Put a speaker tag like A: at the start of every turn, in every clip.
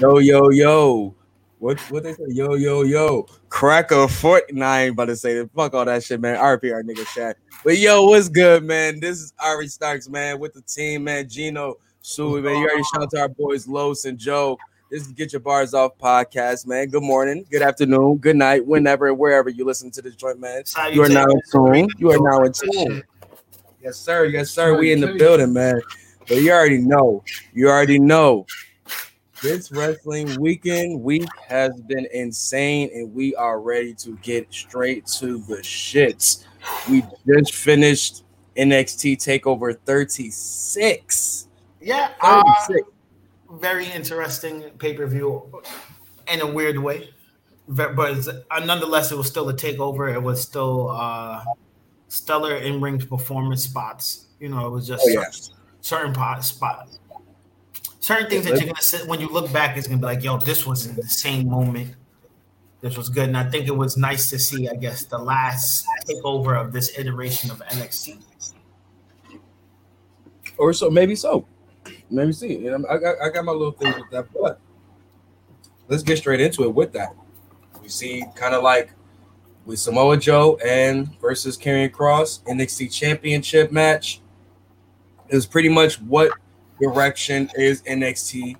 A: Yo, yo, yo. What what they say? Yo, yo, yo. Cracker Fort. Nah, I ain't about to say that. Fuck all that shit, man. RP our nigga chat. But yo, what's good, man? This is Ari Starks, man, with the team, man. Gino, Sui, man. You already shout out to our boys Los and Joe. This is Get Your Bars Off podcast, man. Good morning, good afternoon, good night, whenever and wherever you listen to this joint, man. You are now in tune. You are now in tune. Yes, sir. Yes, sir. We in the building, man. But you already know. You already know. This wrestling weekend week has been insane, and we are ready to get straight to the shits. We just finished NXT Takeover 36.
B: Yeah, uh, very interesting pay per view in a weird way, but uh, nonetheless, it was still a takeover. It was still uh, stellar in ring performance spots. You know, it was just oh, yeah. certain, certain spots certain things that you're gonna sit when you look back is gonna be like, yo, this was in the same moment. This was good, and I think it was nice to see. I guess the last takeover of this iteration of NXT,
A: or so maybe so, maybe see. You know, I got I got my little things with that, but let's get straight into it with that. We see kind of like with Samoa Joe and versus Karrion Kross NXT Championship match. It was pretty much what direction is NXT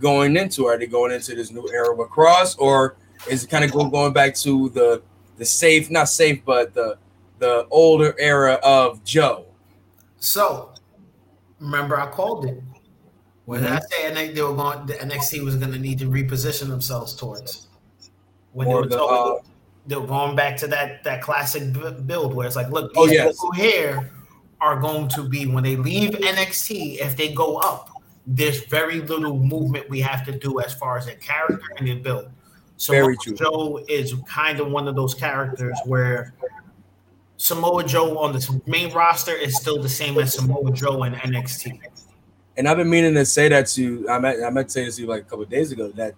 A: going into? Are they going into this new era of Kross, or is it kind of going back to the the safe, not safe, but the the older era of Joe?
B: So, remember, I called it when mm-hmm. I say they were going, the NXT was going to need to reposition themselves towards when they were, the, uh, they were going back to that that classic build where it's like, look, these oh, yes. people here are going to be when they leave NXT, if they go up, there's very little movement we have to do as far as their character and their build. So very true. Joe is kind of one of those characters where Samoa Joe on the main roster is still the same as Samoa Joe in NXT.
A: And I've been meaning to say that to you. I meant I meant to say this to you like a couple days ago. That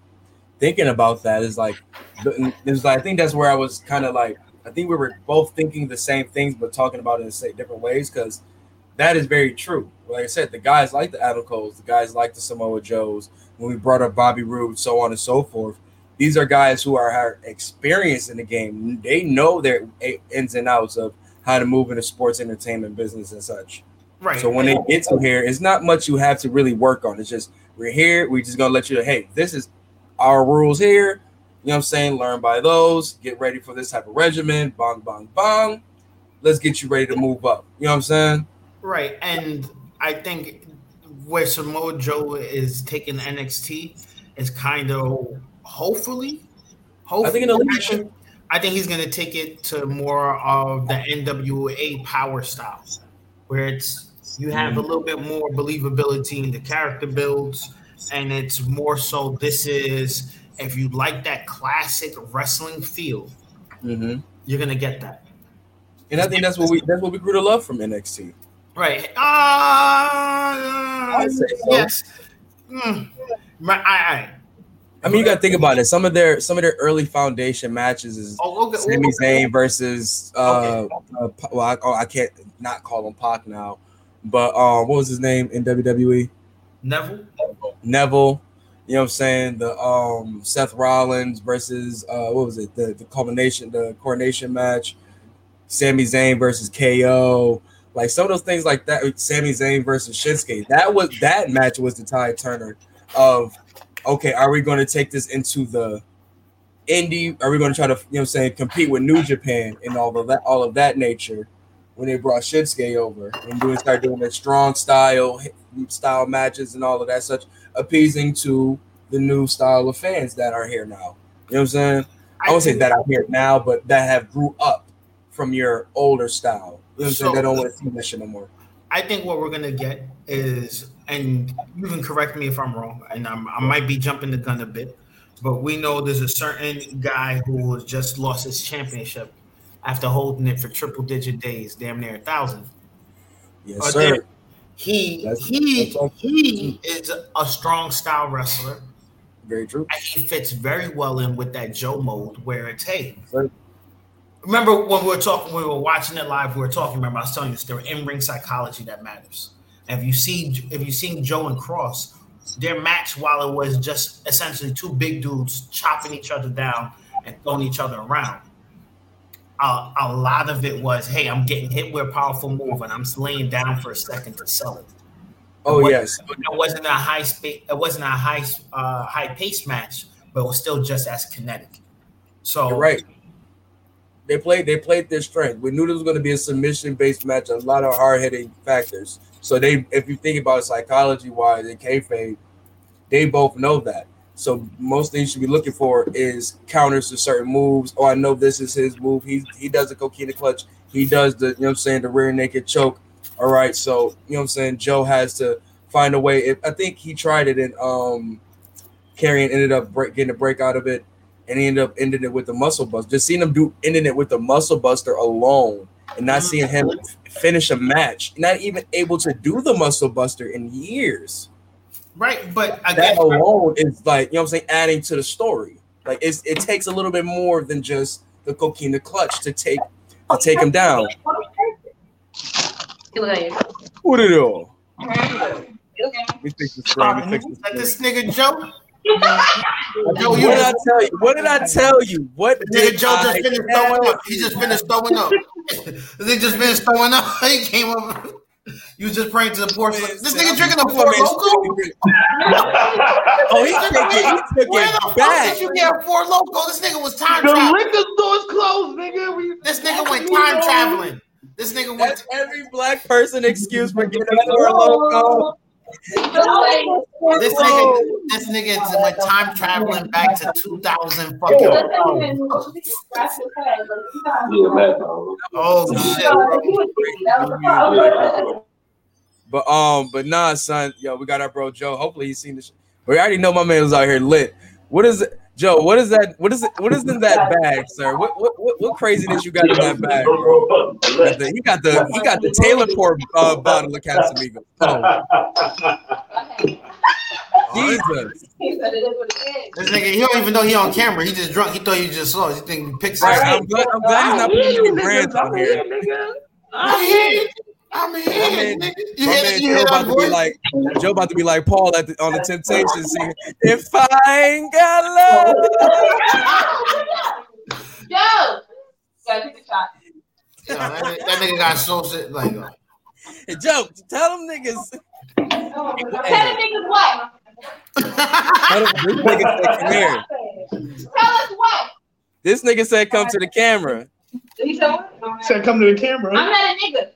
A: thinking about that is like, it was like I think that's where I was kind of like I think we were both thinking the same things, but talking about it in different ways because that is very true. Like I said, the guys like the Adam Coles, the guys like the Samoa Joes. When we brought up Bobby Roode, so on and so forth, these are guys who are experienced in the game. They know their ins and outs of how to move in the sports entertainment business and such. Right. So when they get to here, it's not much you have to really work on. It's just we're here. We're just gonna let you. Hey, this is our rules here. You know what I'm saying? Learn by those. Get ready for this type of regimen. Bong, bong, bong. Let's get you ready to move up. You know what I'm saying?
B: Right. And I think where Samoa Joe is taking NXT is kind of hopefully, hopefully. I think, I think he's going to take it to more of the NWA power style, where it's you have a mm-hmm. little bit more believability in the character builds, and it's more so this is if you like that classic wrestling feel, mm-hmm. you're gonna get that.
A: And I think that's what we that's what we grew to love from NXT.
B: Right. Uh, so. Yes. Mm. I, I,
A: I mean, you got to think about it. Some of their some of their early foundation matches is oh, okay. Sami Zayn versus uh, okay. uh well, I, oh, I can't not call him Pac now, but um, what was his name in WWE?
B: Neville.
A: Neville you know what I'm saying? The um Seth Rollins versus uh what was it? The the culmination, the coronation match, Sami Zayn versus KO. Like some of those things like that, Sami Zayn versus Shinsuke. That was that match was the tie turner of okay, are we going to take this into the indie? Are we going to try to, you know what I'm saying, compete with New Japan and all of that, all of that nature when they brought Shinsuke over and doing start doing that strong style style matches and all of that such appeasing to the new style of fans that are here now. You know what I'm saying? I, I won't say that are here now, but that have grew up from your older style. You know what I'm so, saying? They don't want to see that shit no more.
B: I think what we're gonna get is, and you can correct me if I'm wrong, and I'm, i might be jumping the gun a bit, but we know there's a certain guy who has just lost his championship after holding it for triple digit days, damn near a thousand.
A: Yes, sir.
B: He that's, he that's he is a strong style wrestler.
A: Very true.
B: And he fits very well in with that Joe mode where it's hey. Right. Remember when we were talking, we were watching it live. We were talking. Remember, I was telling you, it's their in ring psychology that matters. And if you see, if you seen Joe and Kross, their match, while it was just essentially two big dudes chopping each other down and throwing each other around, uh, a lot of it was, hey, I'm getting hit with a powerful move and I'm laying down for a second to sell it.
A: Oh it yes,
B: it wasn't a high space. It wasn't a high uh, high pace match, but it was still just as kinetic. So
A: You're right. They played. They played their strength. We knew this was going to be a submission based match. A lot of hard hitting factors. So they, if you think about it psychology wise and kayfabe, they both know that. So most things you should be looking for is counters to certain moves. Oh, I know this is his move. He he does the coquina clutch. He does the you know what I'm saying the rear naked choke. All right, so you know what I'm saying. Joe has to find a way. If, I think he tried it and um, Karrion ended up break, getting a break out of it, and he ended up ending it with the muscle buster. Just seeing him do ending it with the muscle buster alone, and not seeing him finish a match, not even able to do the muscle buster in years.
B: Right, but
A: I that alone is like you know what I'm saying, adding to the story. Like it's it takes a little bit more than just the coquina clutch to take to take him down. What it all?
B: We fix the screen. We fix the screen. This nigga Joe.
A: Joe, what did I tell you? What did I tell you? What
B: did Joe just finished throwing up? He just finished throwing up. he just finished throwing up. He came up. You was just praying to the poor. This nigga drinking a Four Loko. oh, he took it. He took Where it the back. fuck did you get a Four Loko? This nigga was time.
C: The liquor store's closed, nigga.
B: We, This nigga went time traveling. This nigga went.
A: That's every black person excuse for getting a Four Loko.
B: This nigga, this nigga went time traveling back to 2000 fucking. Oh
A: shit. But um, but nah, son, yo, we got our bro Joe. Hopefully he's seen this. We already know my man was out here lit. What is it? Joe, what is that? What is it? What is in that bag, sir? What what what, what craziness you got in that bag, bro? He got the he got the Taylor Port uh, bottle of Casamigos. Oh. Jesus.
B: This nigga, he don't even know he on camera. He just drunk. He thought he just saw. He think he picked.
A: Right, I'm glad. I'm glad he's not putting any brands on here.
B: I'm here. I'm here. Man, nigga. You
A: my man Joe about to be like Joe about to be like Paul at the, on the Temptations singing. If I ain't got love.
D: Joe, gotta take a shot.
B: Yo, that, that, nigga got so shit like. Uh,
A: hey, Joe, tell them niggas.
D: Tell them niggas what?
A: tell them, this nigga said, come here.
D: Tell us what.
A: This nigga said, come to the camera.
C: He said, said come to the camera.
D: I'm not a nigga.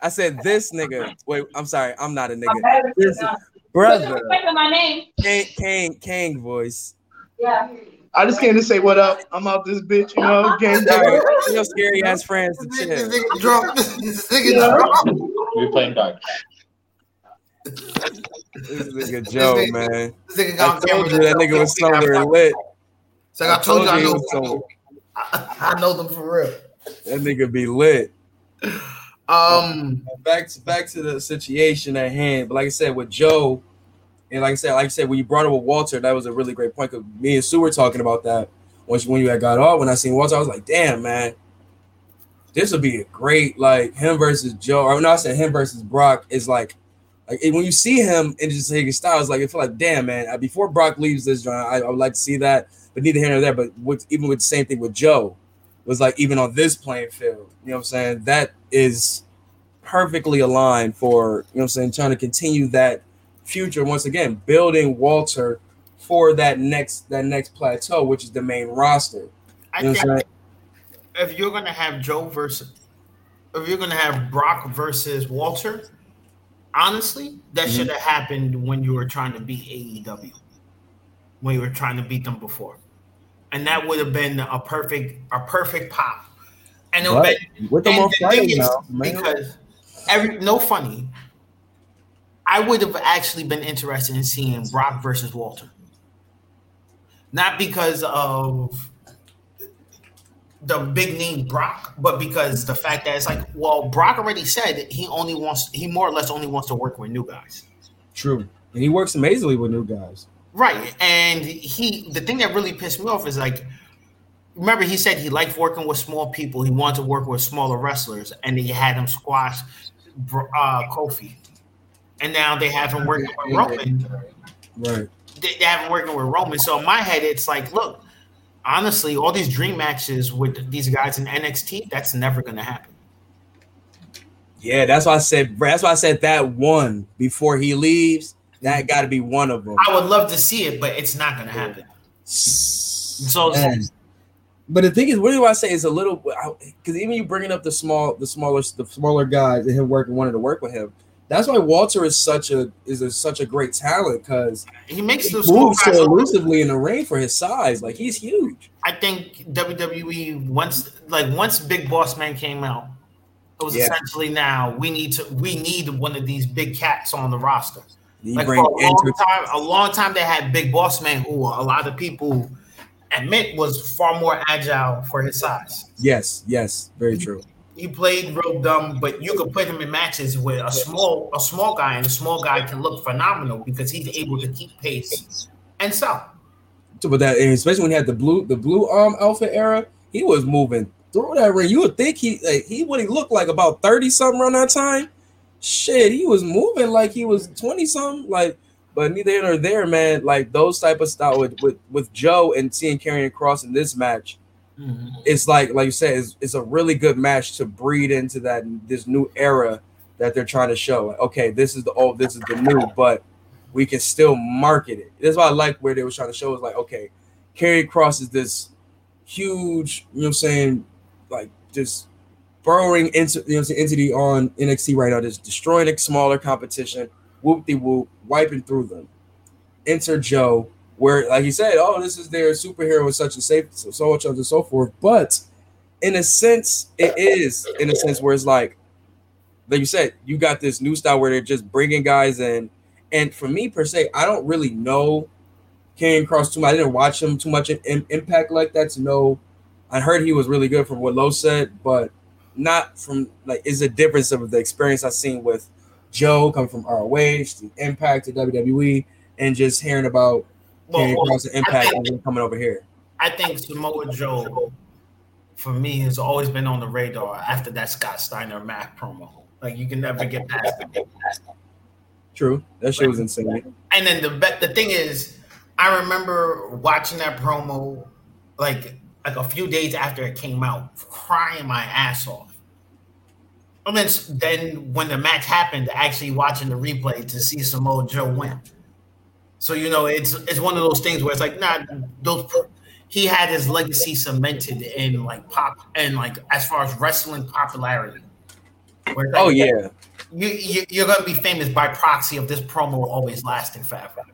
A: I said this nigga. Wait, I'm sorry. I'm not a nigga. This brother.
D: My name.
A: Kang, Kang, Kang voice.
D: Yeah.
C: I just came to say what up. I'm out this bitch, you know. Game
A: Sorry, you know, scary ass friends to chill.
B: This nigga drunk. This nigga drunk.
E: We're playing dog.
A: This nigga Joe,
B: this nigga,
A: man.
B: This nigga got
A: I told you that nigga was somewhere lit.
B: So I, I told, told you I know. I, I know them for real.
A: That nigga be lit.
B: Um,
A: back to back to the situation at hand. But like I said, with Joe, and like I said, like I said, when you brought up with Walter, that was a really great point. Cause me and Sue were talking about that when when you had got off. When I seen Walter, I was like, damn man, this would be a great like him versus Joe. Or no, I said him versus Brock is like. Like when you see him in just his style, it's like it feel like, damn man. Before Brock leaves this joint, I, I would like to see that, but neither here nor there. But with, even with the same thing with Joe, was like even on this playing field, you know what I'm saying? That is perfectly aligned for, you know what I'm saying, trying to continue that future once again, building Walter for that next that next plateau, which is the main roster.
B: I think if you're gonna have Joe versus if you're gonna have Brock versus Walter, honestly, that mm-hmm. should have happened when you were trying to beat AEW. When you were trying to beat them before and that would have been a perfect a perfect pop. And it would been with them on Friday now, because every no funny. I would have actually been interested in seeing Brock versus Walter. Not because of the big name Brock, but because the fact that it's like, well, Brock already said he only wants, he more or less only wants to work with new guys.
A: True. And he works amazingly with new guys.
B: Right. And he the thing that really pissed me off is like remember he said he liked working with small people. He wanted to work with smaller wrestlers and he had him squash uh, Kofi. and now they have him working with Roman.
A: Right.
B: They, they have him working with Roman. So in my head, it's like, look, honestly, all these dream matches with these guys in NXT, that's never going to happen.
A: Yeah, that's why I said. That's why I said that one before he leaves. That got to be one of them.
B: I would love to see it, but it's not going to happen. So
A: Man. But the thing is, what do I say is a little because even you bringing up the small, the smaller, the smaller guys and him working wanted to work with him. That's why Walter is such a is a, such a great talent because
B: he makes
A: he
B: the small
A: moves so elusively in the ring for his size. Like he's huge.
B: I think WWE once like once Big Boss Man came out, it was
A: Yeah.
B: essentially now we need to we need one of these big cats on the roster.
A: You
B: Like for a long
A: inter-
B: time, a long time they had Big Boss Man, who a lot of people admit was far more agile for his size.
A: yes, yes, very true.
B: He played real dumb, but you could put him in matches with a small a small guy, and a small guy can look phenomenal because he's able to keep pace and sell.
A: So, But that, especially when he had the blue, the blue um, arm outfit era, he was moving through that ring. You would think he, like, he what he looked like about thirty something around that time. Shit, he was moving like he was twenty something. Like, but neither here nor there, man. Like those type of style with with, with Joe and seeing Karrion Kross in this match, mm-hmm. it's like like you said, it's, it's a really good match to breed into that this new era that they're trying to show. Like, okay, this is the old, this is the new, but we can still market it. That's why I like where they were trying to show is like, okay, Karrion Kross is this huge, you know what I'm saying, like just burrowing into you know entity on NXT right now, just destroying a smaller competition, whoop de whoop, wiping through them. Enter Joe, where like he said, oh, this is their superhero such and safe, so so much and so forth. But in a sense, it is in a sense where it's like, like you said, you got this new style where they're just bringing guys in. And for me per se, I don't really know Karrion Kross too much. I didn't watch him too much in, in Impact like that to know. I heard he was really good from what Lowe said, but not from like is a difference of the experience I've seen with Joe coming from ROH to Impact to WWE and just hearing about Karrion
B: Well,
A: Kross and Impact
B: think-
A: and then coming over here.
B: I think Samoa Joe, for me, has always been on the radar after that Scott Steiner Mac promo. Like you can never get past it.
A: True, that shit was insane.
B: And then the the thing is, I remember watching that promo like like a few days after it came out, crying my ass off. Then then when the match happened, actually watching the replay to see Samoa Joe win. So you know, it's it's one of those things where it's like, nah, those he had his legacy cemented in like pop and like as far as wrestling popularity. Like,
A: Oh yeah,
B: you, you you're gonna be famous by proxy of this promo always lasting forever.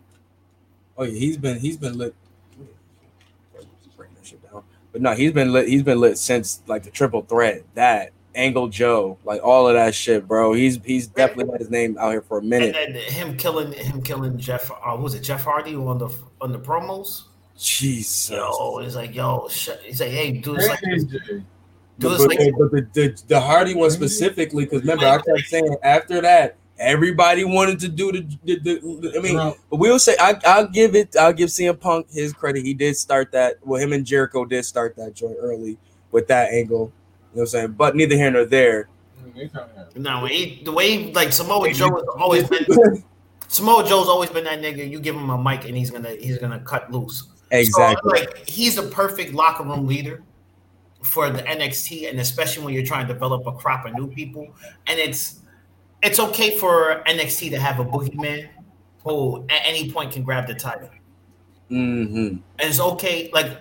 A: oh yeah. He's been he's been lit. Breaking that shit down. But no, he's been lit. He's been lit since like the triple threat. That Angle Joe, like all of that shit, bro. He's he's definitely had his name out here for a
B: And
A: minute.
B: then him killing him killing Jeff. Uh, what was it Jeff Hardy on the on the promos?
A: Jesus.
B: Yo, he's like, yo, sh-. he's like, hey, dude, it's like,
C: AJ.
B: dude,
A: But,
B: it's like,
A: but the, the, the Hardy one specifically, because remember, I kept saying after that, everybody wanted to do the. the, the I mean,
C: Bro,
A: but we'll say I, I'll give it. I'll give CM Punk his credit. He did start that. Well, him and Jericho did start that joint early with that angle. You know what I'm saying? But neither here nor there.
C: they kinda have-
B: no, he, the way like Samoa Joe has always been. Samoa Joe's always been that nigga. You give him a mic and he's gonna he's gonna cut loose.
A: exactly.
B: So, like he's a perfect locker room leader for the NXT, and especially when you're trying to develop a crop of new people. And it's it's okay for NXT to have a boogeyman who at any point can grab the title.
A: Mm-hmm.
B: And it's okay, like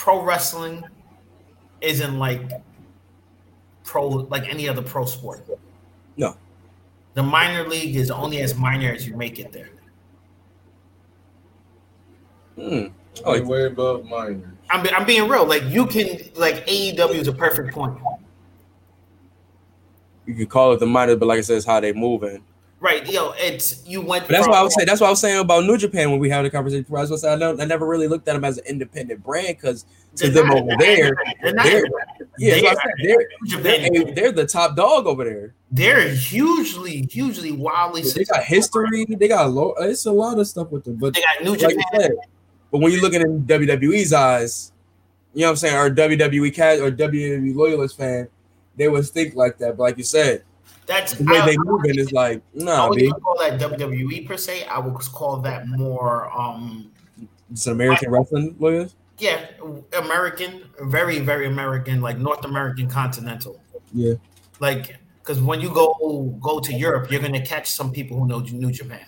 B: pro wrestling isn't like pro like any other pro sport.
A: No.
B: The minor league is only as minor as you make it there.
A: Mm.
C: Oh,
A: Oh,
C: way above minors.
B: I'm, be- I'm being real. Like you can like AEW is a perfect point.
A: you could call it the minor, but like I said, it's how they moving.
B: Right, yo, it's you went.
A: But that's
B: from-
A: what I was saying. That's what I was saying about New Japan when we had the conversation. I was I, don't, I never really looked at them as an independent brand because to them
B: not-
A: over there,
B: they're not-
A: they're yeah,
B: they
A: that's what I
B: are-
A: they're, they're, they're the top dog over there.
B: they're hugely, hugely wildly.
A: They got history. They got a lot. It's a lot of stuff with them. But
B: They got New
A: like
B: Japan.
A: said, but when you're looking in WWE's eyes, you know what I'm saying, or WWE cat or WWE loyalist fan, they would think like that. But like you said,
B: That's
A: the way
B: I-
A: they moving is like,
B: no.
A: I
B: wouldn't call that WWE per se. I would call that more, um,
A: It's an American wrestling lawyers.
B: yeah, American, very, very American, like North American continental.
A: Yeah.
B: Like, because when you go go to Europe, you're gonna catch some people who know New Japan.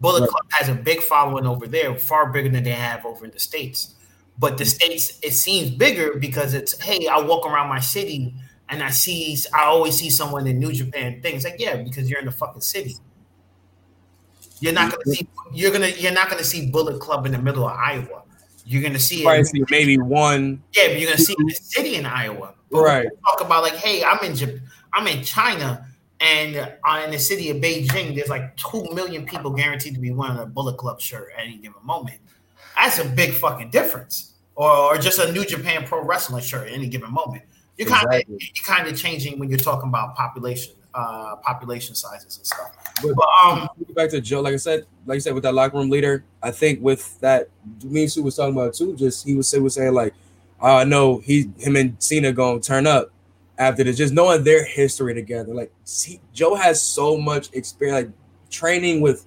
B: Bullet
A: Right.
B: Club has a big following over there, far bigger than they have over in the states. But the states, it seems bigger because it's hey, I walk around my city and I see, I always see someone in New Japan things like yeah, because you're in the fucking city. You're not gonna see, you're gonna, you're not gonna see Bullet Club in the middle of Iowa. You're gonna see it,
A: see maybe one.
B: yeah, but you're gonna see in the city in Iowa. But
A: Right.
B: Talk about like, hey, I'm in Jap- I'm in China, and uh, in the city of Beijing, there's like two million people guaranteed to be wearing a Bullet Club shirt at any given moment. That's a big fucking difference. Or, or just a New Japan Pro Wrestling shirt at any given moment. You're kind of you're kind of changing when you're talking about population, uh, population sizes and stuff.
A: But-
B: But um,
A: back to Joe, like I said, like I said, with that locker room leader, I think with that, me and Sue was talking about too. Just he was say was saying like, oh, I know he, him and Cena gonna turn up after this. Just knowing their history together, like see, Joe has so much experience, like training with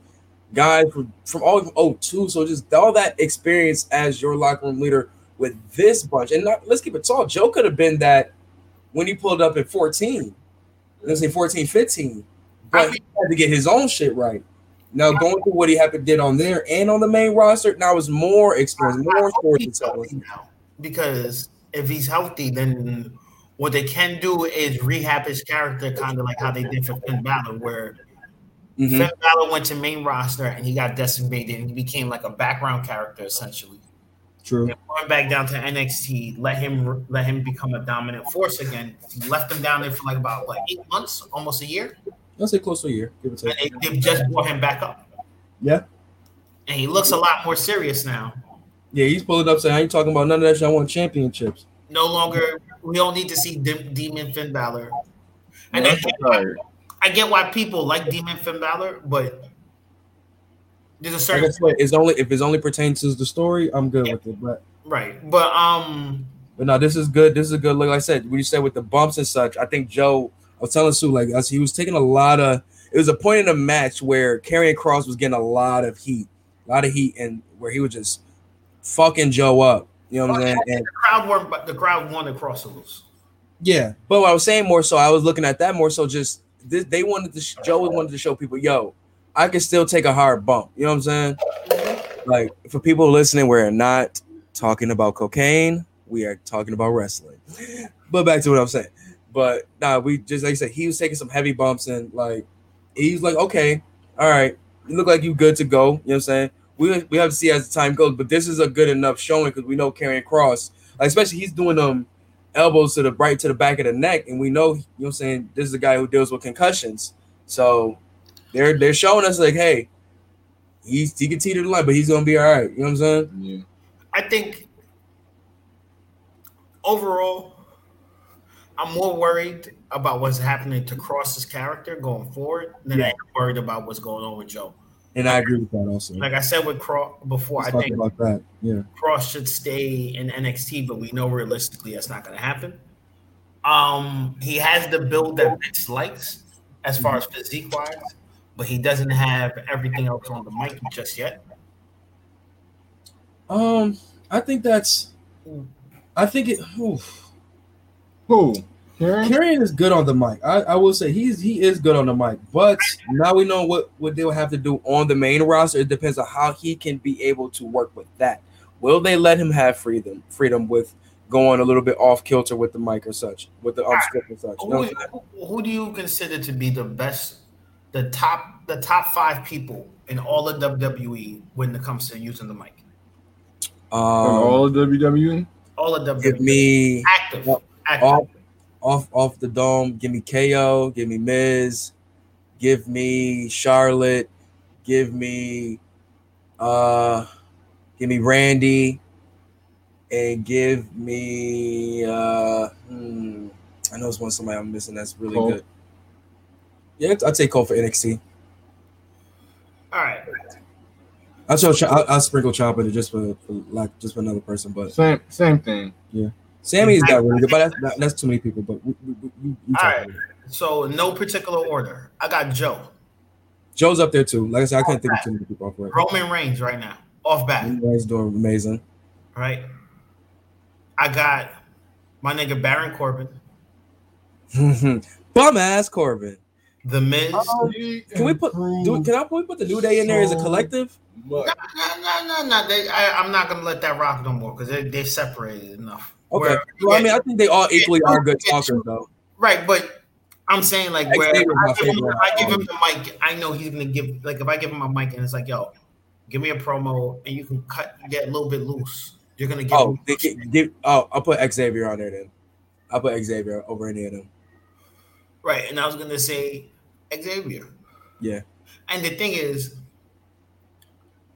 A: guys from from all oh two. So just all that experience as your locker room leader with this bunch, and not, let's keep it tall. Joe could have been that when he pulled up at fourteen. Let's say 14, 15 but he had to get his own shit right. Now going through what he to did on there and on the main roster, now is more experience, more
B: hope
A: sports
B: he's healthy now because if he's healthy, then what they can do is rehab his character, kind of like how they did for Finn Balor, where
A: Mhm.
B: Finn Balor went to main roster and he got decimated and he became like a background character essentially.
A: True.
B: And going back down to NXT, let him let him become a dominant force again. He left him down there for like about like eight months, almost a year,
A: I'll say close to a year. Give it
B: and
A: to
B: they, they just brought him back up.
A: Yeah.
B: and he looks a lot more serious now.
A: Yeah, he's pulling up saying, I ain't talking about none of that shit. I want championships.
B: no longer we don't need to see De- Demon Finn Balor. And I get,
E: tired.
B: I get why people like Demon Finn Balor, but there's a
A: Like
B: certain
A: I said, it's only if it's only pertains to the story, I'm good with it. But
B: right. But um
A: but no, this is good. This is a good look. Like I said, when you said with the bumps and such, I think Joe, I was telling Sue, like us, he was taking a lot of it was a point in the match where Karrion Kross was getting a lot of heat, a lot of heat, and where he was just fucking Joe up. You know what I'm saying? And
B: the crowd weren't but the crowd wanted Kross to lose.
A: Yeah, but what I was saying more so, I was looking at that more so. Just this, they wanted to. Joe wanted to show people, yo, I can still take a hard bump. You know what I'm saying? Mm-hmm. Like for people listening, we're not talking about cocaine. We are talking about wrestling. But back to what I'm saying. But nah, we just like I said, he was taking some heavy bumps and like he's like, okay, all right, you look like you good to go. You know what I'm saying? We we have to see as the time goes, but this is a good enough showing because we know Karrion Kross, like especially he's doing them elbows to the right to the back of the neck, and we know, you know what I'm saying, this is a guy who deals with concussions. So they're they're showing us like, hey, he's he can teeter the line, but he's gonna be all right. You know what I'm saying?
E: Yeah.
B: I think overall, I'm more worried about what's happening to Kross's character going forward than I am worried about what's going on with Joe.
A: And I agree with that also.
B: Like I said with Kross before,
A: Let's
B: I think
A: about that. Yeah.
B: Kross should stay in NXT, but we know realistically that's not going to happen. Um, he has the build that Vince likes as far as physique wise, but he doesn't have everything else on the mic just yet.
A: Um, I think that's. I think it. oof.
E: Who? Karen?
A: Is good on the mic. I, I will say he's he is good on the mic, but now we know what what they'll have to do on the main roster. It depends on how he can be able to work with that. Will they let him have freedom freedom with going a little bit off kilter with the mic or such, with the off script and such?
B: Who,
A: what
B: who, who do you consider to be the best, the top, the top five people in all of WWE when it comes to using the mic?
E: From
A: Um,
E: all of WWE?
B: All of WWE
A: give me
B: active,
A: Well,
B: active.
A: off off off the dome. Give me KO. Give me Miz. Give me Charlotte. Give me uh give me Randy. And give me uh hmm, I know it's one somebody I'm missing that's really
E: Cole.
A: good. Yeah, I'd take Cole for NXT.
B: all right,
A: I'll show I'll, I'll sprinkle Chop just for, for like just for another person, but
E: Same same thing.
A: Yeah, Sami's got really good, but that's, that, that's too many people. But we, we, we, you, you
B: All right. So no particular order. I got Joe.
A: Joe's up there too. Like I said, I can't think of too many people off right.
B: Roman Reigns right now. Off back.
A: He's doing amazing.
B: Right. I got my nigga Baron Corbin.
A: Bum ass Corbin.
B: The Miz.
A: Um, can we put? Do, can I can we put the New Day in there as a collective?
B: No, no, no, no, no. They, I, I'm not gonna let that rock no more because they they separated enough.
A: Okay.
B: Where-
A: Well, I mean, I think they all equally are good talkers, though.
B: right, but I'm saying like where
A: Xavier's
B: I give, him. I give him the mic, I know he's gonna give like if I give him a mic and it's like, yo, give me a promo and you can cut get a little bit loose. You're gonna give
A: Oh,
B: him
A: they get, give, oh, I'll put Xavier on there then. I'll put Xavier over any of them.
B: right. And I was gonna say Xavier.
A: Yeah.
B: And the thing is,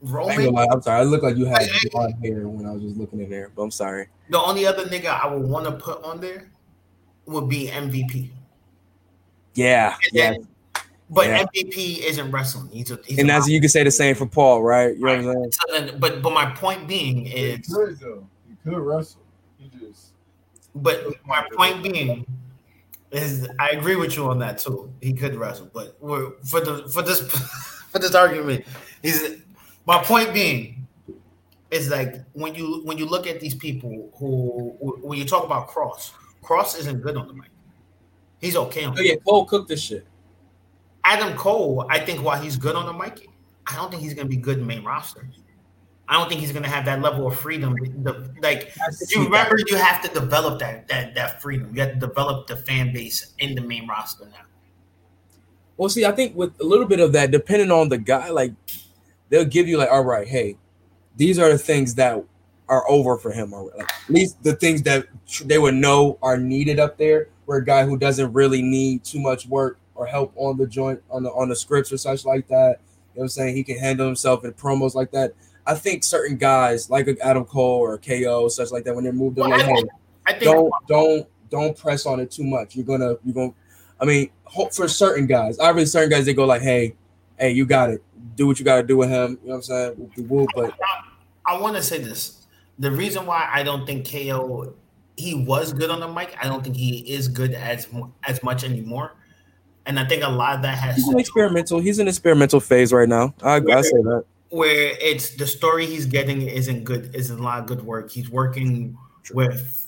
B: Roman.
A: Lie, I'm sorry. I look like you had blonde hair when I was just looking in there, but I'm sorry.
B: The only other nigga I would want to put on there would be MVP.
A: Yeah,
B: And
A: yeah.
B: then- but
A: Yeah.
B: MVP isn't wrestling. He's a he's
A: And
B: a
A: that's you can say the same for Paul, right? You know what I'm saying?
B: So but but my point being
E: He
B: is,
E: could though. He could wrestle. He just
B: but my point being is, I agree with you on that too. He could wrestle, but we're, for the for this for this argument, is my point being is like when you when you look at these people who when you talk about Kross, Kross isn't good on the mic. He's okay on.
A: Oh yeah, Cole cooked this shit.
B: Adam Cole, I think while he's good on the mic, I don't think he's going to be good in main roster. I don't think he's going to have that level of freedom. The, like you remember, you have to develop that that that freedom. You have to develop the fan base in the main roster now.
A: Well, see, I think with a little bit of that, depending on the guy, like they'll give you like, all right, hey, these are the things that are over for him, or like at least the things that they would know are needed up there. Where a guy who doesn't really need too much work or help on the joint on the on the scripts or such like that. You know what I'm saying? He can handle himself in promos like that. I think certain guys like Adam Cole or KO, such like that, when they're moved
B: Well,
A: on,
B: I think, I think
A: don't don't don't press on it too much. You're gonna you're gonna. I mean, hope for certain guys. Obviously, certain guys they go like, hey, hey, you got it. Do what you got to do with him. You know what I'm saying? Whoop de whoop, But
B: I want to say this: the reason why I don't think KO he was good on the mic, I don't think he is good as as much anymore. And I think a lot of that has
A: he's an experimental. He's in experimental phase right now. I, I say that.
B: Where it's the story he's getting isn't good, isn't a lot of good work. He's working with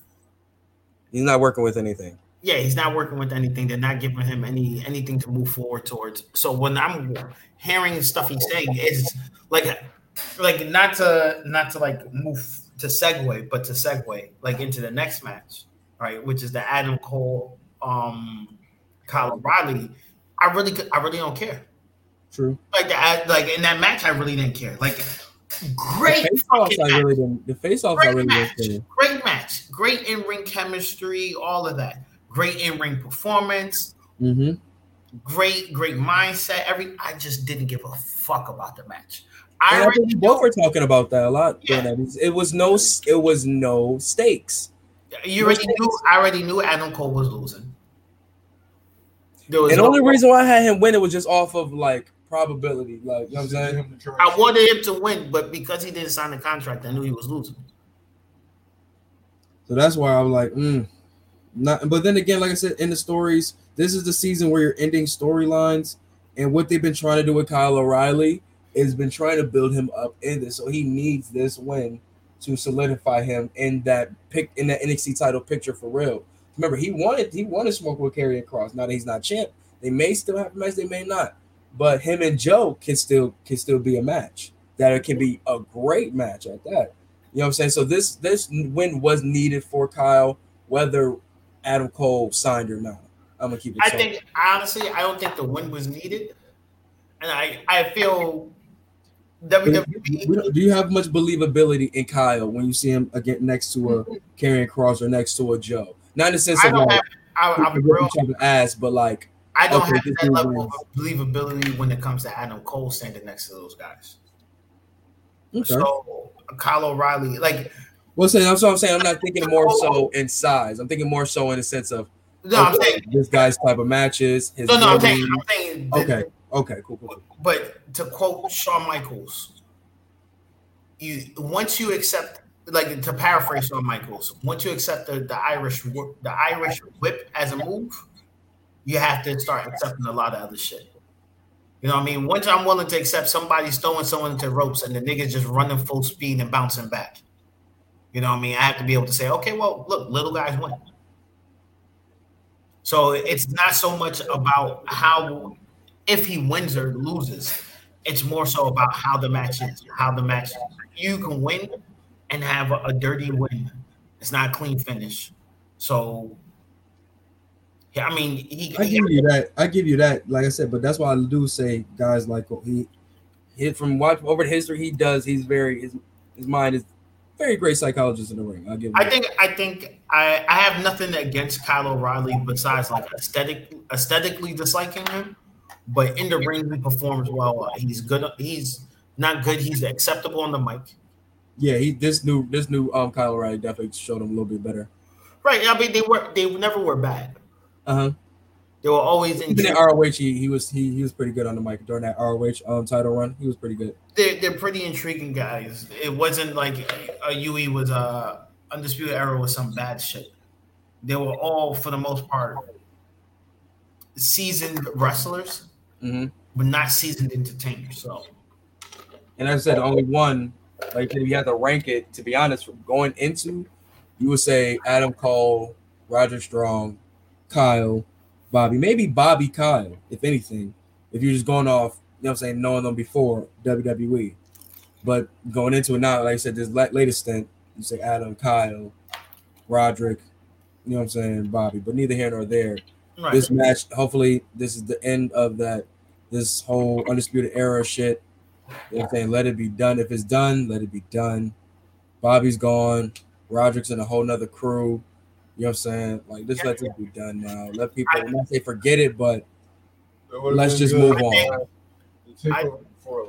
A: He's not working with anything.
B: yeah, he's not working with anything. They're not giving him any anything to move forward towards. So when I'm hearing stuff he's saying, it's like like not to not to like move to segue, but to segue like into the next match, right? Which is the Adam Cole um Kyle O'Reilly. I really I really don't care.
A: True.
B: Like that like in that match, I really didn't care. Like great
A: the face offs,
B: fucking
A: I really didn't. The face offs, I
B: Great
A: really
B: match.
A: didn't. care.
B: Great match. Great in ring chemistry, all of that. Great in ring performance.
A: Mm-hmm.
B: Great, great mindset. Every I just didn't give a fuck about the match. I
A: I think both were talking about that a lot.
B: Yeah.
A: It was no. It was no stakes.
B: you already knew. I already knew Adam Cole was losing. There was
A: And the
B: no-
A: only reason why I had him win it was just off of like probability. Like you know what I'm saying?
E: him to try.
B: I wanted him to win, but because he didn't sign the contract, I knew he was losing.
A: So that's why I'm like, mm, not. But then again, like I said, in the stories, this is the season where you're ending storylines, and what they've been trying to do with Kyle O'Reilly is been trying to build him up in this. So he needs this win to solidify him in that pick in that NXT title picture for real. Remember, he wanted he wanted smoke with Karrion Kross. Now that he's not champ, they may still have a match, they may not. But him and Joe can still can still be a match. That it can be a great match at that. You know what I'm saying? So this this win was needed for Kyle, whether Adam Cole signed or not. I'm gonna keep it.
B: I think honestly, I don't think the win was needed, and I I feel WWE.
A: Do you have much believability in Kyle when you see him again next to a Karrion Kross or next to a Joe? Not in the sense
B: I
A: of
B: don't
A: like
B: have. I, I'm real.
A: ass, but like
B: I don't
A: Okay,
B: have that level
A: wins.
B: of believability when it comes to Adam Cole standing next to those guys.
A: okay.
B: So Kyle O'Reilly, like
A: well, so that's what I'm saying. I'm not thinking more so in size. I'm thinking more so in the sense of
B: no, I'm saying
A: this guy's type of matches. His
B: no, no, I'm saying. I'm saying
A: okay, okay, cool, cool. cool.
B: But to quote Shawn Michaels, you once you accept like to paraphrase Shawn Michaels, once you accept the, the Irish the Irish whip as a move, you have to start accepting a lot of other shit. You know what I mean? Once I'm willing to accept somebody's throwing someone into ropes and the niggas just running full speed and bouncing back. You know what I mean? I have to be able to say, okay, well, look, little guys win. So it's not so much about how if he wins or loses. It's more so about how the match is, how the match you can win and have a, a dirty win. It's not a clean finish. So I mean, he,
A: I
B: he-
A: give you that. I give you that. Like I said, but that's why I do say guys like he, he from watch over the history he does. He's very his his mind is very great psychologist in the ring. I'll give.
B: I
A: that.
B: think I think I, I have nothing against Kyle O'Reilly besides like aesthetic aesthetically disliking him, but in the ring he performs well. He's good. He's not good. He's acceptable on the mic.
A: yeah, he this new this new um Kyle O'Reilly definitely showed him a little bit better.
B: Right. I mean, they were they never were bad.
A: Uh huh.
B: They were always in.
A: Even ROH, he, he was he, he was pretty good on the mic during that ROH um title run. He was pretty good.
B: They're, they're pretty intriguing guys. It wasn't like a UE was a undisputed era with some bad shit. They were all, for the most part, seasoned wrestlers,
A: hmm
B: but not seasoned entertainers. So
A: And as I said, only one like if you had to rank it. To be honest, from going into, you would say Adam Cole, Roderick Strong, Kyle, Bobby, maybe Bobby Kyle, if anything. If you're just going off, you know what I'm saying, knowing them before WWE. But going into it now, like I said, this latest stint, you say Adam, Kyle, Roderick, you know what I'm saying, Bobby. But neither here nor there.
B: right.
A: This match, hopefully, this is the end of that, this whole undisputed era shit. You know what I'm saying? Let it be done. If it's done, let it be done. Bobby's gone. Roderick's in a whole nother crew. You know what I'm saying? Like, just let this be done now. Let people, I'm not say forget it, but
E: It
A: let's just
E: good
A: move on.
E: to take
B: I-
E: over before.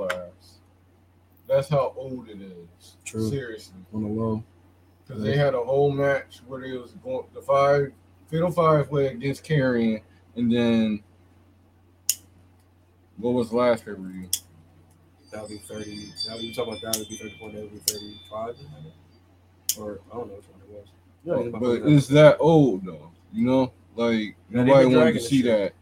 E: That's how old it is.
A: True.
E: Seriously.
A: On the low.
E: Because they had a whole match where they was going the five fatal five way against Karrion, and then what was the last pay per view?
A: That would be 30. That you talking about that would be 34, that would be 35. Or I don't know which one it was. Yeah, it's about
E: But it's that old though, you know. Like
A: Yeah,
E: nobody
A: been
E: wanted to see that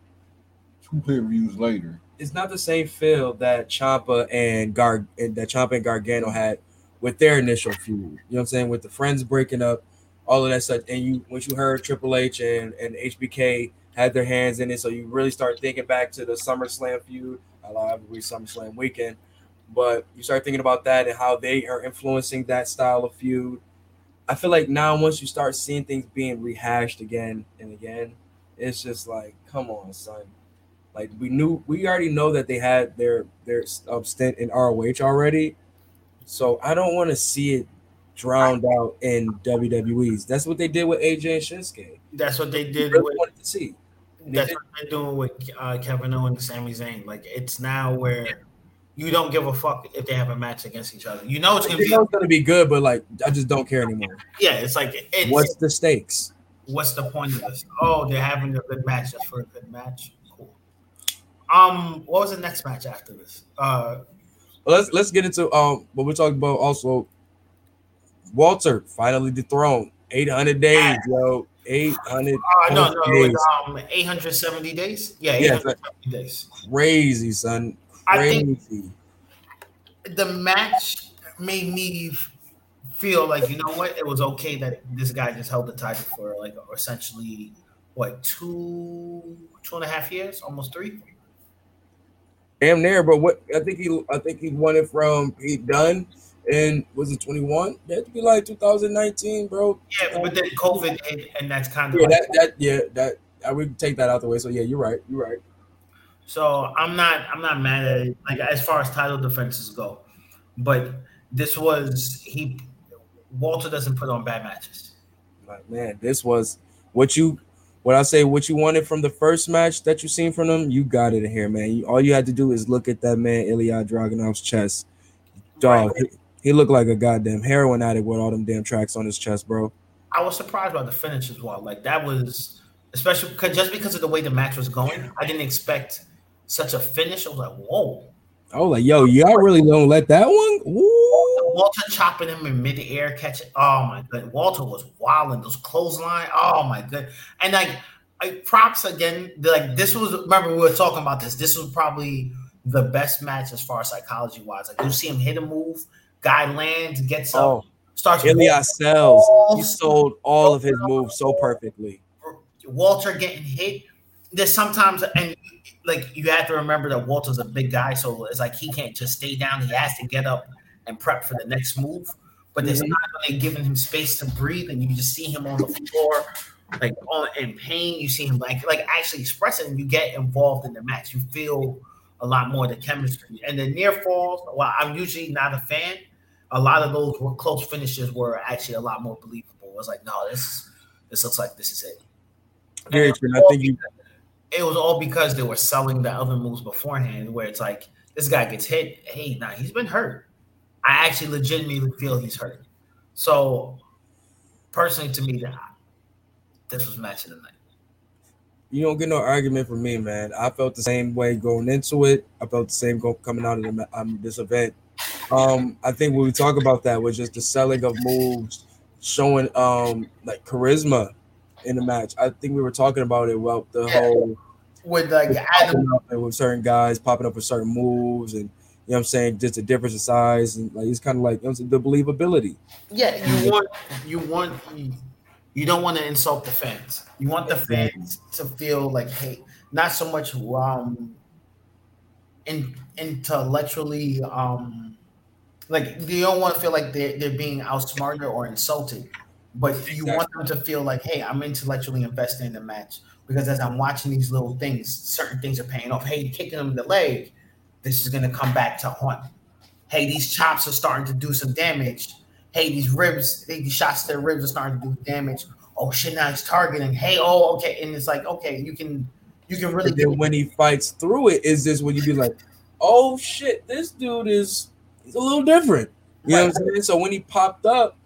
E: two pay views later.
A: it's not the same feel that Ciampa and Gar that Ciampa and Gargano had with their initial feud. You know what I'm saying? With the friends breaking up, all of that stuff. And you once you heard Triple H and, and HBK had their hands in it, so you really start thinking back to the SummerSlam feud. I love every SummerSlam weekend. But you start thinking about that and how they are influencing that style of feud. I feel like now once you start seeing things being rehashed again and again, it's just like, come on, son. Like we knew, we already know that they had their their um, stint in ROH already, so I don't want to see it drowned out in WWE's. That's what they did with AJ and Shinsuke.
B: that's what they did
A: really
B: with
A: wanted to see.
B: That's what they're doing with uh, Kevin Owens and Sami Zayn. Like it's now where you don't give a fuck if they have a match against each other. You know it's gonna be
A: it's gonna be good, but like I just don't care anymore.
B: yeah. It's like it's
A: What's the stakes?
B: what's the point of this? Oh, they're having a good match just for a good match. Cool. Um, what was the next match after this? Uh,
A: Well, let's let's get into um what we're talking about. Also, Walter finally dethroned. Eight hundred days, yo. Eight hundred
B: uh no, no, it
A: days.
B: was um 870 days. Yeah,
A: Yeah,
B: 870 days.
A: Crazy, son.
B: I think- The match made me feel like you know what? It was okay that this guy just held the title for like essentially what two two and a half years, almost three.
A: damn near. But what I think he, I think he won it from Pete Dunne, and was it twenty one? That would be like two thousand nineteen, bro.
B: Yeah, but then COVID hit, and that's kind of
A: Yeah,
B: like,
A: that, that, yeah, that. I would take that out the way. So yeah, you're right. You're right.
B: So I'm not I'm not mad at it. Like as far as title defenses go, but this was he. Walter doesn't put on bad matches.
A: Like man, this was what you. What I say, what you wanted from the first match that you seen from them, you got it here, man. You, all you had to do is look at that man Ilja Dragunov's chest. Dog, he, he looked like a goddamn heroin addict with all them damn tracks on his chest, bro.
B: I was surprised by the finish as well. Like that was especially because just because of the way the match was going, I didn't expect such a finish. I was like, whoa.
A: I was like, yo, y'all really don't let that one. Woo.
B: Walter chopping him in midair, catching. Oh my god, Walter was wilding those clothesline. Oh my god, and like, like props again. Like this was. Remember we were talking about this. This was probably the best match as far as psychology wise. Like you see him hit a move, guy lands, gets up,
A: Oh,
B: starts.
A: Ilias sells. He sold all of his moves so perfectly.
B: Walter getting hit. There's sometimes and like you have to remember that Walter's a big guy, so it's like he can't just stay down. He has to get up and prep for the next move. But there's
A: Mhm.
B: not really giving him space to breathe, and you just see him on the floor, like on in pain. You see him like like actually expressing. You get involved in the match. You feel a lot more of the chemistry and the near falls. Well, I'm usually not a fan. A lot of those were close finishes were actually a lot more believable. It was like, no, this this looks like this is it.
A: Very true. I think you
B: all- it was all because they were selling the other moves beforehand, where it's like this guy gets hit. Hey, nah, he's been hurt. I actually legitimately feel he's hurt. So, personally, to me, this was match of the night.
A: you don't get no argument from me, man. I felt the same way going into it. I felt the same coming out of the, um, this event. Um, I think when we talk about that was just the selling of moves, showing um like charisma in the match. I think we were talking about it. Well, the
B: Yeah.
A: whole
B: With like Adam,
A: with certain guys popping up with certain moves, and you know what I'm saying, just the difference in size, and like it's kind of like you know, the believability.
B: yeah, you want you want you, you don't want to insult the fans. You want the fans to feel like, hey, not so much um in, intellectually um like you don't want to feel like they're, they're being outsmarted or insulted but you want them to feel like hey i'm intellectually invested in the match because as i'm watching these little things certain things are paying off. Hey kicking them in the leg. This is going to come back to haunt hey these chops are starting to do some damage. Hey these ribs these shots to their ribs are starting to do damage. Oh shit now he's targeting. Hey oh okay. And it's like okay you can you can really
A: And then when he fights through it, is this when you be like, oh shit, this dude is he's a little different. You know what I'm saying? So when he popped up,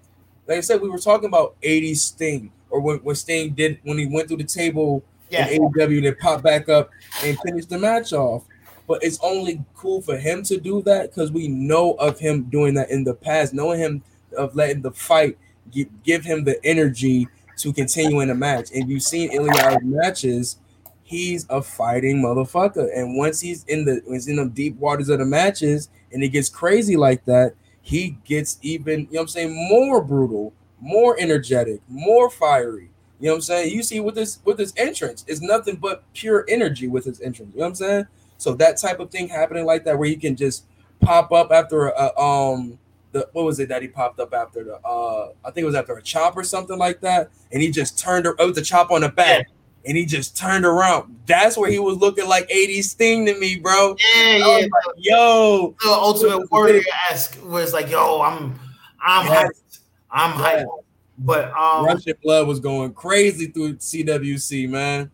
A: like I said, we were talking about 80s Sting, or when, when Sting did when he went through the table
B: yeah
A: in AEW, then popped back up and finished the match off. But it's only cool for him to do that because we know of him doing that in the past, knowing him of letting the fight give, give him the energy to continue in the match. And you've seen Ilya's matches, he's a fighting motherfucker. And once he's in the he's in the deep waters of the matches and it gets crazy like that, he gets even, you know what I'm saying, more brutal, more energetic, more fiery. You know what I'm saying? You see with this with this entrance, it's nothing but pure energy with his entrance. You know what I'm saying? So that type of thing happening like that, where he can just pop up after a, um the what was it that he popped up after the uh I think it was after a chop or something like that, and he just turned it was the chop on the back, and he just turned around. That's where he was looking like 80s Sting to me, bro.
B: yeah yeah
A: like, Yo,
B: the Ultimate Warrior esque was like, yo, I'm I'm
A: Yeah.
B: hyped. I'm
A: Yeah.
B: hyped. But um
A: Russian blood was going crazy through CWC, man.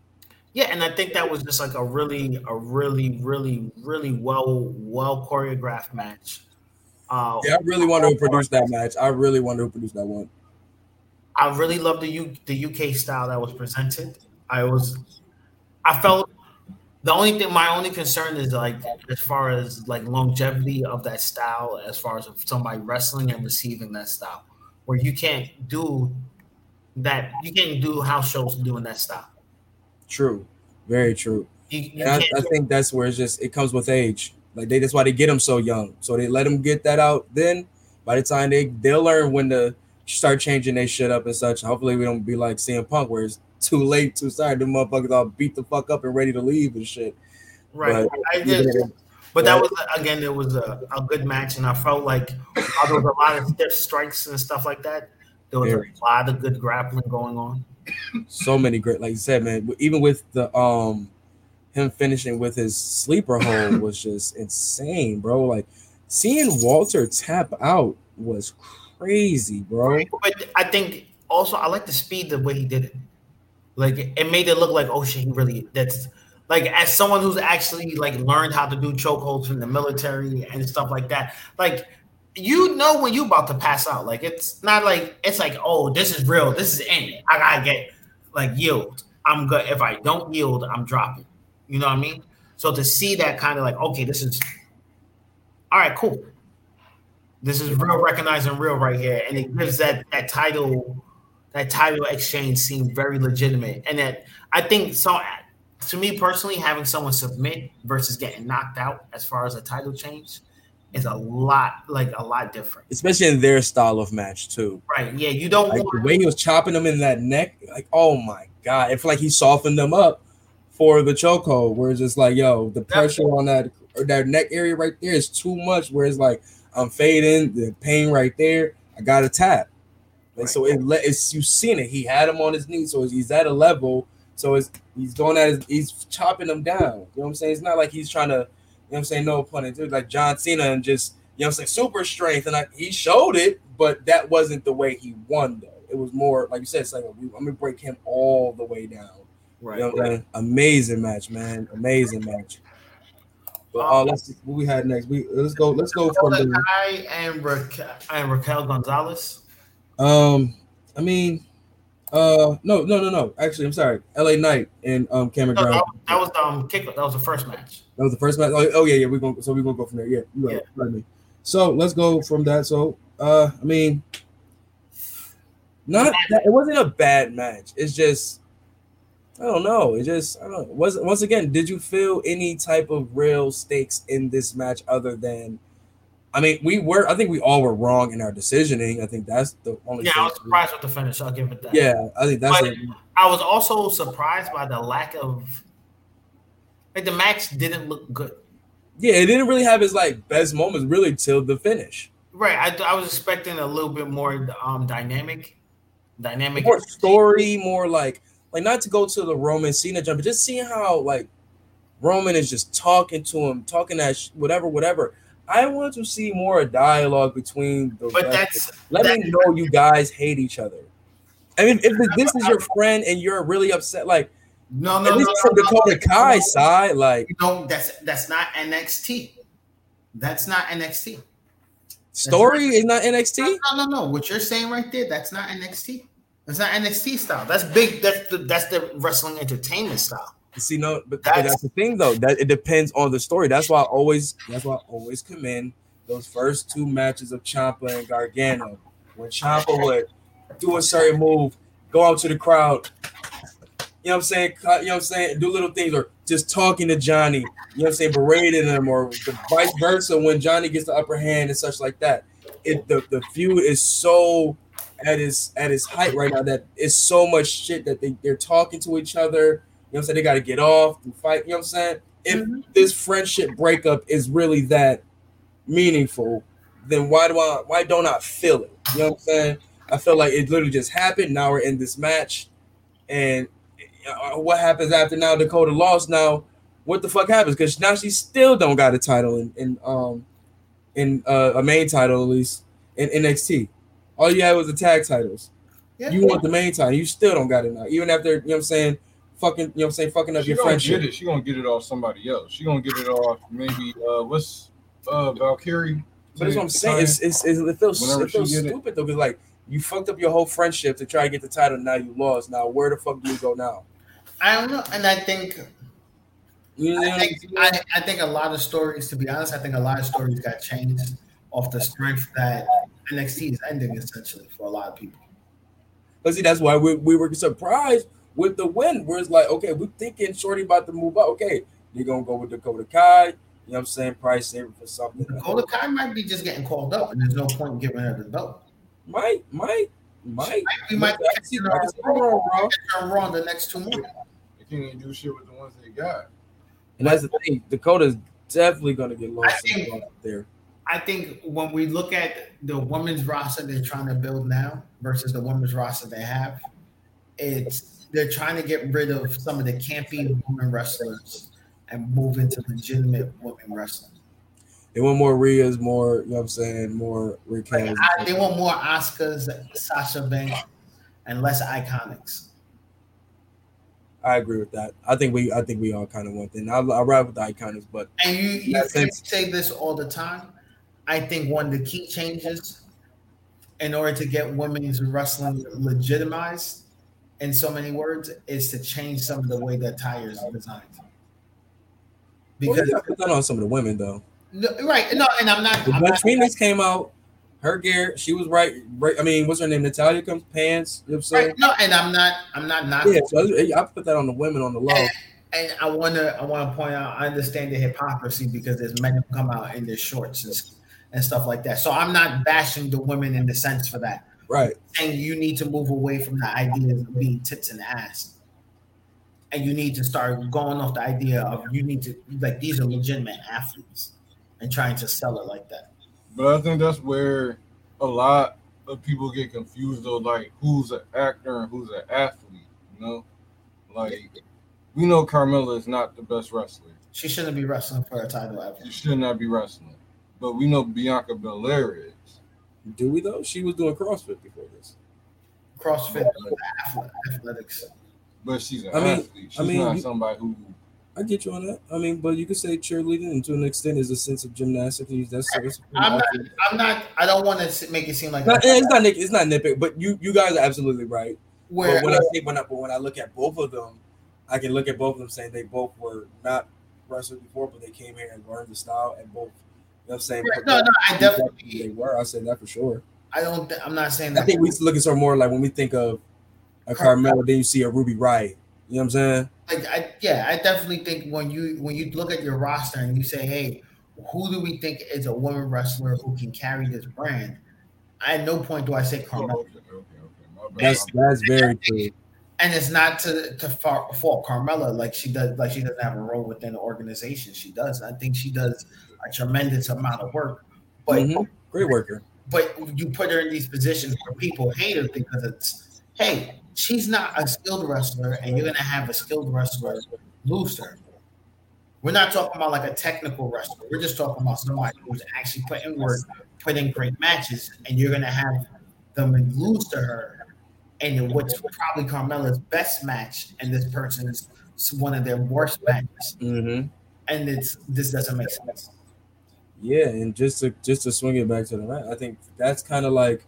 B: yeah, and I think that was just like a really, a really, really, really well, well choreographed match. Uh
A: Yeah, I really wanted to produce that match. I really wanted to produce that one.
B: I really love the U the UK style that was presented. I was I felt the only thing my only concern is like as far as like longevity of that style, as far as somebody wrestling and receiving that style, where you can't do that, you can't do house shows doing that style.
A: True, very true.
B: You, you
A: And I, I think that's where it's just it comes with age. Like they that's why they get them so young. So they let them get that out. Then by the time they they'll learn when to start changing their shit up and such. Hopefully we don't be like CM Punk where it's too late, too sorry. The motherfuckers all beat the fuck up and ready to leave and shit.
B: right.
A: But-
B: I did, but that was again, it was a, a good match, and I felt like while there was a lot of stiff strikes and stuff like that, there was a lot of good grappling going on.
A: so many great, like you said, man. Even with the um him finishing with his sleeper hold was just insane, bro. Like seeing Walter tap out was crazy, bro.
B: But I think also I like the speed the way he did it. Like it made it look like oh shit, he really that's like as someone who's actually like learned how to do chokeholds from the military and stuff like that. Like you know when you about to pass out. Like it's not like it's like oh this is real. This is in. I gotta get like yield. I'm good. If I don't yield, I'm dropping. You know what I mean? So to see that kind of like okay, this is all right, cool. This is real recognizing real right here, and it gives that that title that title exchange seemed very legitimate. And that I think so. To me personally, having someone submit versus getting knocked out as far as a title change is a lot like a lot different.
A: especially in their style of match too.
B: Right? Yeah, you don't
A: Like the way he was chopping them in that neck, like oh my god, it's like he softened them up for the chokehold. Where it's just like, yo, the pressure on that or that neck area right there is too much. Where it's like I'm fading, the pain right there. I got to tap. And so it let it's you've seen it. He had him on his knee, so he's at a level. So it's he's going at his, he's chopping them down. You know what I'm saying? It's not like he's trying to, you know what I'm saying, no pun intended, like John Cena and just you know what I'm saying, super strength. And like he showed it, but that wasn't the way he won though. It was more like you said, it's like I'm gonna break him all the way down.
B: right.
A: You know what I'm? Amazing match, man. Amazing match. But uh, let's what we had next. We let's go. Um, I mean, uh, no, no, no, no. Actually, I'm sorry. L.A. Knight and um Cameron
B: No,
A: Grimes.
B: that, that was um, kick. That was the first match.
A: That was the first match. Oh, oh yeah, yeah. We're going. So we're gonna go from there. Yeah, you right. right me. So let's go from that. So, uh, I mean, not that, it wasn't a bad match. It's just I don't know. It just I don't know. Was once again, did you feel any type of real stakes in this match other than? I mean, we were. I think we all were wrong in our decisioning. I think that's the only.
B: Yeah. I was surprised with the finish. I'll give it that.
A: Yeah, I think that's.
B: But-
A: it.
B: I was also surprised by the lack of like the match didn't look good.
A: Yeah, it didn't really have its like best moments really till the finish.
B: Right. I, I was expecting a little bit more um dynamic, dynamic.
A: more story, more like like not to go to the Roman Cena jump, but just seeing how like Roman is just talking to him, talking that sh- whatever, whatever. I want to see more dialogue between the.
B: But that's
A: let
B: that-
A: me know you guys hate each other. I mean, if this is your friend and you're really upset, like
B: no, no, no,
A: least
B: no,
A: from
B: no,
A: Dakota
B: no,
A: Kai
B: no.
A: side, like
B: You don't. That's that's not NXT. That's not NXT.
A: story is not NXT.
B: No, no, no, no. What you're saying right there, that's not NXT. That's not NXT style. That's big. That's the that's the wrestling entertainment style.
A: See, no, but but
B: That's-
A: that's, the thing though. That it depends on the story. That's why I always that's why I always commend those first two matches of Ciampa and Gargano. When Ciampa would do a certain move, go out to the crowd, you know what I'm saying? You know what I'm saying? Do little things or just talking to Johnny, you know what I'm saying, berating him, or the vice versa when Johnny gets the upper hand and such like that. It the, the feud is so at its at its height right now that it's so much shit that they, they're talking to each other. You know what I'm saying? They got to get off and fight. You know what I'm saying? If this friendship breakup is really that meaningful, then why do I why don't I feel it? You know what I'm saying? I feel like it literally just happened. Now we're in this match, and uh, what happens after now? Dakota lost. Now, what the fuck happens? Because now she still don't got a title in, in um in uh, a main title at least in NXT. All you had was the tag titles.
B: Yeah.
A: You want the main title. You still don't got it now. Even after you know what I'm saying, fucking you know what I'm saying, fucking up
E: She
A: your
E: gonna
A: friendship.
E: get it. She gonna get it off somebody else. She gonna get it off maybe uh what's uh Valkyrie.
A: But that's what I'm saying. It's, it's, it's, it feels, it feels
E: she get it.
A: stupid though. Because like you fucked up your whole friendship to try to get the title. Now you lost. Now where the fuck do you go now?
B: I don't know, and I think
A: You know
B: I think? I, I think a lot of stories, to be honest, I think a lot of stories got changed off the strength that NXT is ending essentially for a lot of people.
A: But see, that's why we, we were surprised with the win. Where it's like, okay, we're thinking Shorty about to move up. Okay, you're gonna go with Dakota Kai. You know what I'm saying? Price saver for something.
B: Dakota Kai might be just getting called up, and there's no point in giving her the belt.
A: Might, might, might.
B: We might
A: I can see- I can see her wrong, bro.
B: her Raw the next two months.
E: They can't even do shit with the ones they got.
A: And that's the thing. Dakota's definitely gonna get lost
B: think-
A: out there.
B: I think when we look at the women's roster they're trying to build now versus the women's roster they have, it's they're trying to get rid of some of the campy women wrestlers and move into legitimate women wrestling.
A: They want more Rheas, more, you know what I'm saying, more
B: Like, I, they want more Asukas, Sasha Banks, and less Iconics.
A: I agree with that. I think we I think we all kind of want that. I I ride with the iconics, but
B: And you, you say this all the time. I think one of the key changes in order to get women's wrestling legitimized, in so many words, is to change some of the way that tires are designed.
A: well,
B: Because
A: you got put that on some of the women though.
B: no, right, no, and I'm not. Not
A: Phoenix came out her gear, she was right. right I mean, what's her name? Natalya comes pants. You know what I'm saying?
B: Right. No, and I'm not. I'm not knocking.
A: Yeah, so I, I put that on the women on the low.
B: And, and I wanna I wanna point out I understand the hypocrisy because there's men who come out in their shorts and, and stuff like that. So I'm not bashing the women in the sense for that.
A: Right.
B: And you need to move away from the idea of being tits and ass. And you need to start going off the idea of you need to like these are legitimate athletes and trying to sell it like that.
E: But I think that's where a lot of people get confused though, like who's an actor and who's an athlete, you know? Like we know Carmella is not the best wrestler.
B: She shouldn't be wrestling for a title ever.
E: She should not be wrestling. But we know Bianca Belair is.
A: Do we though? She was doing CrossFit before this.
B: CrossFit uh, athletics.
E: But she's an
A: I mean-
E: athlete. She's
A: I mean,
E: not
A: you-
E: somebody who
A: I get you on that. I mean, but you could say cheerleading, and to an extent, is a sense of gymnastics. That's, that's
B: I'm not, I'm not. I don't want to make it seem like
A: Not- it's not nit- it's not nitpick, but you you guys are absolutely right.
B: where
A: But when I say when I but when I look at both of them, I can look at both of them saying they both were not wrestlers before, but they came here and learned the style and both. You know what I'm saying?
B: Right, no, no, I definitely-
A: they were. I said that for sure.
B: I don't. th- I'm not saying that.
A: I think we look at some more like when we think of a Carmella, then you see a Ruby Riott. You know what I'm saying?
B: like I yeah, I definitely think when you when you look at your roster and you say, hey, who do we think is a woman wrestler who can carry this brand? I at no point do I say
E: Oh,
B: Carmella,
E: okay, okay, okay.
A: That's that's very true.
B: and it's not to to far, fault Carmella like she does like she doesn't have a role within the organization. She does. I think she does a tremendous amount of work, but
A: Mhm. Great worker.
B: but you put her in these positions where people hate her because it's hey, she's not a skilled wrestler, and you're gonna have a skilled wrestler lose her. We're not talking about like a technical wrestler. We're just talking about somebody who's actually putting work, putting great matches, and you're gonna have them lose to her. And what's probably Carmella's best match, and this person's one of their worst matches,
A: Mm-hmm.
B: and it's this doesn't make sense.
A: Yeah, and just to just to swing it back to the match, I think that's kind of like,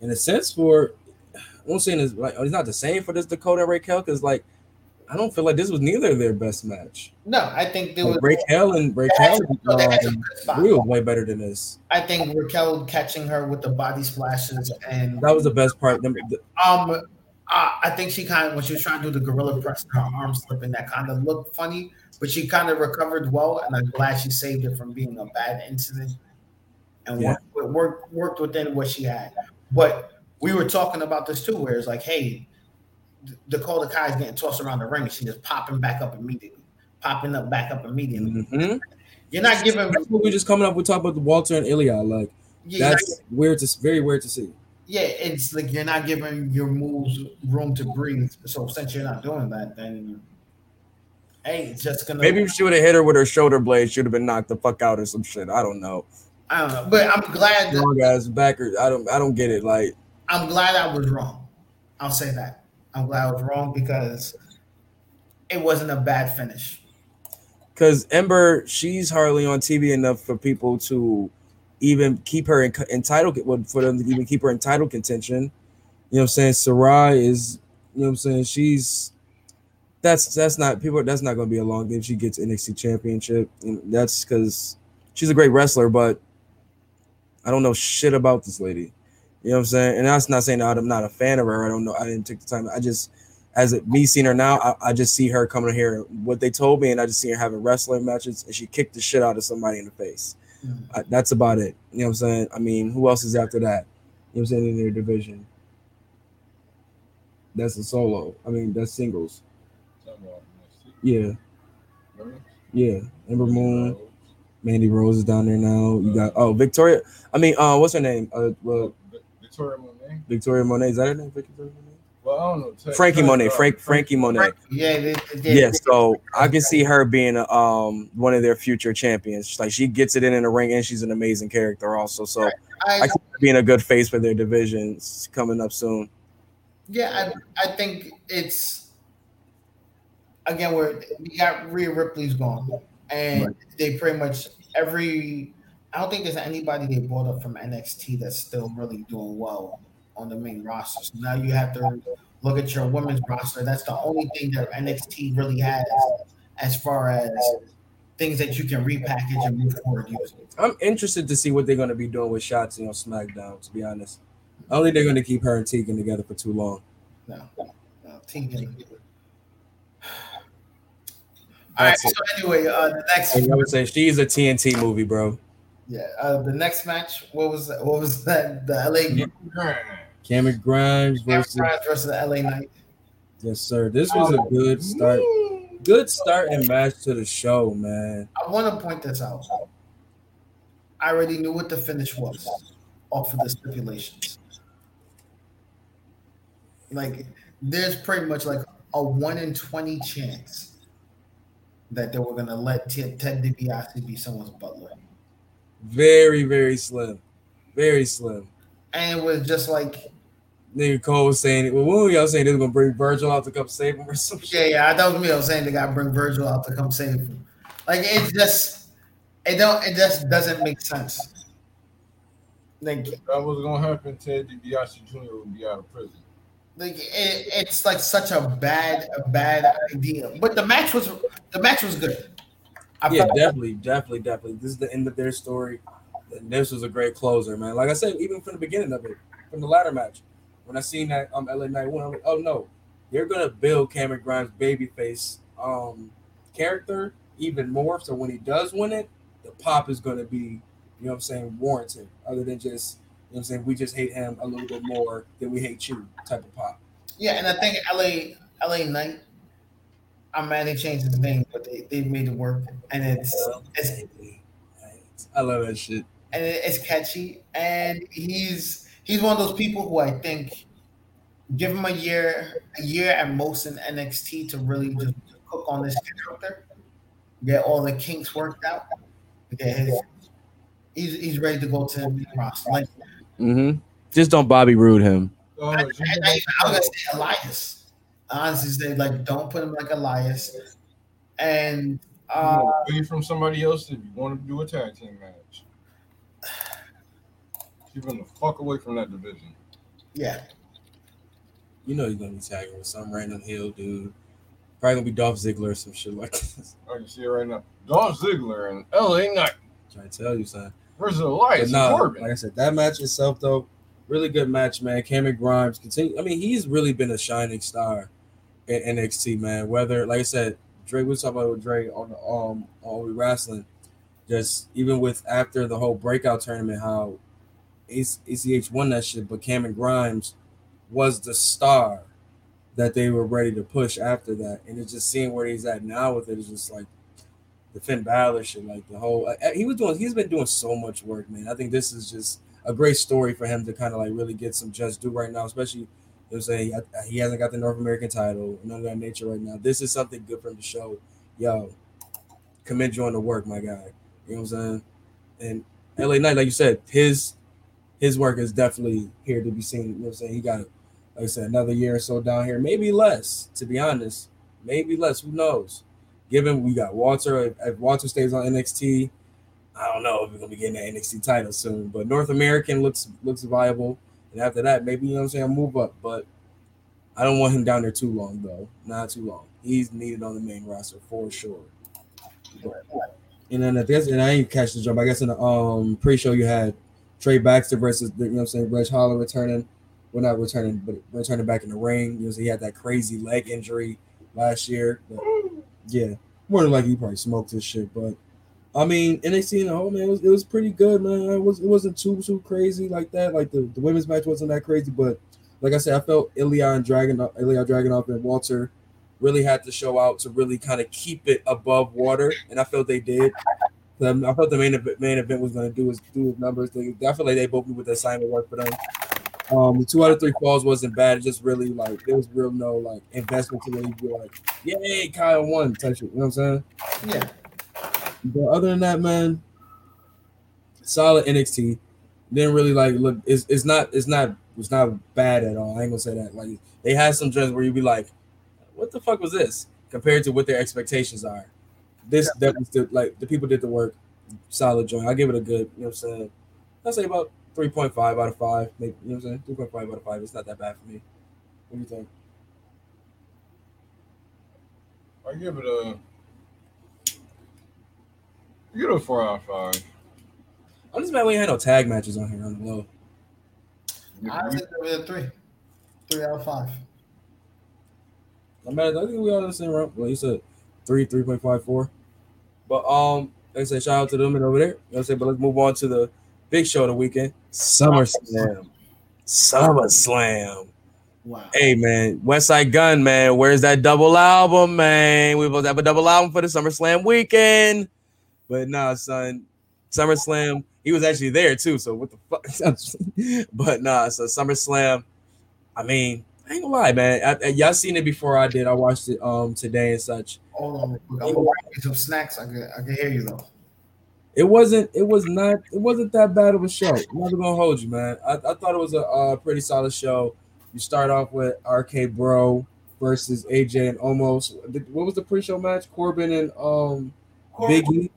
A: in a sense, for I won't say it's like it's not the same for this Dakota Raquel because like I don't feel like this was neither their best match.
B: No, I think there was.
A: Raquel and Raquel, um,
B: good spots.
A: Way better than this.
B: I think Raquel catching her with the body splashes and
A: That was the best part.
B: Um uh, I think she kind of when she was trying to do the gorilla press, her arm slipping that kind of looked funny, but she kind of recovered well, and I'm glad she saved it from being a bad incident and
A: Yeah.
B: worked, worked worked within what she had. But we were talking about this too, where it's like, hey, Dakota Kai is getting tossed around the ring, and she just popping back up immediately, popping up back up immediately.
A: Mhm.
B: You're not giving,
A: That's what we just coming up with talking about the Walter and Ilya. Like
B: not
A: that's weird to very weird to see.
B: yeah, it's like you're not giving your moves room to breathe. So since you're not doing that, then hey, just gonna
A: Maybe if she would have hit her with her shoulder blade, she'd have been knocked the fuck out or some shit. I don't know.
B: I don't know. But I'm glad that
A: guys, backers. I don't. I don't get it. Like
B: I'm glad I was wrong. I'll say that. I'm glad I was wrong because it wasn't a bad finish.
A: because Ember, she's hardly on TV enough for people to even keep her in, in title for them to even keep her in title contention. You know what I'm saying? Sarray is, you know what I'm saying? She's that's that's not people. That's not going to be a long game. She gets NXT Championship. And that's because she's a great wrestler, but I don't know shit about this lady. You know what I'm saying? And that's not saying that I'm not a fan of her. I don't know. I didn't take the time. I just as it, me seeing her now, I, I just see her coming here. What they told me, and I just see her having wrestling matches, and she kicked the shit out of somebody in the face.
B: Mhm.
A: I, that's about it. You know what I'm saying? I mean, who else is after that? You know what I'm saying in their division? That's a solo. I mean, that's singles. Yeah, yeah. Ember Moon, Mandy Rose is down there now. You got oh Victoria. I mean, uh, what's her name? Uh, well,
E: Victoria Monet.
A: Victoria Monet. Is that her name? Victoria Monet?
E: Well, I don't know.
A: Frankie
E: Tech-
A: Monet.
E: uh,
A: Frank Frankie Monet.
B: Yeah, they, they,
A: Yeah, so I can see her being um one of their future champions. Like she gets it in in the ring, and she's an amazing character also. So
B: I,
A: I see her being a good face for their divisions coming up soon.
B: yeah, I, I think it's again where we got Rhea Ripley's gone, and
A: Right.
B: they pretty much every. I don't think there's anybody they brought up from NXT that's still really doing well on the main roster. So now you have to look at your women's roster. That's the only thing that NXT really has as far as things that you can repackage and move forward using.
A: I'm interested to see what they're going to be doing with Shotzi on SmackDown. To be honest, I don't think they're going to keep her and Tegan together for too long.
B: No, no Tegan. All right. So anyway, uh, the next.
A: I would say she's a TNT movie, bro.
B: Yeah. Uh, the next match. What was that? What was that? The LA.
A: Cameron Grimes
B: versus, Grimes versus the LA Knight.
A: Yes, sir. This was a good start. Good start and match to the show, man.
B: I want to point this out. I already knew what the finish was off of the stipulations. Like, there's pretty much like a one in twenty chance that they were gonna let Ted, Ted DiBiase be someone's butler.
A: Very, very slim. Very slim.
B: And it was just like
A: Nigga Cole was saying it. Well, what were y'all saying they were gonna bring Virgil out to come save him or something?
B: Yeah, yeah. I thought me I was saying they gotta bring Virgil out to come save him. Like it just it don't it just doesn't make sense.
E: Like that was gonna happen, Ted DiBiase Jr. would be out of prison.
B: Like it, it's like such a bad, a bad idea. But the match was the match was good.
A: I yeah, definitely, definitely, definitely. This is the end of their story. And this was a great closer, man. Like I said, even from the beginning of it, from the ladder match, when I seen that um LA Knight win, I'm like, oh no, they're gonna build Cameron Grimes' babyface um character even more. So when he does win it, the pop is gonna be, you know what I'm saying, warranted, other than just know what I'm saying, we just hate him a little bit more than we hate you type of pop.
B: Yeah, and I think LA LA Knight, I'm mad they changed his name, but they, they made it work. And it's it's
A: I love that shit.
B: And it's catchy. And he's he's one of those people who I think give him a year, a year at most in NXT to really just cook on this character, get all the kinks worked out. Get his, he's he's ready to go to the roster. Like,
A: mm-hmm. just don't Bobby Roode him.
B: I, I, I, was gonna say Elias. Honestly, say like don't put him like Elias. And uh,
E: wait from somebody else if you want to do a tag team match. Keep him the fuck away from that division.
B: Yeah.
A: You know he's gonna be tagging with some random heel dude. Probably gonna be Dolph Ziggler or some shit like this.
E: I can see it right now. Dolph Ziggler and LA Knight.
A: Trying to tell you, son.
E: Versus Elias
A: nah, Corbin. Like I said, that match itself though, really good match, man. Cameron Grimes continue. I mean, he's really been a shining star in NXT, man. Whether, like I said, Dre was talking about with Dre on the um on we wrestling. Just even with after the whole breakout tournament, how ACH won that shit, but Cameron Grimes was the star that they were ready to push after that. And it's just seeing where he's at now with it is just like the Finn Balor shit, like the whole he was doing. He's been doing so much work, man. I think this is just a great story for him to kind of like really get some just do right now, especially you know saying he hasn't got the North American title, none of that nature right now. This is something good for him to show. Yo, commend you on the work, my guy. You know what I'm saying? And LA Knight, like you said, his his work is definitely here to be seen. You know what I'm saying? He got, like I said, another year or so down here, maybe less, to be honest. Maybe less. Who knows? Given we got Walter, if, Walter stays on NXT, I don't know if we're gonna be getting that NXT title soon. But North American looks looks viable. And after that, maybe you know what I'm saying, move up. But I don't want him down there too long though. Not too long. He's needed on the main roster for sure. and then I guess and I didn't catch the jump. I guess in the um pre-show you had Trey Baxter versus you know what I'm saying, Ridge Holland returning. Well, not returning, but returning back in the ring. You know, he had that crazy leg injury last year. But yeah, more than likely he probably smoked his shit. But I mean, NXT in the whole man, it was, it was pretty good, man. It was it wasn't too too crazy like that. Like the, the women's match wasn't that crazy, but like I said, I felt Ilya and Dragon Ilya Dragunov and Walter really had to show out to really kind of keep it above water, and I felt they did. Um, I felt the main event, main event was going to do his do his numbers. They, I feel like they both knew what the assignment work for them. Um, the two out of three falls wasn't bad. It just really like there was real no like investment to really be like, yay, Kyle won type shit. You know what I'm saying?
B: Yeah.
A: But other than that, man, solid NXT. Didn't really like look. It's, it's not it's not it's not bad at all. I ain't gonna say that. Like they had some joints where you'd be like, what the fuck was this compared to what their expectations are this yeah. definitely still like the people did the work. Solid joint. I give it a good, you know what I'm saying? I'll say about 3.5 out of 5. Maybe, you know what I'm saying? 3.5 out of 5. It's not that bad for me. What do you think?
E: I give it a You get a four out of five.
A: I'm just mad we ain't had no tag matches on here on the low.
B: I think it was a three. Three out of five.
A: I'm mad. I think we all in the same round. Well, you said three, three point five four. But um, like I said, shout out to them and over there. You know what I'm saying? But let's move on to the big show of the weekend. SummerSlam. SummerSlam.
B: Wow.
A: Hey man, Westside Gunn, man. Where's that double album, man? We to have a double album for the SummerSlam weekend. But nah, son. SummerSlam, he was actually there too. So what the fuck? but nah, so SummerSlam. I mean, I ain't gonna lie, man. I, I- y'all seen it before I did. I watched it um today and such.
B: Hold on. I'm gonna you some snacks. I can I can hear you though.
A: It wasn't. It was not. It wasn't that bad of a show. I'm not gonna hold you, man. I, I thought it was a, uh pretty solid show. You start off with RK Bro versus AJ and Omos. What was the pre-show match? Corbin and um Biggie.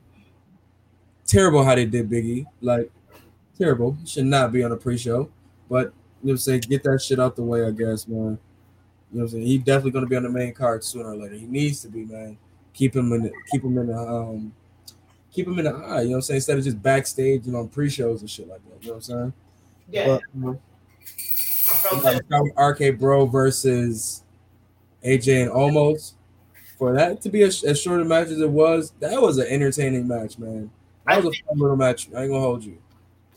A: Terrible how they did Biggie. Like terrible. Should not be on a pre-show. But you know what I'm saying? Get that shit out the way, I guess, man. You know what I'm saying? He definitely gonna be on the main card sooner or later. He needs to be, man. Keep him in the keep him in the um keep him in the eye, you know what I'm saying? Instead of just backstage and on pre-shows and shit like that. You know what I'm saying?
B: Yeah,
A: But, you know,
B: I felt
A: like. RK Bro versus AJ and Omos for that to be a, as short a match as it was, that was an entertaining match, man. That was a fun little match. I ain't gonna hold you.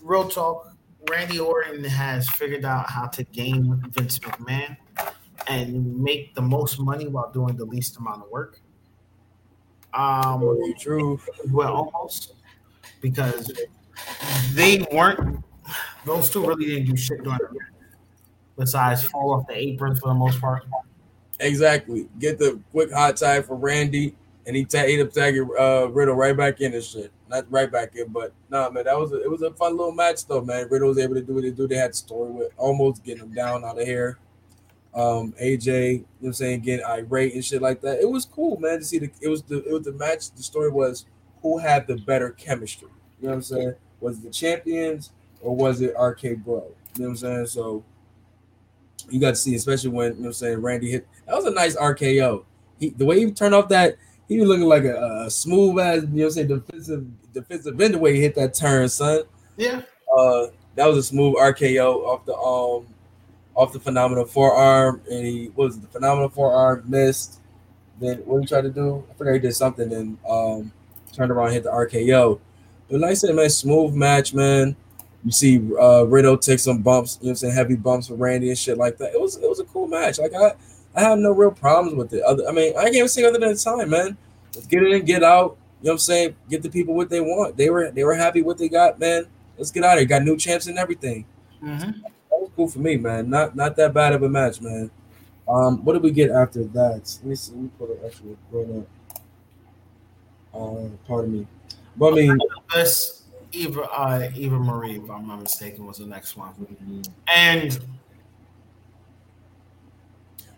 B: Real talk. Randy Orton has figured out how to game Vince McMahon and make the most money while doing the least amount of work. Um,
A: true.
B: well, almost because they weren't. Those two really didn't do shit during the besides fall off the apron for the most part.
A: Exactly. Get the quick hot tag for Randy, and he ta- he up tagging uh, Riddle right back in and shit. Not right back in, but nah, man, that was a, it was a fun little match though, man. Riddle was able to do what they do. They had story with Omos getting him down out of here. Um, AJ, you know what I'm saying, getting irate and shit like that. It was cool, man, to see the it was the it was the match. The story was who had the better chemistry. You know what I'm saying? Was it the champions or was it RK Bro? You know what I'm saying? So you got to see, especially when you know what I'm saying Randy hit. That was a nice RKO. He the way he turned off that, he was looking like a, a smooth as you know what I'm saying defensive defensive end the way he hit that turn, son.
B: Yeah,
A: Uh that was a smooth RKO off the um off the phenomenal forearm, and he what was it, the phenomenal forearm missed. Then what he tried to do? I forgot he did something and um turned around hit the RKO. But like I said, man, smooth match, man. You see uh Riddle take some bumps, you know I'm saying, heavy bumps for Randy and shit like that. It was it was a cool match. Like I I have no real problems with it. Other I mean, I can't even say other than the time, man. Let's get in get out. You know what I'm saying? Get the people what they want. They were they were happy what they got, man. Let's get out of here. Got new champs and everything.
B: Mhm.
A: Cool for me, man. Not not that bad of a match, man. Um, what did we get after that? Let me see. Let me pull it actually bring up. Um, pardon me. But I mean,
B: this Eva uh, Eva Marie, if I'm not mistaken, was the next one, and
A: the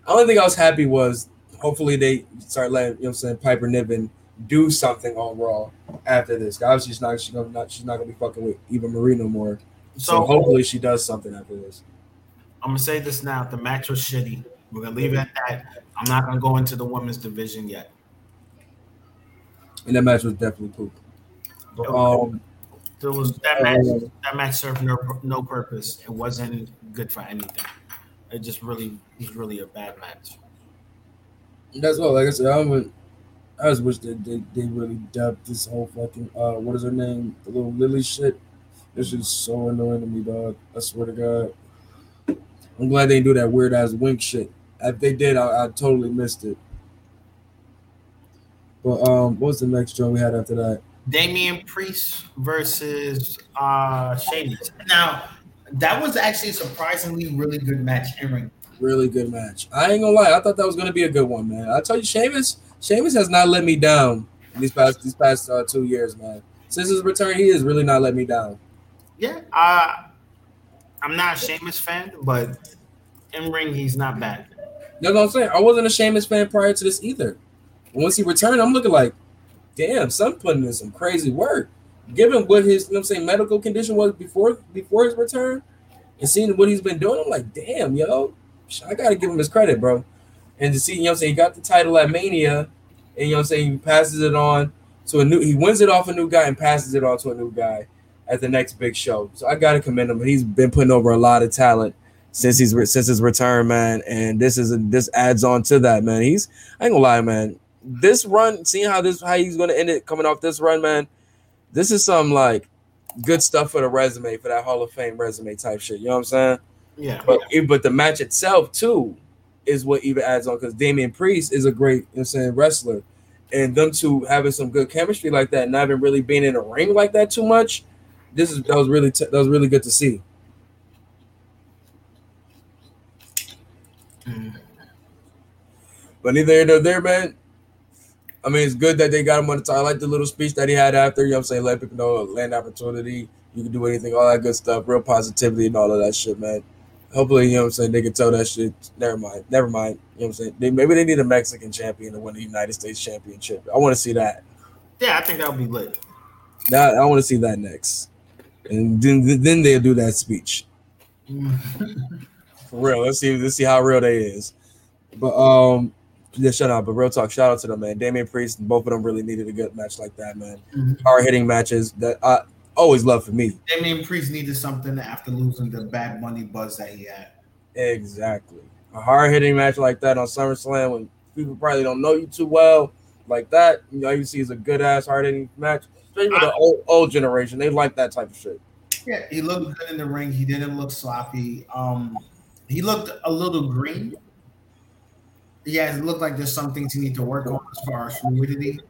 A: only thing I was happy was hopefully they start letting you know what I'm saying Piper Niven do something on Raw after this. Obviously, she's not she's gonna not she's not gonna be fucking with Eva Marie no more. So,
B: so
A: hopefully she does something after this.
B: I'm gonna say this now: the match was shitty. We're gonna leave it at that. I'm not gonna go into the women's division yet.
A: And that match was definitely poop. But, um,
B: There was that match. That match served no no purpose. It wasn't good for anything. It just really was really a bad match.
A: That's all. Like I said, I would. I just wish that they, they really dubbed this whole fucking uh what is her name? The little Lily shit. This is so annoying to me, dog. I swear to God. I'm glad they didn't do that weird ass wink shit. If they did, I, I totally missed it. But um, what was the next joint we had after that?
B: Damian Priest versus uh Sheamus. Now, that was actually a surprisingly really good match in ring.
A: Really good match. I ain't gonna lie, I thought that was gonna be a good one, man. I told you, Sheamus, Sheamus has not let me down these past these past uh, two years, man. Since his return, he has really not let me down.
B: Yeah, uh, I'm not a Sheamus fan, but in ring he's not bad.
A: That's what I'm saying. I wasn't a Sheamus fan prior to this either. Once he returned, I'm looking like, damn, son putting in some crazy work. Given what his you know I'm saying medical condition was before before his return, and seeing what he's been doing, I'm like, damn, yo, I gotta give him his credit, bro. And to see, you know what I'm saying, he got the title at Mania, and you know what I'm saying, he passes it on. to a new. He wins it off a new guy and passes it on to a new guy at the next big show. So I gotta commend him. He's been putting over a lot of talent since he's since his return, man. And this is this adds on to that, man. He's I ain't gonna lie, man. This run, seeing how this how he's gonna end it coming off this run, man. This is some like good stuff for the resume for that Hall of Fame resume type shit. You know what I'm saying?
B: Yeah.
A: But but the match itself too is what even adds on because Damian Priest is a great, you know what I'm saying, wrestler. And them two having some good chemistry like that, not even really being in a ring like that too much. This is that was really t- that was really good to see.
B: Mm.
A: But neither here nor there, man. I mean, it's good that they got him on the top. I like the little speech that he had after, you know what I'm saying? Let people know land opportunity. You can do anything, all that good stuff, real positivity and all of that shit, man. Hopefully, you know what I'm saying, they can tell that shit. Never mind. Never mind. You know what I'm saying? They, maybe they need a Mexican champion to win the United States Championship. I want to see that.
B: Yeah, I think that would be lit.
A: That I want to see that next. And then then they'll do that speech. For real. Let's see. Let's see how real they is. But um, yeah, shut up. But real talk. Shout out to them, man. Damian Priest. Both of them really needed a good match like that, man.
B: Mhm.
A: Hard hitting matches that I always love for me.
B: Damian Priest needed something after losing the Bad Bunny buzz that he had.
A: Exactly. A hard hitting match like that on SummerSlam when people probably don't know you too well, like that. You know, you see is a good ass hard hitting match. Especially with the old, old generation, they like that type of shit.
B: Yeah, he looked good in the ring. He didn't look sloppy. Um, he looked a little green. Yeah, it looked like there's some things he need to work on as far as fluidity.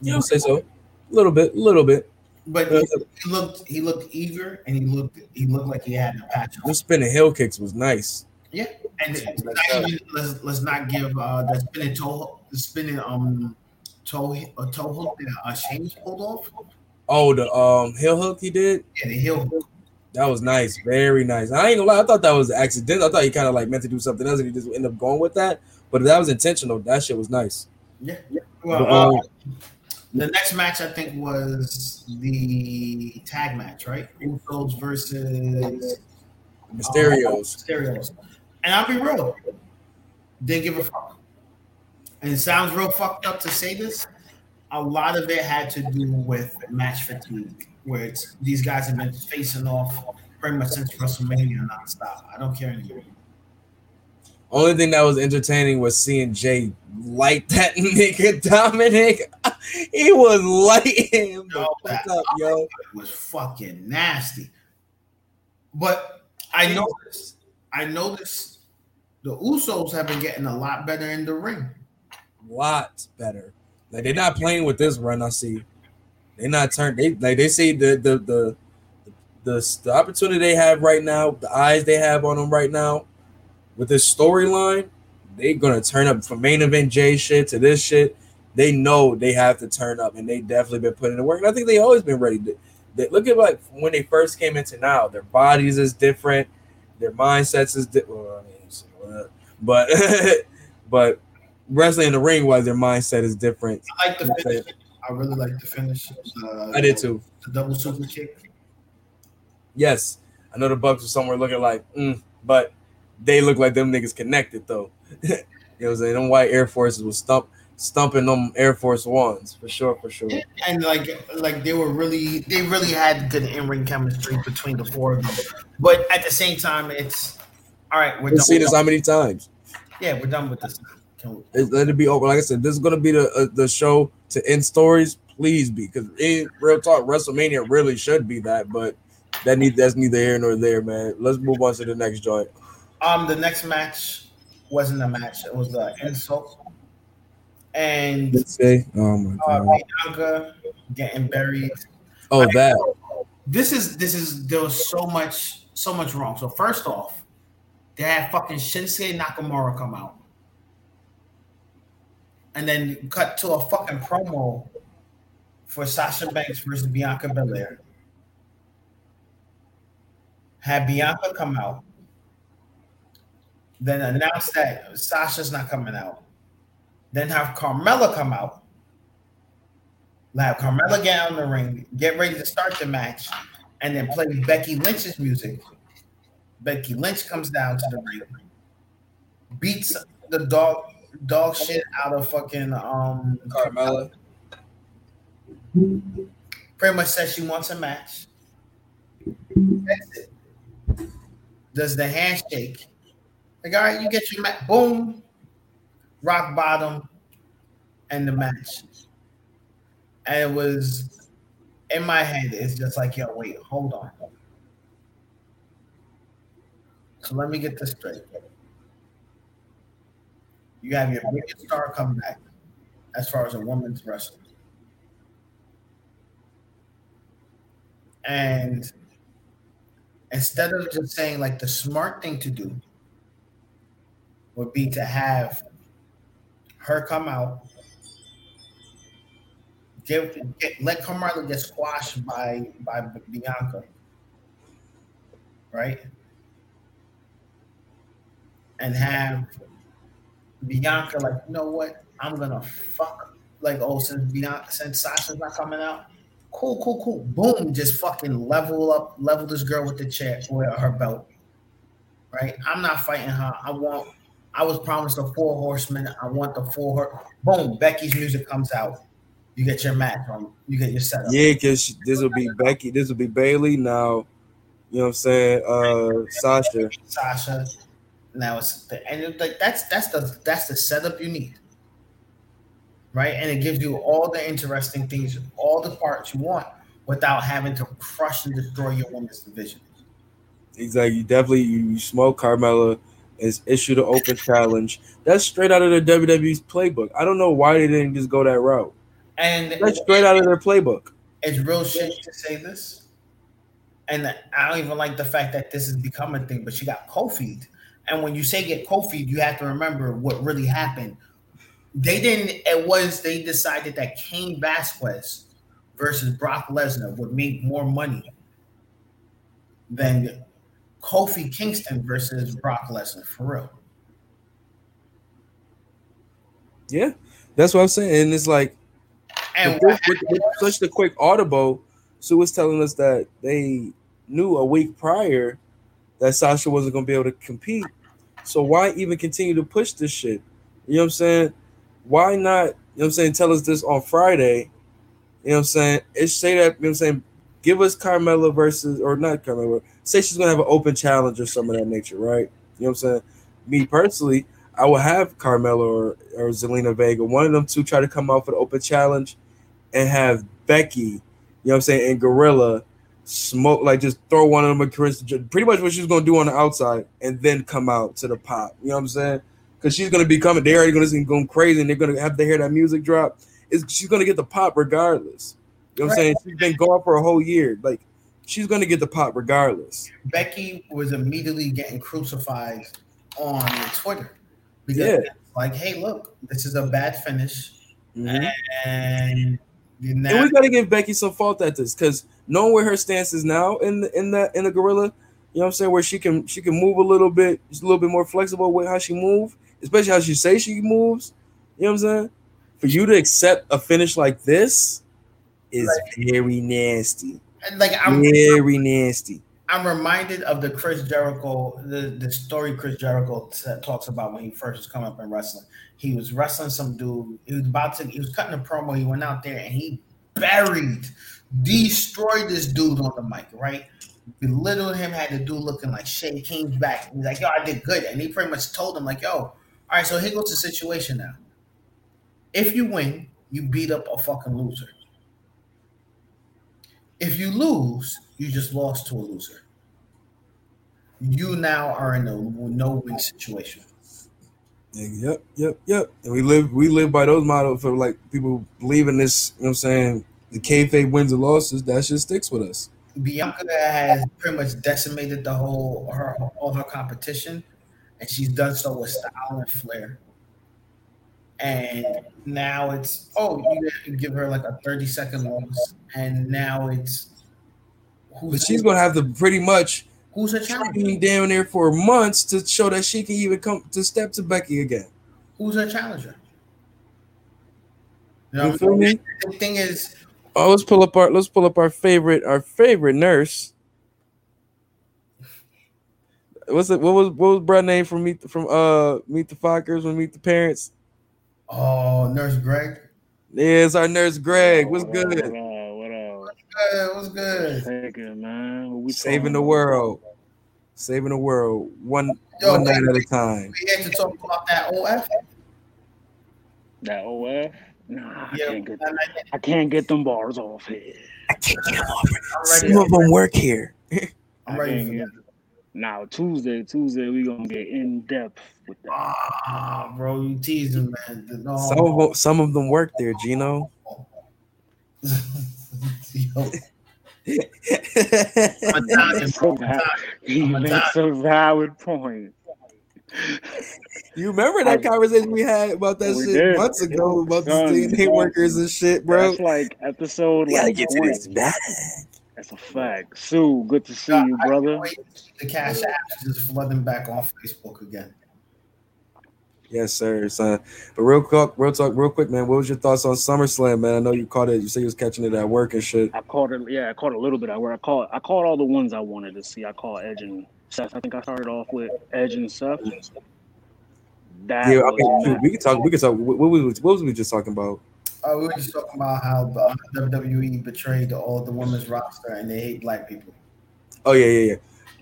A: You know, say so. A little bit, a little bit.
B: But he, he looked he looked eager and he looked he looked like he had a patch on.
A: The spinning heel kicks was nice.
B: Yeah, and let's not, even, let's, let's not give uh the spinning toe the spinning um toe a toe hook that uh, Sheamus pulled off.
A: Oh, the um heel hook he did.
B: Yeah, the heel hook.
A: That was nice, very nice. I ain't gonna lie, I thought that was accidental. I thought he kind of like meant to do something else, and he just ended up going with that. But that was intentional. That shit was nice.
B: Yeah. Well,
A: But,
B: uh,
A: um,
B: The next match I think was the tag match, right? Usos versus
A: Mysterios.
B: Mysterios. And I'll be real, didn't give a fuck. And it sounds real fucked up to say this. A lot of it had to do with match fatigue, where it's these guys have been facing off pretty much since WrestleMania nonstop. I don't care anymore.
A: Only thing that was entertaining was seeing Jey light that nigga Dominik. he was lighting him the
B: Yo,
A: fuck
B: that-
A: up, yo.
B: It was fucking nasty. But I noticed, I noticed the Usos have been getting a lot better in the ring.
A: Lots better. Like they're not playing with this run. I see. They're not turned. They like they see the the the the, the opportunity they have right now, the eyes they have on them right now, with this storyline, they're gonna turn up from main event J shit to this shit. They know they have to turn up, and they definitely been putting in the work. And I think they always been ready. To, they, look at like when they first came into now, their bodies is different, their mindsets is different. Well, I mean, uh, but but wrestling in the ring wise, their mindset is different.
B: I like the finish. I really like the finish. Uh,
A: I did too.
B: The double super kick.
A: Yes, I know the Bucks were somewhere looking like, mm, but they look like them niggas connected though. you know what I'm saying? Them white Air Forces was stump stumping them Air Force Ones for sure, for sure.
B: And like, like they were really, they really had good in ring chemistry between the four of them. But at the same time, it's all right. We're
A: We've
B: done.
A: seen this how many times?
B: Yeah, we're done with this. Can we-
A: It- Let it be over. Like I said, this is gonna be the uh, the show to end stories. Please be, because real talk, WrestleMania really should be that, but that need that's neither here nor there, man. Let's move on to the next joint.
B: Um, the next match wasn't a match; it was an insult. And
A: Let's say, oh my
B: uh,
A: god,
B: Bianca getting buried.
A: oh that
B: This is this is there was so much so much wrong. So first off, they had fucking Shinsuke Nakamura come out, and then cut to a fucking promo for Sasha Banks versus Bianca Belair. Had Bianca come out, then announce that Sasha's not coming out. Then have Carmella come out. Have Carmella get on the ring, get ready to start the match, and then play Becky Lynch's music. Becky Lynch comes down to the ring, beats the dog dog shit out of fucking um
A: Carmella.
B: Pretty much says she wants a match. That's it. Does the handshake. Like, all right, you get your match. Boom. Rock bottom. And the match. And it was in my head, it's just like, yo, wait, hold on. So let me get this straight. You have your biggest star come back as far as a woman's wrestler. And instead of just saying like the smart thing to do would be to have her come out, give get, let Carmella get squashed by by Bianca, right? And have Bianca like, you know what? I'm gonna fuck like oh since Bianca since Sasha's not coming out. Cool, cool, cool. Boom, just fucking level up, level this girl with the chair with her belt. Right? I'm not fighting her. I want I was promised the four horsemen. I want the four boom, Becky's music comes out. You get your match on you get your setup.
A: Yeah, because this will be Becky, this will be Bayley now. You know what I'm saying? Uh Sasha.
B: Sasha. Now it's and it's like that's that's the that's the setup you need, right? And it gives you all the interesting things, all the parts you want, without having to crush and destroy your women's division.
A: Exactly. You definitely you smoke Carmella is issued an open challenge. That's straight out of the WWE's playbook. I don't know why they didn't just go that route.
B: And
A: that's straight out of their playbook.
B: It's real shit to say this. And I don't even like the fact that this has become a thing, but she got Kofi and when you say get Kofi, you have to remember what really happened. They didn't, it was they decided that Cain Velasquez versus Brock Lesnar would make more money than Kofi Kingston versus Brock Lesnar for real.
A: Yeah, that's what I'm saying. And it's like, and with, with, with such a quick audible, Sue was telling us that they knew a week prior that Sasha wasn't going to be able to compete. So why even continue to push this shit? You know what I'm saying? Why not, you know what I'm saying, tell us this on Friday? You know what I'm saying? It's say that, you know what I'm saying, give us Carmella versus, or not Carmella, say she's gonna have an open challenge or some of that nature, right? You know what I'm saying? Me personally, I will have Carmella or, or Zelina Vega, one of them two try to come out for the open challenge and have Becky, you know what I'm saying, and Gorilla smoke, like just throw one of them at Chris, pretty much what she's gonna do on the outside, and then come out to the pop. You know what I'm saying? Because she's gonna be coming, they're already gonna be going crazy, and they're gonna have to hear that music drop. Is she's gonna get the pop regardless? You know what I'm saying? She's been gone for a whole year, like she's gonna get the pop regardless.
B: Becky was immediately getting crucified on Twitter because, yeah. like, hey, look, this is a bad finish, mm-hmm. and.
A: Now- and we got to give Becky some fault at this because knowing where her stance is now in the, in that in the gorilla, you know what I'm saying, where she can she can move a little bit, just a little bit more flexible with how she move, especially how she say she moves. You know what I'm saying? For you to accept a finish like this is like, very nasty.
B: Like I'm
A: very nasty.
B: I'm reminded of the Chris Jericho, the, the story Chris Jericho talks about when he first was coming up in wrestling. He was wrestling some dude. He was about to, he was cutting a promo. He went out there and he buried destroyed this dude on the mic, right? Belittled him, had the dude looking like shit. came back. He's like, yo, I did good. And he pretty much told him, like, yo, all right, so here goes the situation now. If you win, you beat up a fucking loser. If you lose, you just lost to a loser. You now are in a no-win situation.
A: Yep, yep, yep. And we live we live by those models for like people believe in this, you know what I'm saying, the kayfabe wins and losses, that shit sticks with us.
B: Bianca has pretty much decimated the whole her all her competition, and she's done so with style and flair. And now it's oh, you give her like a thirty second loss, and now it's
A: but she's gonna have to pretty much
B: who's her challenger
A: down there for months to show that she can even come to step to Becky again.
B: Who's her challenger? You, know, you feel me? The thing is,
A: Oh, let's pull up our let's pull up our favorite our favorite nurse. What's it? What was what was Brad name from meet from uh Meet the Fockers when Meet the Parents?
B: Oh, Nurse Greg.
A: Yeah, it's our nurse Greg. What's good? Up, what up?
B: What's good? What's good?
F: Taking man. What we
A: Saving
F: talking
A: the
F: about?
A: world. Saving the world. One
B: Yo,
A: one night at a time.
B: We had to talk about that OF.
F: That OF. Nah, I
B: Yeah,
F: can't get.
B: that night.
F: I can't get them bars off here.
A: I can't get them off. Some of them work here.
B: I'm ready for
F: get. Now Tuesday, Tuesday we gonna get in depth with that.
B: Ah, bro, you teasing, man. No.
A: Some of them, some of them work there, Gino.
B: Yo,
A: yeah,
B: I'm Italian, bro. I'm Italian.
F: He makes a valid point.
A: You remember that
F: I-
A: conversation we had about that shit
F: did.
A: months ago about the
F: Son,
A: DNA workers and shit, bro.
F: That's like episode
A: We gotta
F: like
A: get to this
F: 20.
A: bag.
F: That's a fact. Sue, good to see
B: Nah,
F: you, brother.
B: can't wait to see The cash apps is just flooding back on Facebook again.
A: Yes, sir, son. But real quick, real talk, real quick, man. What was your thoughts on SummerSlam, man? I know you caught it. You said you was catching it at work and shit.
F: I caught it. Yeah, I caught a little bit. I where I caught. I caught all the ones I wanted to see. I caught Edge and Seth. I think I started off with Edge and Seth. That
A: Yeah, I mean, shoot,
F: mad.
A: we can talk. We can talk. What, what, was- what was we just talking about?
B: Uh, we were just talking about how the WWE betrayed all the women's roster and they hate black people.
A: Oh yeah, yeah, yeah,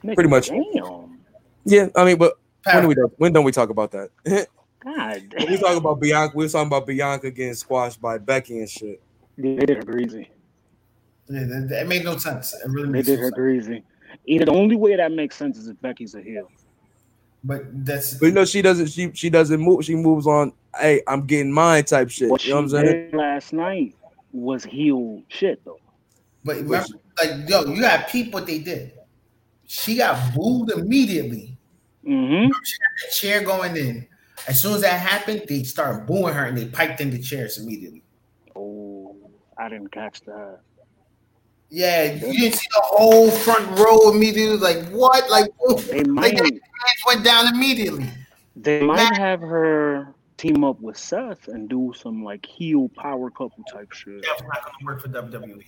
F: Nigga,
A: pretty much.
F: Damn.
A: yeah. I mean, but when do we when don't we talk about that?
F: God.
A: We talk about Bianca. We was talking about Bianca getting squashed by Becky and shit.
F: They did her greasy.
B: yeah, that- that- it made no sense. It really
F: They did
B: no
F: her
B: sense.
F: greasy. Either the only way that makes sense is if Becky's a heel.
B: But that's
A: But you know, she doesn't. She she doesn't move. She moves on. Hey, I'm getting mine type shit.
F: What
A: you know what I'm
F: she
A: saying?
F: did last night was heel shit though.
B: but remember, like yo, you got peep what they did. She got booed immediately.
F: Mm-hmm.
B: The chair going in. As soon as that happened, they started booing her and they piped in the chairs immediately.
F: Oh, I didn't catch that.
B: Yeah, you didn't see the whole front row immediately. Like what? Like,
F: They might
B: that went down immediately.
F: they might
B: Man.
F: have her team up with Seth and do some like heel power couple type shit.
B: That's not gonna work for WWE.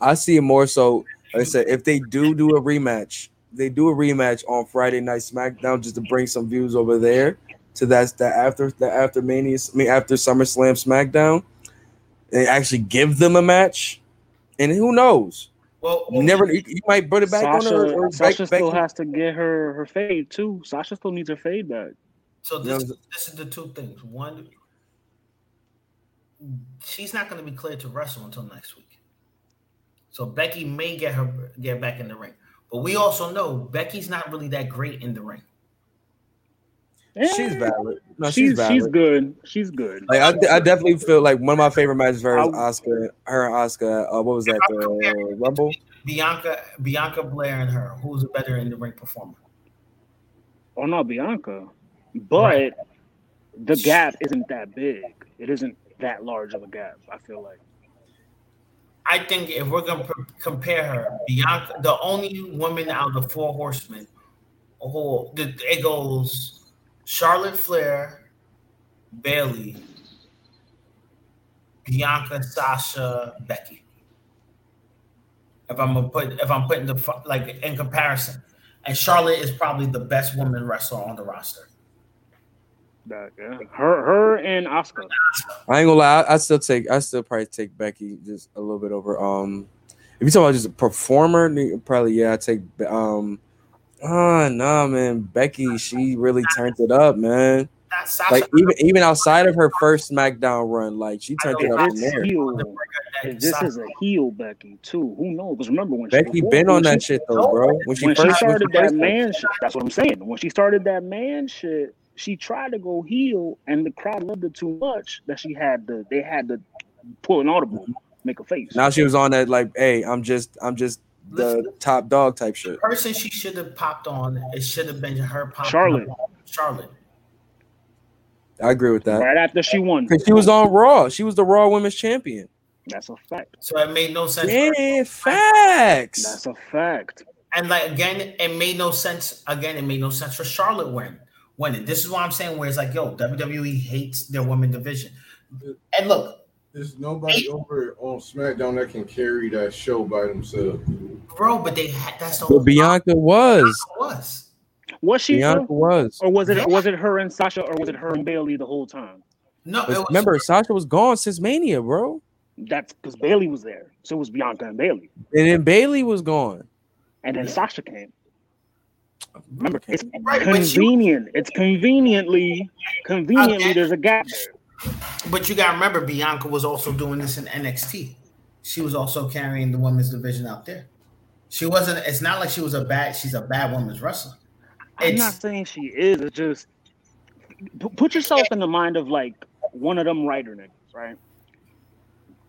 A: I see it more so. Like I said, if they do do a rematch, they do a rematch on Friday Night SmackDown just to bring some views over there to that's the after the after Mania, I mean after SummerSlam SmackDown. They actually give them a match, and who knows?
B: Well,
A: You never, you, you might put it back
F: Sasha,
A: on her. Or
F: Sasha
A: Beck-
F: still
A: Becky-
F: has to get her her fade too. Sasha still needs her fade back.
B: So
A: You know
B: this, this is the two things. One, she's not going to be cleared to wrestle until next week. So Becky may get her get back in the ring, but we also know Becky's not really that great in the ring.
A: She's
F: Eh,
A: valid. No, she's,
F: she's
A: valid.
F: she's good. She's good.
A: Like I, I definitely feel like one of my favorite matches for her is Asuka, her and Asuka. Uh, what was that? The Rumble.
B: Bianca, Bianca Belair, and her. Who's a better in the ring performer?
F: Oh no, Bianca. But the gap isn't that big. It isn't that large of a gap. I feel like.
B: I think if we're going to compare her, Bianca, the only woman out of the four horsemen, who the, it goes Charlotte Flair, Bayley, Bianca, Sasha, Becky. If I'm gonna put, if I'm putting the like in comparison, and Charlotte is probably the best woman wrestler on the roster.
F: That, yeah. Her her and Asuka.
A: I ain't gonna lie. I, I still take. I still probably take Becky just a little bit over. Um, if you talk about just a performer, probably yeah. I take. Um, ah, nah, man. Becky, she really turned it up, man. Like even even outside of her first SmackDown run, like she turned it up from
F: it's
A: there.
F: heel, this is a heel Becky too, who knows? Because remember when
A: Becky
F: before-
A: been on that
F: she-
A: shit though, bro. When she
F: when
A: first
F: she started
A: when she
F: that
A: first-
F: man shit, that's what I'm saying. When she started that man shit, she tried to go heel, and the crowd loved it too much that she had to. They had to pull an audible, make a face.
A: Now she was on that like, hey, I'm just I'm just the
B: Listen.
A: top dog type shit.
B: The person she should have popped on, it should have been her popping
F: Charlotte.
B: Charlotte.
A: I agree with that.
F: right after she won,
A: Cause she was on Raw. She was the Raw Women's Champion.
F: that's a fact.
B: So it made no sense.
A: Yeah, facts.
F: That's a fact.
B: And like again, it made no sense. Again, it made no sense for Charlotte win winning. This is what I'm saying. Where it's like, yo, WWE hates their women division. And look,
E: There's nobody over on SmackDown that can carry that show by themselves.
B: bro, but they had that's the
A: But
B: whole
A: Bianca was.
B: was.
F: Was she,
A: Bianca
F: though?
A: was.
F: or was it
B: Yeah.
F: was it her and Sasha, or was it her and Bayley the whole time?
B: No, it was,
A: remember, Sasha was gone since Mania, bro.
F: That's because Bayley was there. So it was Bianca and Bayley.
A: And then Bayley was gone.
F: And then Sasha came. Remember, it's
B: Right, but she-
F: convenient. It's conveniently, conveniently,
B: Okay.
F: there's a gap there.
B: But you gotta remember, Bianca was also doing this in NXT. She was also carrying the women's division out there. She wasn't. It's not like she was a bad. She's a bad women's wrestler.
F: I'm not saying she is. It's just p- put yourself in the mind of like one of them writer niggas, right?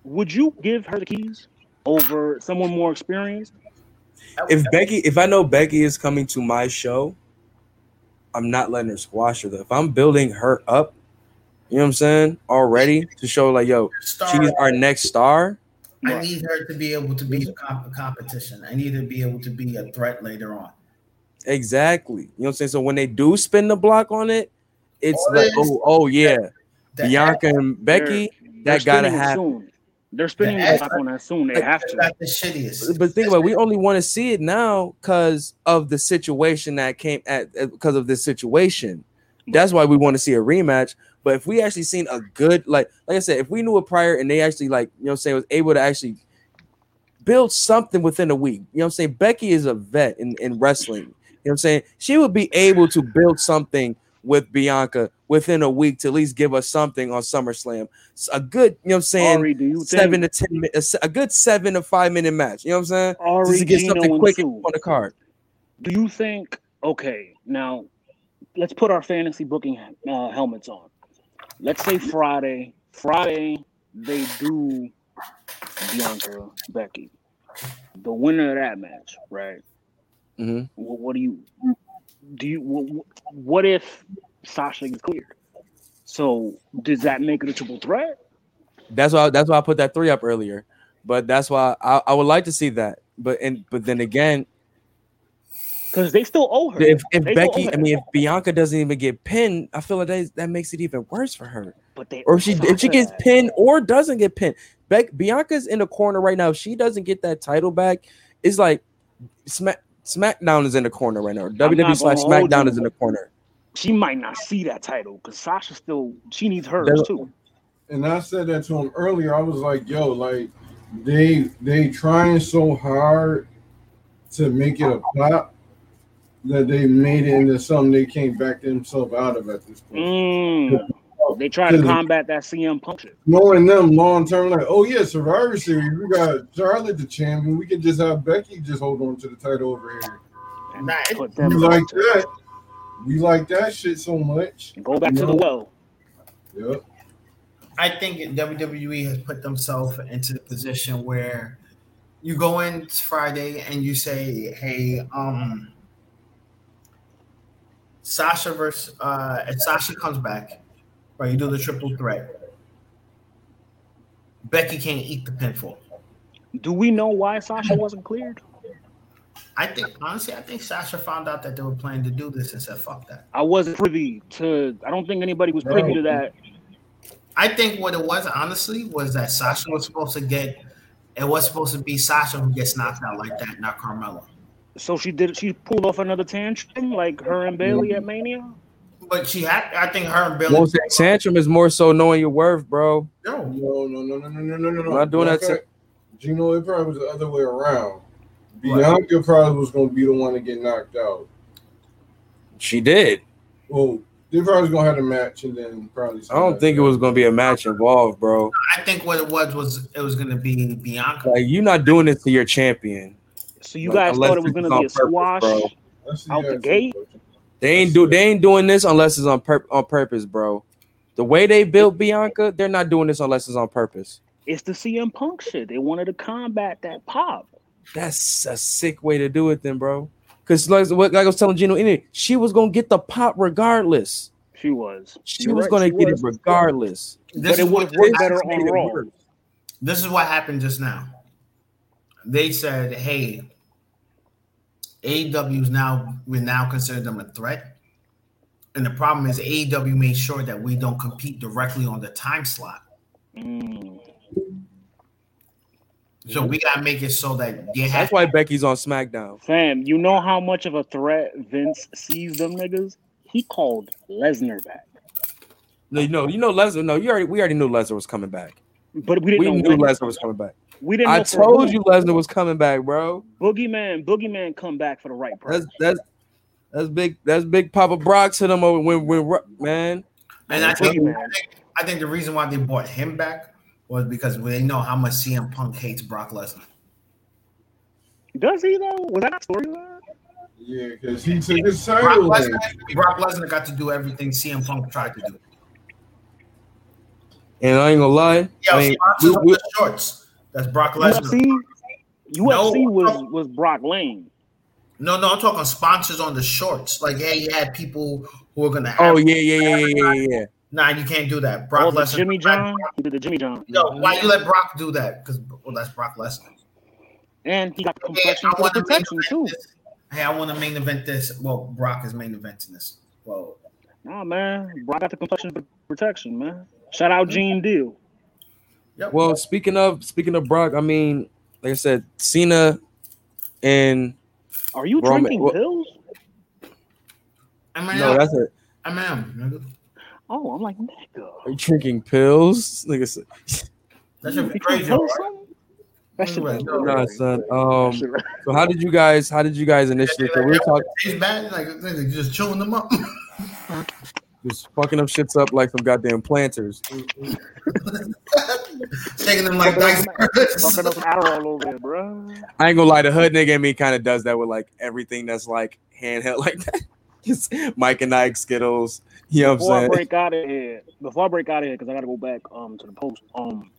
F: Would you give her the keys over someone more experienced?
A: If Becky, if I know Becky is coming to my show, I'm not letting her squash her. Though. If I'm building her up, you know what I'm saying, already to show like, yo, she's our next star.
B: I need her to be able to be a comp- competition. I need her to be able to be a threat later on.
A: Exactly. You know what I'm saying? So when they do spin the block on it, it's
B: All
A: like,
B: it is-
A: oh, oh yeah,
B: The
A: Bianca and Becky.
F: They're
A: That gotta
F: spinning
A: happen.
F: soon. They're spinning
B: The
F: the block on that soon. They
B: But
F: have to.
B: got the shittiest.
A: But think about it, we only want to see it now because of the situation that came at because of this situation. That's why we want to see a rematch. But if we actually seen a good like like I said, if we knew it prior and they actually like you know what I'm saying was able to actually build something within a week. You know what I'm saying? Becky is a vet in, in wrestling. You know what I'm saying? She would be able to build something with Bianca within a week to at least give us something on SummerSlam. A good, you know what I'm saying?
F: Ari,
A: seven
F: think
A: to ten minutes, a good seven to five minute match. You know what I'm saying?
F: Ari,
A: Just to get
F: Gino,
A: something quick on the card.
F: do you think okay now let's put our fantasy booking uh, helmets on let's say friday friday they do bianca becky the winner of that match right
A: Mhm.
F: what, what do you do you what, what if sasha gets cleared so does that make it a triple threat
A: That's why that's why I put that three up earlier. But that's why I, I would like to see that. But and but then again,
F: because they still owe her
A: if, if Becky,
F: over
A: I mean, if Bianca doesn't even get pinned, I feel like that, that makes it even worse for her.
F: but they
A: Or if she if she gets
F: that.
A: pinned or doesn't get pinned, Beck Bianca's in the corner right now. If she doesn't get that title back, it's like Smack SmackDown is in the corner right now. WWE slash SmackDown
F: you.
A: is in the corner.
F: she might not see that title because sasha still she needs hers
A: There's-
F: too
E: and I said that to him earlier. I was like, "Yo, like they they trying so hard to make it a pop that they made it into something they can't back themselves out of at this point.
F: Mm. They try to combat that CM Punk.
E: Knowing them long term, like, oh yeah, Survivor Series, we got Charlotte the champion. We can just have Becky just hold on to the title over here.
F: And
B: Nah, it-
F: put
E: We
F: them
E: like that. We like that shit so much.
F: Go back to the well.
E: Yep.
B: I think WWE has put themselves into the position where you go in Friday and you say, "Hey, um, Sasha versus uh, if Sasha comes back, right? You do the triple threat. Becky can't eat the pinfall.
F: Do we know why Sasha wasn't cleared?
B: I think honestly, I think Sasha found out that they were planning to do this and said, "Fuck that."
F: I wasn't privy to. I don't think anybody was privy to that.
B: I think what it was honestly was that Sasha was supposed to get. It was supposed to be Sasha who gets knocked out like that, not Carmella.
F: So she did. She pulled off another tantrum, like her and Bayley at Mania.
B: But she had. I think her and Bayley.
A: Well, tantrum is more so knowing your worth, bro.
B: No,
E: no, no, no, no, no, no, no. no.
A: not doing that. Do
E: you know, it probably was the other way around. Bianca probably was going to be the one to get knocked out.
A: She did.
E: Well, they probably was gonna have a match and then probably.
A: I don't think it was gonna be a match involved, bro.
B: I think what it was was it was gonna be Bianca.
A: Like you're not doing this to your champion.
F: So you
A: Like,
F: guys
A: unless
F: thought it was going to be a
A: purpose,
F: squash.
A: bro.
F: Out the gate?
A: They ain't do. They ain't doing this unless it's on pur- on purpose, bro. The way they built Bianca, they're not doing this unless it's on purpose.
F: It's the CM Punk shit. They wanted to combat that pop.
A: That's a sick way to do it, then, bro. Because like, like I was telling Gino, anyway, she was gonna get the pop regardless.
F: She was.
A: She
F: You're
A: was
F: right,
A: gonna
F: she
A: get
F: was.
A: it regardless.
B: This
F: But
B: is
F: it would
B: what
F: have worked
A: This
F: better on
A: made it
F: Raw.
B: this is what happened just now. They said, "Hey, AEW is now we now consider them a threat." And the problem is AEW made sure that we don't compete directly on the time slot.
F: Mm.
B: So we gotta make it so that they have
A: That's why Becky's on SmackDown.
F: Fam, you know how much of a threat Vince sees them niggas? He called Lesnar back.
A: No, you know, you know Lesnar. No, you already we already knew Lesnar was coming back.
F: but we didn't
A: We
F: know
A: knew. Lesnar was coming back.
F: We didn't.
A: I
F: know
A: told you Lesnar was coming back, bro.
F: Boogeyman, Boogeyman, come back for the right price.
A: That's that's that's big. That's big. Papa Brock hit him over when when Ro- man.
B: And I think, I think I think the reason why they brought him back was because they know how much CM Punk hates Brock Lesnar.
F: Does he though? Was that a storyline?
E: Yeah, because he took his
B: Brock Lesnar, Brock Lesnar got to do everything CM Punk tried to do.
A: And I ain't gonna lie.
B: Yo,
A: I mean, we-
B: on
A: we-
B: the shorts. That's Brock Lesnar.
F: UFC, UFC
B: No.
F: was was Brock Lane.
B: No, no, I'm talking sponsors on the shorts. Like, hey, you had people who are gonna.
A: oh yeah, yeah, yeah, yeah, yeah, yeah.
B: Nah, you can't do that. Brock
F: Oh,
B: Lesnar.
F: Jimmy John. Did the Jimmy John.
B: Yo, why you let Brock do that? Because well, that's Brock Lesnar.
F: And he got complexion
B: I
F: for
B: want
F: the
B: to main
F: protection too.
B: this. Hey, I want to main event this. Well, Brock is main eventing this. Well,
F: Nah, man, Brock got the complexion for protection, man. Shout out Gene Deal.
B: Yep.
A: Well, speaking of speaking of Brock, I mean, like I said, Cena and
F: Are you
A: Roman-
F: drinking
A: what-
F: pills?
B: Eminem,
A: no, that's it.
B: I'm nigga.
F: Oh, I'm like nigga.
A: Are you drinking pills? Nigga said,
B: That should
F: You
B: be crazy.
F: to tell
B: right?
F: us something? That shit
B: Right, no,
A: nah, son. Um, so how did you guys? How did you guys initially? So we were talking,
B: Tastes bad. Like just chewing them up.
A: just fucking them shits up like some goddamn planters.
B: Taking them like dice.
F: Fucking up Adderall over there, bro.
A: I ain't gonna lie, the hood nigga in me kind of does that with like everything that's like handheld like that. Just Mike and Ike Skittles. You know what
F: Before
A: I'm
F: I
A: saying?
F: break out of here, before I break out of here, because I gotta go back um to the post. Um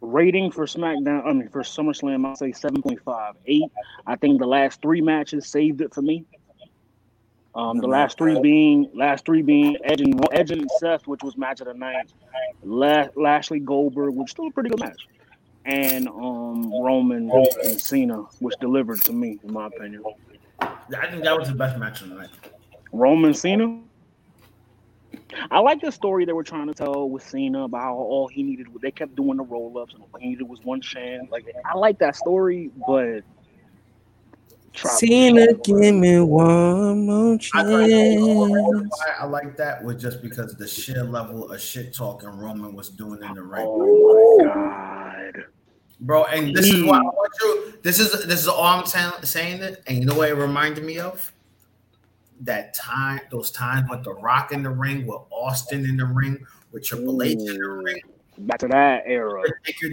F: rating for SmackDown, I mean for SummerSlam, I'll say 7.5. 8. I think the last three matches saved it for me. Um, the last three being last three being Edge and Edge and Seth, which was match of the night. La- Lashley Goldberg, which was still a pretty good match, and um Roman and Cena, which delivered to me, in my opinion.
B: I think that was the best match of the night.
F: Roman Cena. I like the story they were trying to tell with Cena about how all he needed. They kept doing the roll ups, and all he needed was one chance. Like I like that story, but try-
A: Cena, give me one more
B: I thought the
A: chance.
B: why I like that was just because the sheer level of shit talking Roman was doing in the ring.
F: Oh my god!
B: Bro, and this is what I mm. want you. This is this is all I'm saying, saying it, and you know what it reminded me of? That time, those times with The Rock in the ring, with Austin in the ring, with Triple H in the mm. ring,
F: Back to that era.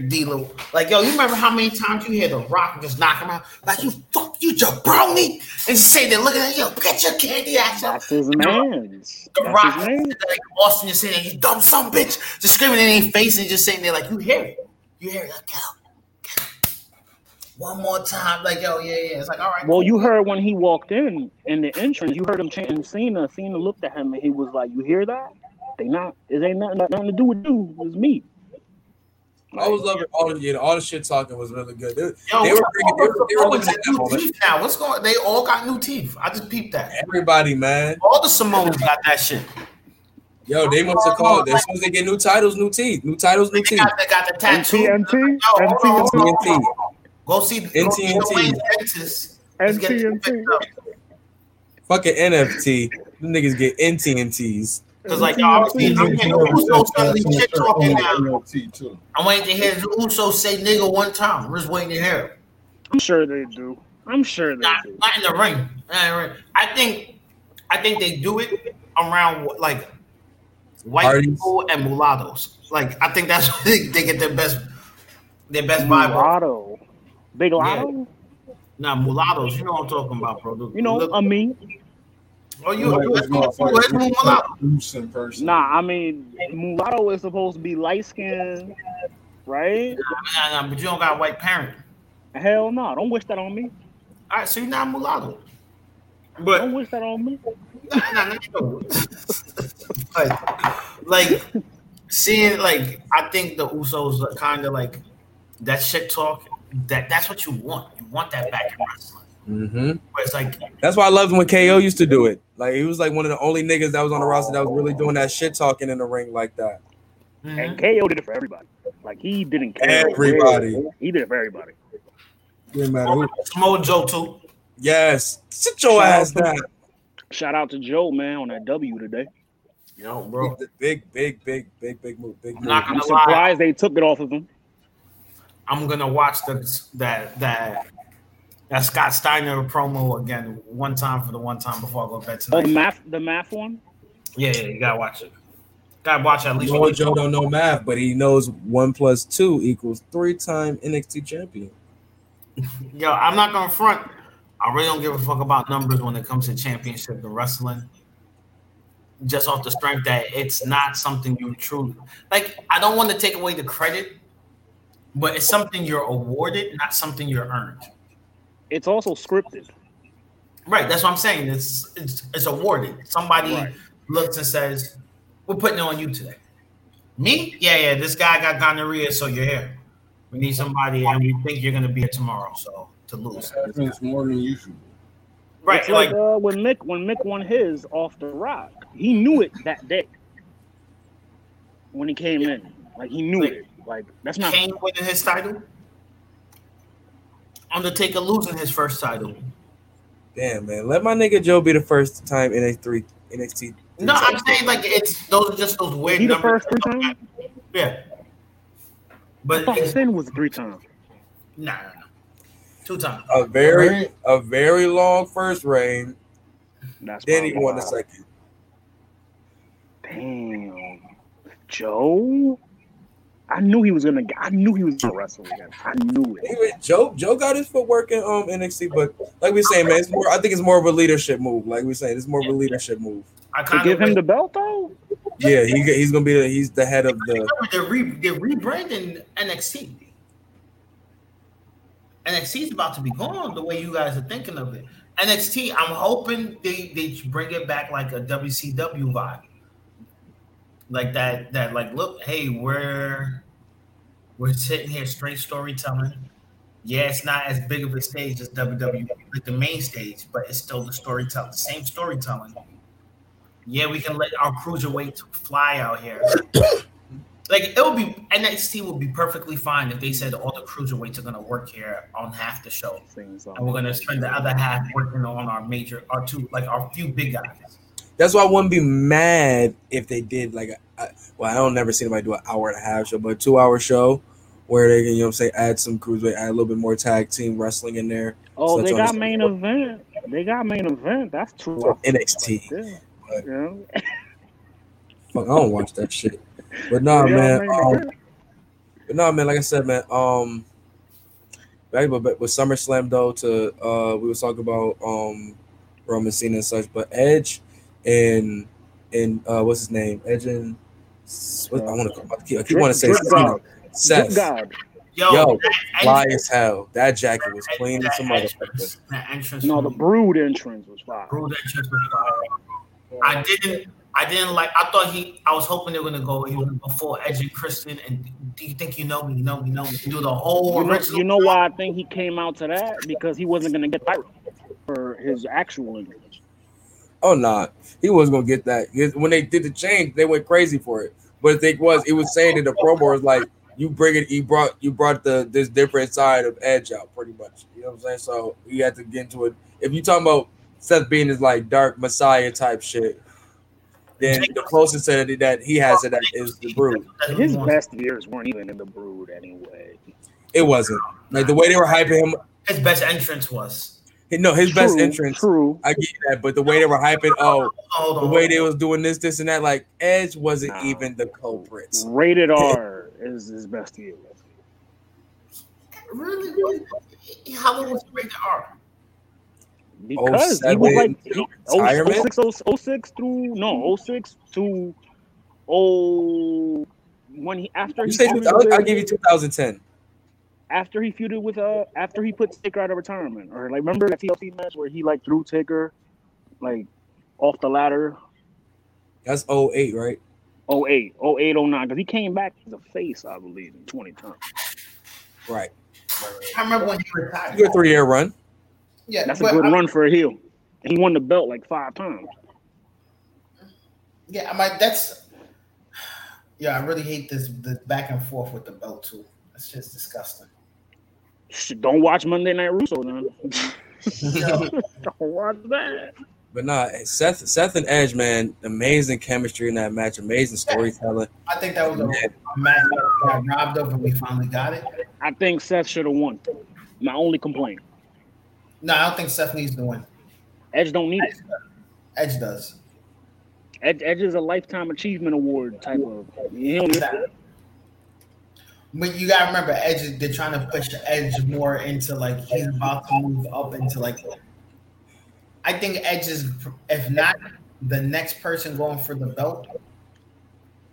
B: D'Lo. Like, yo, you remember how many times you hear The Rock just knock him out? Like, you fuck, you jabroni, and say that, look at that, yo, get your candy ass.
F: That's his man's.
B: The
F: That's
B: Rock,
F: man.
B: like Austin, just saying, you dumb son bitch, just screaming in their face and just saying, they're like, you hear it, you hear it, like, yo, one more time, like, yo, yeah, yeah. It's like, all right.
F: Well,
B: cool.
F: you heard when he walked in in the entrance, you heard him chanting Cena. Cena looked at him and he was like, "You hear that? They not. It ain't nothing, nothing to do with you. It's me."
A: I was loving all the yeah, all the shit talking was really good. They,
B: Yo,
A: they were bringing, they were, they were
B: going
A: living
B: on
A: in
B: with
A: that
B: new
A: moment.
B: teeth now? What's going? They all got new teeth. I just peeped that.
A: Everybody, man.
B: All the Samoans got that shit.
A: Yo, they must have called. As soon as they get new titles, new teeth. New titles, new
B: They
A: teeth.
B: got, they got the tattoo.
F: NTNT?
B: Yo, hold on, hold on, hold
A: NTNT.
B: on. Go see go see
A: NTNT.
B: Dwayne dentist. Let's get it
F: NTNT.
A: Fucking NFT. Them niggas get NTNTs.
B: Cause like y'all, I'm getting I'm getting the suddenly shit talking now. I'm waiting to hear the Usos say nigga one time. We're just waiting to hear it.
F: I'm sure they do. I'm sure they
B: Not,
F: do.
B: not in the ring. Not in the ring. I think I think they do it around like white
A: Parties.
B: people and mulattoes. Like I think that's where they, they get their best their best vibe.
F: Mulatto, Big Lotto.
B: Nah, mulattoes. You know what I'm talking about, bro. The-
F: You know,
B: look-
F: I mean,
B: oh, you,
E: Like,
B: you,
E: this
B: you,
E: motherfucker
B: you,
E: is
B: mulatto.
E: loose in person.
F: nah. I mean, mulatto is supposed to be light skinned, right?
B: Nah, nah, but you don't got a white parent.
F: Hell no! Don't wish that on me.
B: All right, so you're not mulatto. But Don't
F: wish that on me.
B: nah, nah, nah, no. but like seeing like I think the Usos are kind of like that shit talk. That that's what you want. You want that back in wrestling.
A: Mm-hmm.
B: Where it's like
A: That's why I loved when KO used to do it. Like he was like one of the only niggas that was on the roster that was really doing that shit talking in the ring like that.
F: And KO did it for everybody. Like he didn't care.
A: Everybody.
F: He did it for everybody.
A: Didn't matter who.
B: Samoa Joe too.
A: Yes, sit your ass down.
F: Shout out to Joe, man, on that W today.
B: Yo, bro.
A: Big, big, big, big, big move. Big
B: I'm
A: move.
B: not
F: I'm
B: gonna lie.
F: surprised they took it off of him.
B: I'm gonna watch the that that that Scott Steiner promo again one time for the one time before I go back to bed
F: Oh, the math, the math one.
B: Yeah, yeah, you gotta watch it. Gotta watch it at least.
A: No,
B: one.
A: Joe don't know math, but he knows one plus two equals three-time NXT champion.
B: Yo, I'm not gonna front. I really don't give a fuck about numbers when it comes to championship and wrestling. Just off the strength that it's not something you truly like. I don't want to take away the credit, but it's something you're awarded, not something you're earned.
F: It's also scripted.
B: Right. That's what I'm saying. It's it's, it's awarded. Somebody
F: Right.
B: looks and says, "We're putting it on you today." Me? Yeah, yeah. This guy got gonorrhea, so you're here. We need somebody, and we think you're gonna be here tomorrow. So to lose,
E: happens more than usual.
B: right?
F: It's like,
B: Like,
F: uh, when Mick when Mick won his off the rock, he knew it that day when he came in. Like he knew it. Like that's not
B: Kane winning his title, Undertaker losing his first title.
A: Damn, man. Let my nigga Joe be the first time in NXT NXT.
B: No, I'm saying like it's those are just those weird
F: he the first three times.
B: Yeah,
F: I
B: but
F: thought
B: it's,
F: Finn was three times.
B: nah, nah, nah, two times.
A: a very a very long first reign.
F: That's
A: Then he won the second.
F: Damn, Joe. I knew he was gonna. I knew he was gonna wrestle again. I knew it.
A: Anyway, Joe Joe got his footwork in um NXT, but like we saying, man, it's more. I think it's more of a leadership move. Like we saying, it's more of a leadership move.
B: I
F: To
B: kind
F: give
B: of
F: him the belt though.
A: Yeah, he he's gonna be the, he's the head of the.
B: they're, re, they're rebranding NXT. NXT is about to be gone the way you guys are thinking of it. NXT, I'm hoping they they bring it back like a WCW vibe, like that. That like, look, hey, we're we're sitting here straight storytelling. Yeah, it's not as big of a stage as WWE, like the main stage, but it's still the storytelling, the same storytelling. Yeah, we can let our cruiserweights fly out here. like it would be NXT would be perfectly fine if they said all the cruiserweights are gonna work here on half the show, and we're gonna spend the other half working on our major, our two, like our few big guys.
A: That's why I wouldn't be mad if they did like a, a well, I don't never see anybody do an hour and a half show, but a two hour show where they can, you know say add some cruiserweight, add a little bit more tag team wrestling in there.
F: Oh,
A: So
F: they got main event. They got main event. That's true.
A: NXT.
F: Yeah.
A: But-
F: Yeah.
A: Fuck, I don't watch that shit. But nah, man. Um, but nah, man. Like I said, man. Um, back with, with SummerSlam though, to uh, we was talking about um Roman Cena and such, but Edge and and uh, what's his name? Edge and what, I want to I keep, I keep want to say
F: Drip
A: Cena.
F: God.
A: Seth.
F: God.
B: Yo,
A: Yo, Fly
B: entrance-
A: as hell. That jacket was clean as
B: that
A: some motherfucker.
B: entrance- That entrance.
F: No, the Brood entrance was fire.
B: Brood entrance was fire. I didn't. I didn't like. I thought he. I was hoping they were gonna go. He was before Edge and Christian. And do you think you know me? You know me. You know me. Do the whole
F: You know,
B: original.
F: you know why I think he came out to that because he wasn't gonna get fired for his actual entrance.
A: Oh nah, he wasn't gonna get that. When they did the change, they went crazy for it. But the thing was, it was saying that the promo was like, you bring it, you brought you brought the this different side of Edge out, pretty much. You know what I'm saying? So you had to get into it. If you talking about Seth being his like dark messiah type shit, then the closest to that, that he has to that is the Brood.
B: That's what he
F: His best years weren't even in the Brood anyway.
A: It wasn't like the way they were hyping him.
B: His best entrance was.
A: No, his best entrance.
F: True.
A: I get that, but the way they were hyping, oh,
B: Hold on.
A: the way they was doing this, this, and that, like Edge wasn't
F: Nah.
A: even the culprits.
F: Rated R is his best year.
B: really, really? How long was rated R?
F: Because he was like
A: Oh, oh retirement?
F: 06, 06 through no 06 to oh when he after
A: You
F: he
A: say I'll, I'll give you 2010.
F: After he feuded with uh after he put Taker out of retirement or like remember that TLC match where he like threw Taker like off the ladder
A: That's 08, right?
F: 08 08 09 because he came back as a face I believe in 2010
A: Right.
B: I remember when he retired.
A: Good three year run.
B: Yeah,
F: that's a good
B: I-
F: run for a heel and he won the belt like five times
B: Yeah, I'm like that's. Yeah, I really hate this the back and forth with the belt too. That's just disgusting.
F: Shit, don't watch Monday Night Russo then
B: Yeah.
F: don't watch that
A: But nah, Seth, Seth and Edge, man, amazing chemistry in that match, amazing storytelling.
B: I think that was a, a match that got robbed of, and we finally got it.
F: I think Seth should have won. My only complaint.
B: No, I don't think Seth needs to win.
F: Edge don't need it.
B: Edge does.
F: Edge, Edge is a lifetime achievement award type of. You don't need it.
B: But you gotta remember, Edge. They're trying to push Edge more into like he's about to move up into like. I think Edge is, if not the next person going for the belt.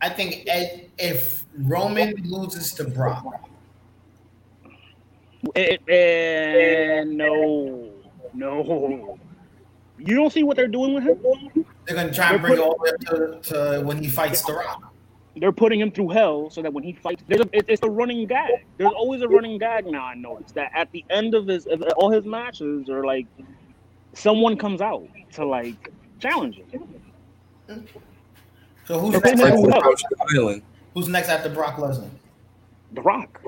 B: I think Ed, if Roman loses to Brock,
F: Eh, eh, no, no. You don't see what they're doing with him?
B: they're gonna try and bring it all the way up to, to when he fights The Rock.
F: They're putting him through hell so that when he fights, there's a, it- it's a running gag. There's always a running gag now. I noticed that at the end of his of all his matches, or like someone comes out to like challenge him.
B: So who's
F: They're
B: next?
F: putting him
A: Like
F: through hell.
A: Approach the Island.
B: Who's next after Brock Lesnar?
F: The Rock.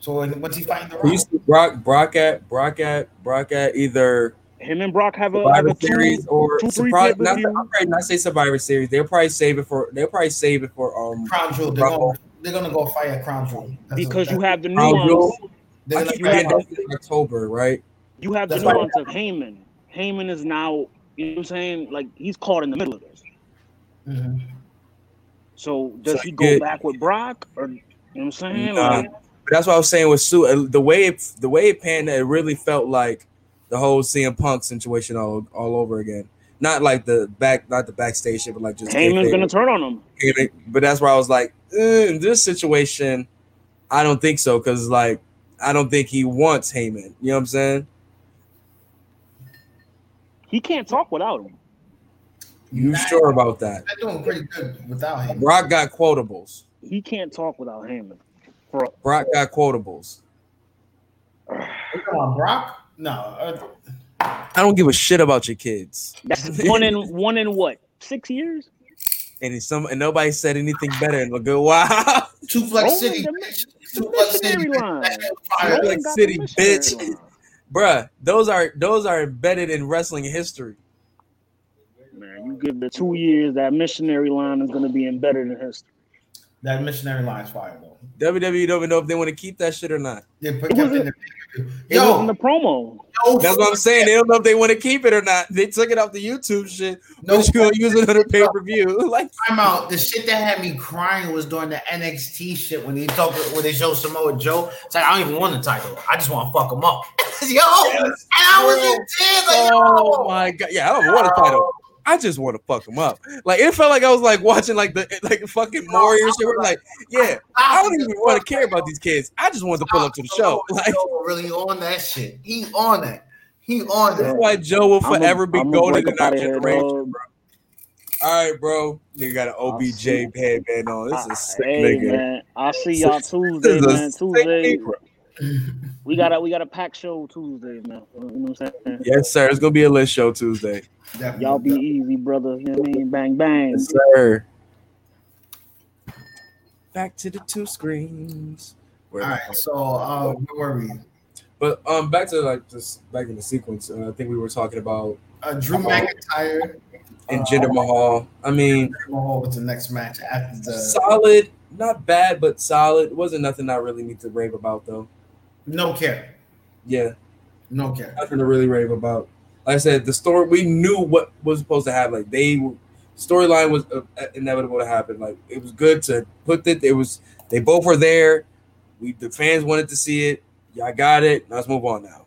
B: So when- when's he fighting The Rock?
A: Brock, Brock at, Brock at, Brock at either
F: Him and Brock have a, have
A: Survivor
F: a two,
A: Series or
F: two,
A: surprise. Not. I'm probably not say Survivor Series. They'll probably save it for. They'll probably save it for um.
B: Crown Jewel. They're gonna, they're gonna go fight at Crown Jewel
F: because you have the
A: Crown
F: nuance.
B: They're
A: I
B: gonna
A: keep
B: fight
A: that's in October, right?
F: You have the
B: That's right.
F: nuance of Heyman. Heyman is now, you know what I'm saying? Like he's caught in the middle of this.
B: Mhm.
F: So does
A: So
F: he
A: you
F: go
A: get-
F: back with Brock, or you know what I'm saying?
A: Nah.
F: Like,
A: that's what I was saying with Sue. uh, The way it, the way it panned, it really felt like the whole CM Punk situation all, all over again. Not like the back, not the backstage shit, but like just
F: Heyman's gonna turn on him.
A: Heyman- But that's where I was like, eh, in this situation, I don't think so because like I don't think he wants Heyman. You know what I'm saying?
F: He can't talk without him.
A: You
B: Nah,
A: sure about that?
B: They're doing pretty good without him.
A: Brock got quotables.
F: He can't talk without Heyman. For
A: Brock got quotables.
B: Come on, Brock? No. Uh,
A: I don't give a shit about your kids.
F: that's one in one in what six years?
A: And some and nobody said anything better in a good while.
B: Suplex
F: Roman,
B: City.
F: the
B: bitch.
F: the
B: Suplex City.
F: missionary
B: bitch.
F: line.
B: That shit was fire.
A: Roman-
F: Roman
A: City, bitch.
F: line.
A: Bruh, those are those are embedded in wrestling history.
F: Man, you give the two years that missionary line is gonna be embedded in history.
B: That missionary line's fire though.
A: WWE don't even know if they want to keep that shit or not.
B: They put
F: It
B: kept in the
F: It was in the promo.
B: no,
A: That's what I'm saying. They don't know if they want to keep it or not. They took it off the YouTube shit.
B: No,
A: but you gonna use it on a pay per view. Like
B: time out. The shit that had me crying was during the NXT shit when they talk when they show Samoa Joe. It's like I don't even want the title. I just want to fuck him up. yo, and I was in tears. Like,
A: oh
B: yo.
A: my god, yeah, I don't want a title. I just want to fuck them up. Like it felt like I was like watching like the like fucking Warrior shit. We're like, yeah, I don't even want to care about these kids. I just wanted to pull up to the show. Like
B: really on that shit. He on that. He on
A: that's
B: that.
A: why Joe will forever be
F: I'ma
A: golden in
F: up
A: our generation, bro. All right, bro. Nigga got an OBJ
F: see.
A: headband on. This is a sick
F: hey
A: nigga.
F: man, I'll see y'all Tuesday,
A: is a
F: man.
A: sick
F: Tuesday.
A: nigga.
F: We got a we got a pack show Tuesday, man. You know what I'm saying?
A: Yes, sir. It's gonna be a list show Tuesday.
B: Definitely.
F: Y'all be easy, brother. You know what I mean? Bang bang.
A: Yes, sir. Back to the two screens. Where
B: All right. So uh, where were we?
A: But um, back to like just back in the sequence. Uh, I think we were talking about
B: Uh, Drew McIntyre
A: and Jinder Mahal. I mean,
B: Mahal was the next match after the
A: solid, not bad, but solid. It wasn't nothing I really need to rave about though.
B: No care,
A: Yeah,
B: no care.
A: nothing to really rave about. Like I said, the story we knew what was supposed to happen. Like they storyline was uh, inevitable to happen. Like it was good to put it. It was they both were there. We the fans wanted to see it. Y'all got it. Now let's move on now.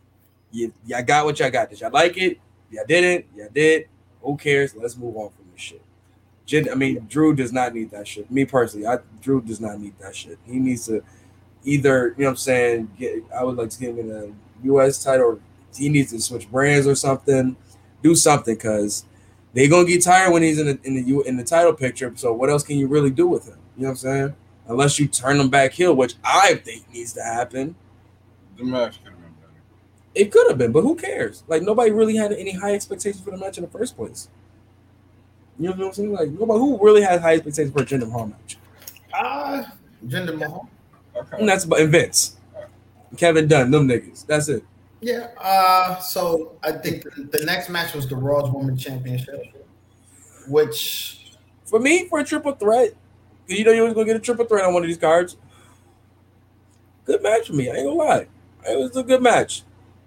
A: You, y'all got what y'all got. Did y'all like it? Y'all didn't. Y'all did. Who cares? Let's move on from this shit. Jen, I mean, Drew does not need that shit. Me personally, I Drew does not need that shit. He needs to either, you know what I'm saying, get I would like to give him a US title or he needs to switch brands or something. Do something because they're gonna get tired when he's in the in the in the title picture. So what else can you really do with him? You know what I'm saying? Unless you turn him back heel, which I think needs to happen.
E: The match could have been better.
A: It could have been, but who cares? Like nobody really had any high expectations for the match in the first place. You know what I'm saying? Like nobody who really has high expectations for a Jinder Mahal match.
B: Uh, Jinder Mahal.
E: Okay.
A: And that's about and Vince. Kevin Dunn, them niggas. That's it.
B: Yeah. Uh, so I think the, the next match was the Raw's Women's Championship, which
A: For me, for a triple threat, you know you was gonna get a triple threat on one of these cards. Good match for me. I ain't gonna lie. It was a good match.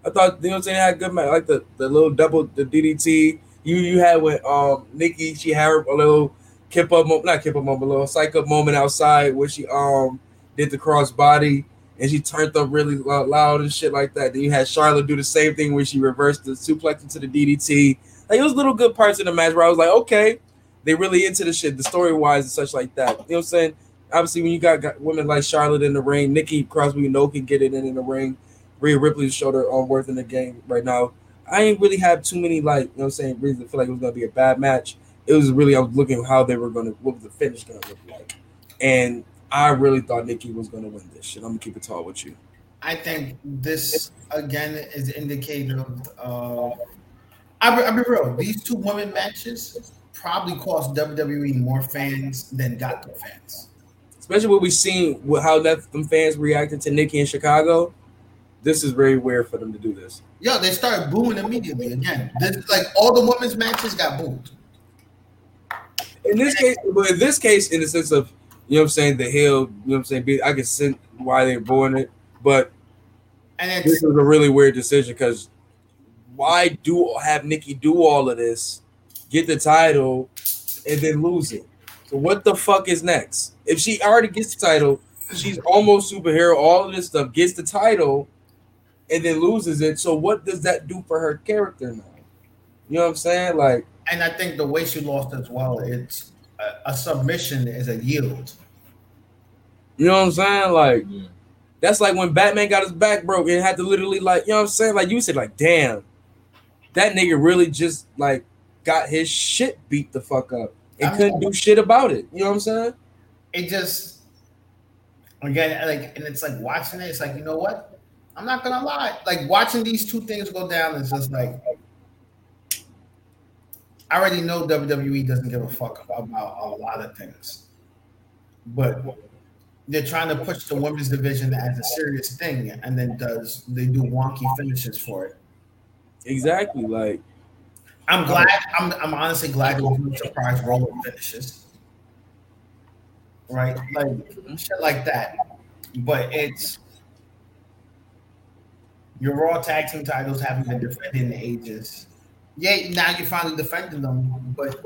A: I thought you know what I'm saying. I had a good match, like the, the little double the DDT you you had with um Nikki. She had a little kip up, not kip up moment, a little psych up moment outside where she um did the crossbody, and she turned up really loud and shit like that. Then you had Charlotte do the same thing where she reversed the suplex into the DDT. Like it was little good parts in the match where I was like, okay, they really into the shit, the story wise and such like that. You know what I'm saying? Obviously, when you got, got women like Charlotte in the ring, Nikki Crosby, you know, can get it in in the ring. Rhea Ripley's shoulder on worth in the game right now. I ain't really have too many like you know what I'm saying reasons to feel like it was gonna be a bad match. It was really I was looking how they were gonna what was the finish gonna look like, and I really thought Nikki was gonna win this shit. I'm gonna keep it tall with you.
B: I think this again is indicative of. Uh, I'll be, I'll be real. These two women matches probably cost WWE more fans than got the fans.
A: Especially what we've seen with how that them fans reacted to Nikki in Chicago. This is very weird for them to do this.
B: Yo, they started booing immediately again. This, like all the women's matches got booed.
A: In this case, but in this case, in the sense of you know what I'm saying, the hill, you know what I'm saying, I can see why they're booing it, but
B: And
A: this was a really weird decision because why do have Nikki do all of this, get the title, and then lose it? So what the fuck is next? If she already gets the title, she's almost superhero, all of this stuff, gets the title, and then loses it. So what does that do for her character now? You know what I'm saying? Like,
B: and I think the way she lost as well, it's a, a submission is a yield.
A: you know what I'm saying? Like, that's like when Batman got his back broke and had to literally like, you know what I'm saying? Like you said, like, damn, that nigga really just like got his shit beat the fuck up and
B: I
A: couldn't do shit about it. You know what I'm saying?
B: It just again like and it's like watching it, it's like, you know what? I'm not gonna lie. Like watching these two things go down is just like I already know WWE doesn't give a fuck about, about a lot of things. But they're trying to push the women's division as a serious thing and then does they do wonky finishes for it.
A: Exactly. Like,
B: I'm uh, glad. I'm, I'm honestly glad there was no surprise roller finishes, right? Like shit like that. But it's your Raw tag team titles haven't been defended in ages. Yeah, now you're finally defending them, but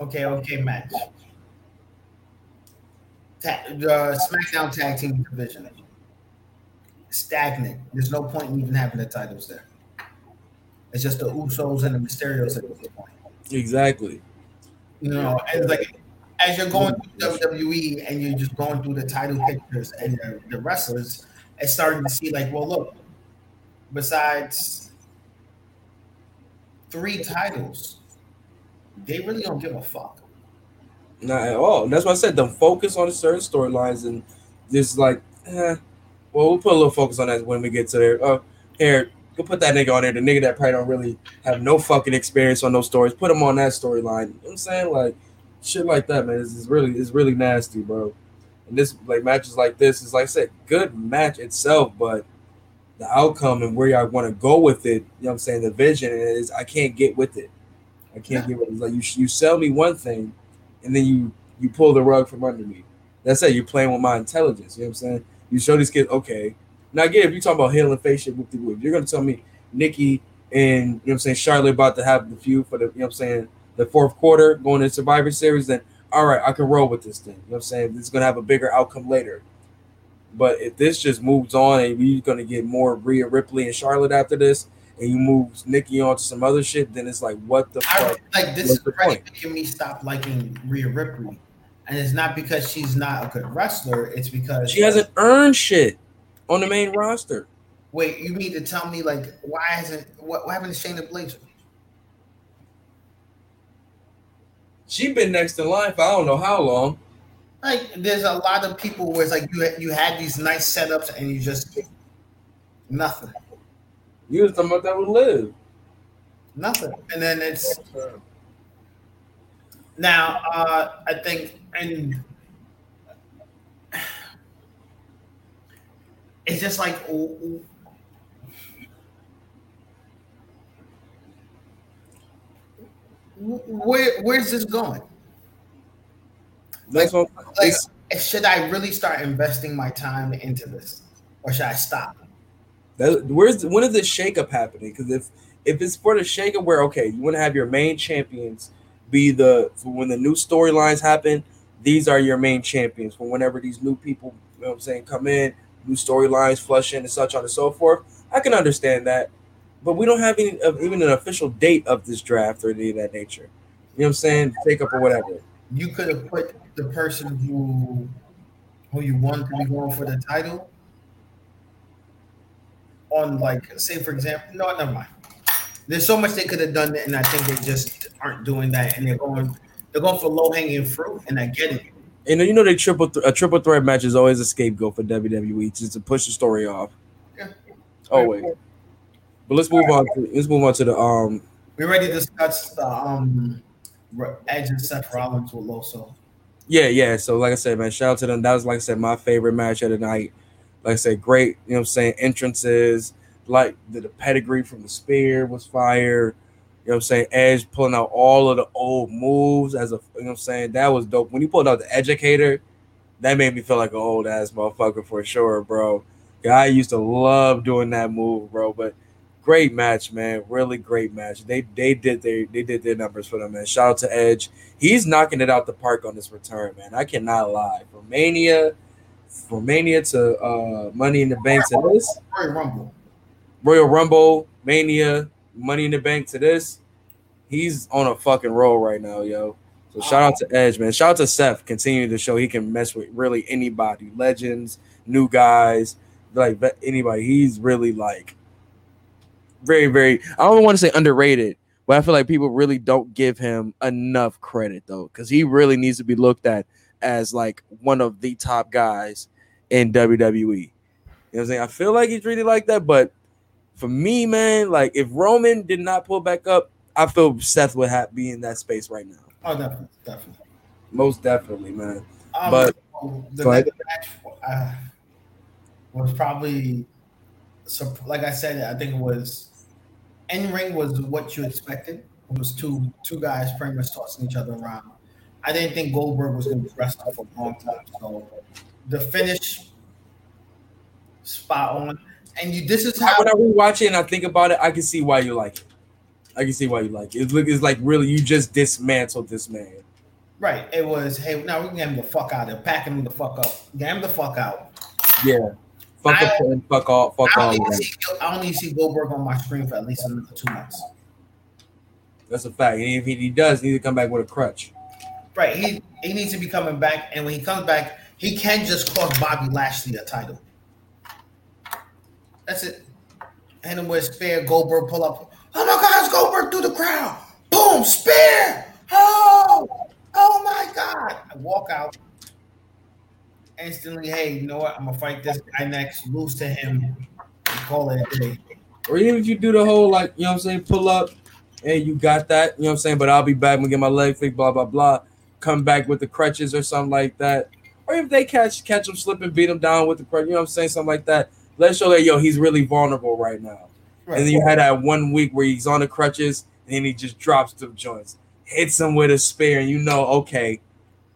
B: okay, okay, match. Ta- the SmackDown tag team division stagnant. There's no point in even having the titles there. It's just the Usos and the Mysterios at this point.
A: exactly.
B: You know, and like as you're going through WWE and you're just going through the title pictures and the, the wrestlers, it's starting to see like, well, look, besides three titles, they really don't give a fuck.
A: Not at all. That's why I said don't focus on the certain storylines and just like, eh. Well, we'll put a little focus on that when we get to there. Oh, here, go put that nigga on there. The nigga that probably don't really have no fucking experience on those stories. Put him on that storyline. You know what I'm saying? Like shit like that, man. It's, it's really it's really nasty, bro. And this like matches like this is like I said, good match itself, but the outcome and where y'all want to go with it, you know what I'm saying? The vision is I can't get with it. I can't get with it. Like you you sell me one thing and then you you pull the rug from under me. That's it. You're playing with my intelligence. You know what I'm saying? You show these kids, okay. Now again, if you talk about face shit with the you're gonna tell me Nikki and you know what I'm saying Charlotte about to have the feud for the you know what I'm saying the fourth quarter going to Survivor Series, then all right, I can roll with this thing. You know what I'm saying? It's gonna have a bigger outcome later. But if this just moves on and we're gonna get more Rhea Ripley and Charlotte after this, and you move Nikki on to some other shit, then it's like, what the
B: I,
A: fuck?
B: like this
A: What's
B: is
A: point?
B: making me stop liking Rhea Ripley. And it's not because she's not a good wrestler, it's because
A: She hasn't earned shit on the main roster.
B: Wait, you mean to tell me like why hasn't what, what happened to Shayna Baszler?
A: She's been next in line for I don't know how long
B: like there's a lot of people where it's like you you had these nice setups and you just nothing.
A: You was talking about that would live.
B: Nothing, and then it's now. Uh, I think and it's just like. Where where's this going?
A: That's what
B: Like, should I really start investing my time into this, or should I stop?
A: That, where's when is this shakeup happening? Because if if it's for the shakeup, where okay, you want to have your main champions be the for when the new storylines happen, these are your main champions for whenever these new people, you know what I'm saying, come in, new storylines flush in and such on and so forth. I can understand that, but we don't have any of even an official date of this draft or any of that nature. You know what I'm saying? Shakeup or whatever.
B: You could have put the person who who you want to be going for the title on, like, say for example, no, never mind. There's so much they could have done, and I think they just aren't doing that, and they're going they're going for low hanging fruit, and I get it.
A: And you know they triple th- a triple threat match is always a scapegoat for WWE just to push the story off.
B: Yeah.
A: Always. But let's move on. To, let's move on to the um.
B: We already discussed the um Edge and Seth Rollins with Loso.
A: Yeah, yeah. So like I said, man, shout out to them. That was like I said, my favorite match of the night. Like I said, great. You know what I'm saying? Entrances, like the, the pedigree from the spear was fire. You know what I'm saying? Edge pulling out all of the old moves as a you know what I'm saying? That was dope. When he pulled out the educator, that made me feel like an old ass motherfucker for sure, bro. Yeah, I used to love doing that move, bro. But great match, man. Really great match. They they did their they did their numbers for them, man. Shout out to Edge. He's knocking it out the park on this return, man. I cannot lie. From Mania, from Mania to uh Money in the Bank to this,
B: Royal Rumble.
A: Royal Rumble, Mania, Money in the Bank to this, he's on a fucking roll right now, yo. So shout out to Edge, man. Shout out to Seth, continuing to show he can mess with really anybody, legends, new guys, like anybody. He's really like very, very. I don't want to say underrated, but I feel like people really don't give him enough credit though, because he really needs to be looked at as like one of the top guys in WWE. You know what I'm saying? I feel like he's really like that, but for me, man, like if Roman did not pull back up, I feel Seth would have be in that space right now.
B: Oh, definitely, definitely.
A: Most definitely, man.
B: Um,
A: But-
B: the next match uh, was probably so. Like I said, I think it was in ring was what you expected. It was two two guys pretty much tossing each other around. I didn't think Goldberg was going to be wrestling for a long time. So the finish spot on, and you. This is how
A: When I rewatch it and I think about it, I can see why you like it. I can see why you like it. It's, it's like really you just dismantled this man.
B: right. It was. Hey, now we can get him the fuck out. They're packing him the fuck up. Get him the fuck out.
A: Yeah. Fuck
B: I-
A: up fuck all fuck
B: I
A: all
B: don't,
A: of
B: need see, I don't need to see Goldberg on my screen for at least another two months.
A: That's a fact. And if he, he does, he need to come back with a crutch.
B: Right. He he needs to be coming back, and when he comes back, he can just cost Bobby Lashley a title. That's it. And then with Spear, Goldberg pull up. Oh my God, it's Goldberg through the crowd. Boom, Spear. Oh, oh my God. I walk out. Instantly, hey, you know what? I'm gonna fight this guy next, lose to him, and call it a day.
A: Or even if you do the whole like, you know what I'm saying, pull up, hey, you got that, you know what I'm saying, but I'll be back and get my leg fixed, blah, blah, blah. Come back with the crutches or something like that. Or if they catch catch him slipping, beat him down with the crutch, you know what I'm saying, something like that. Let's show that yo, he's really vulnerable right now. And then you had that one week where he's on the crutches and then he just drops the joints, hits him with a spear, and you know, okay,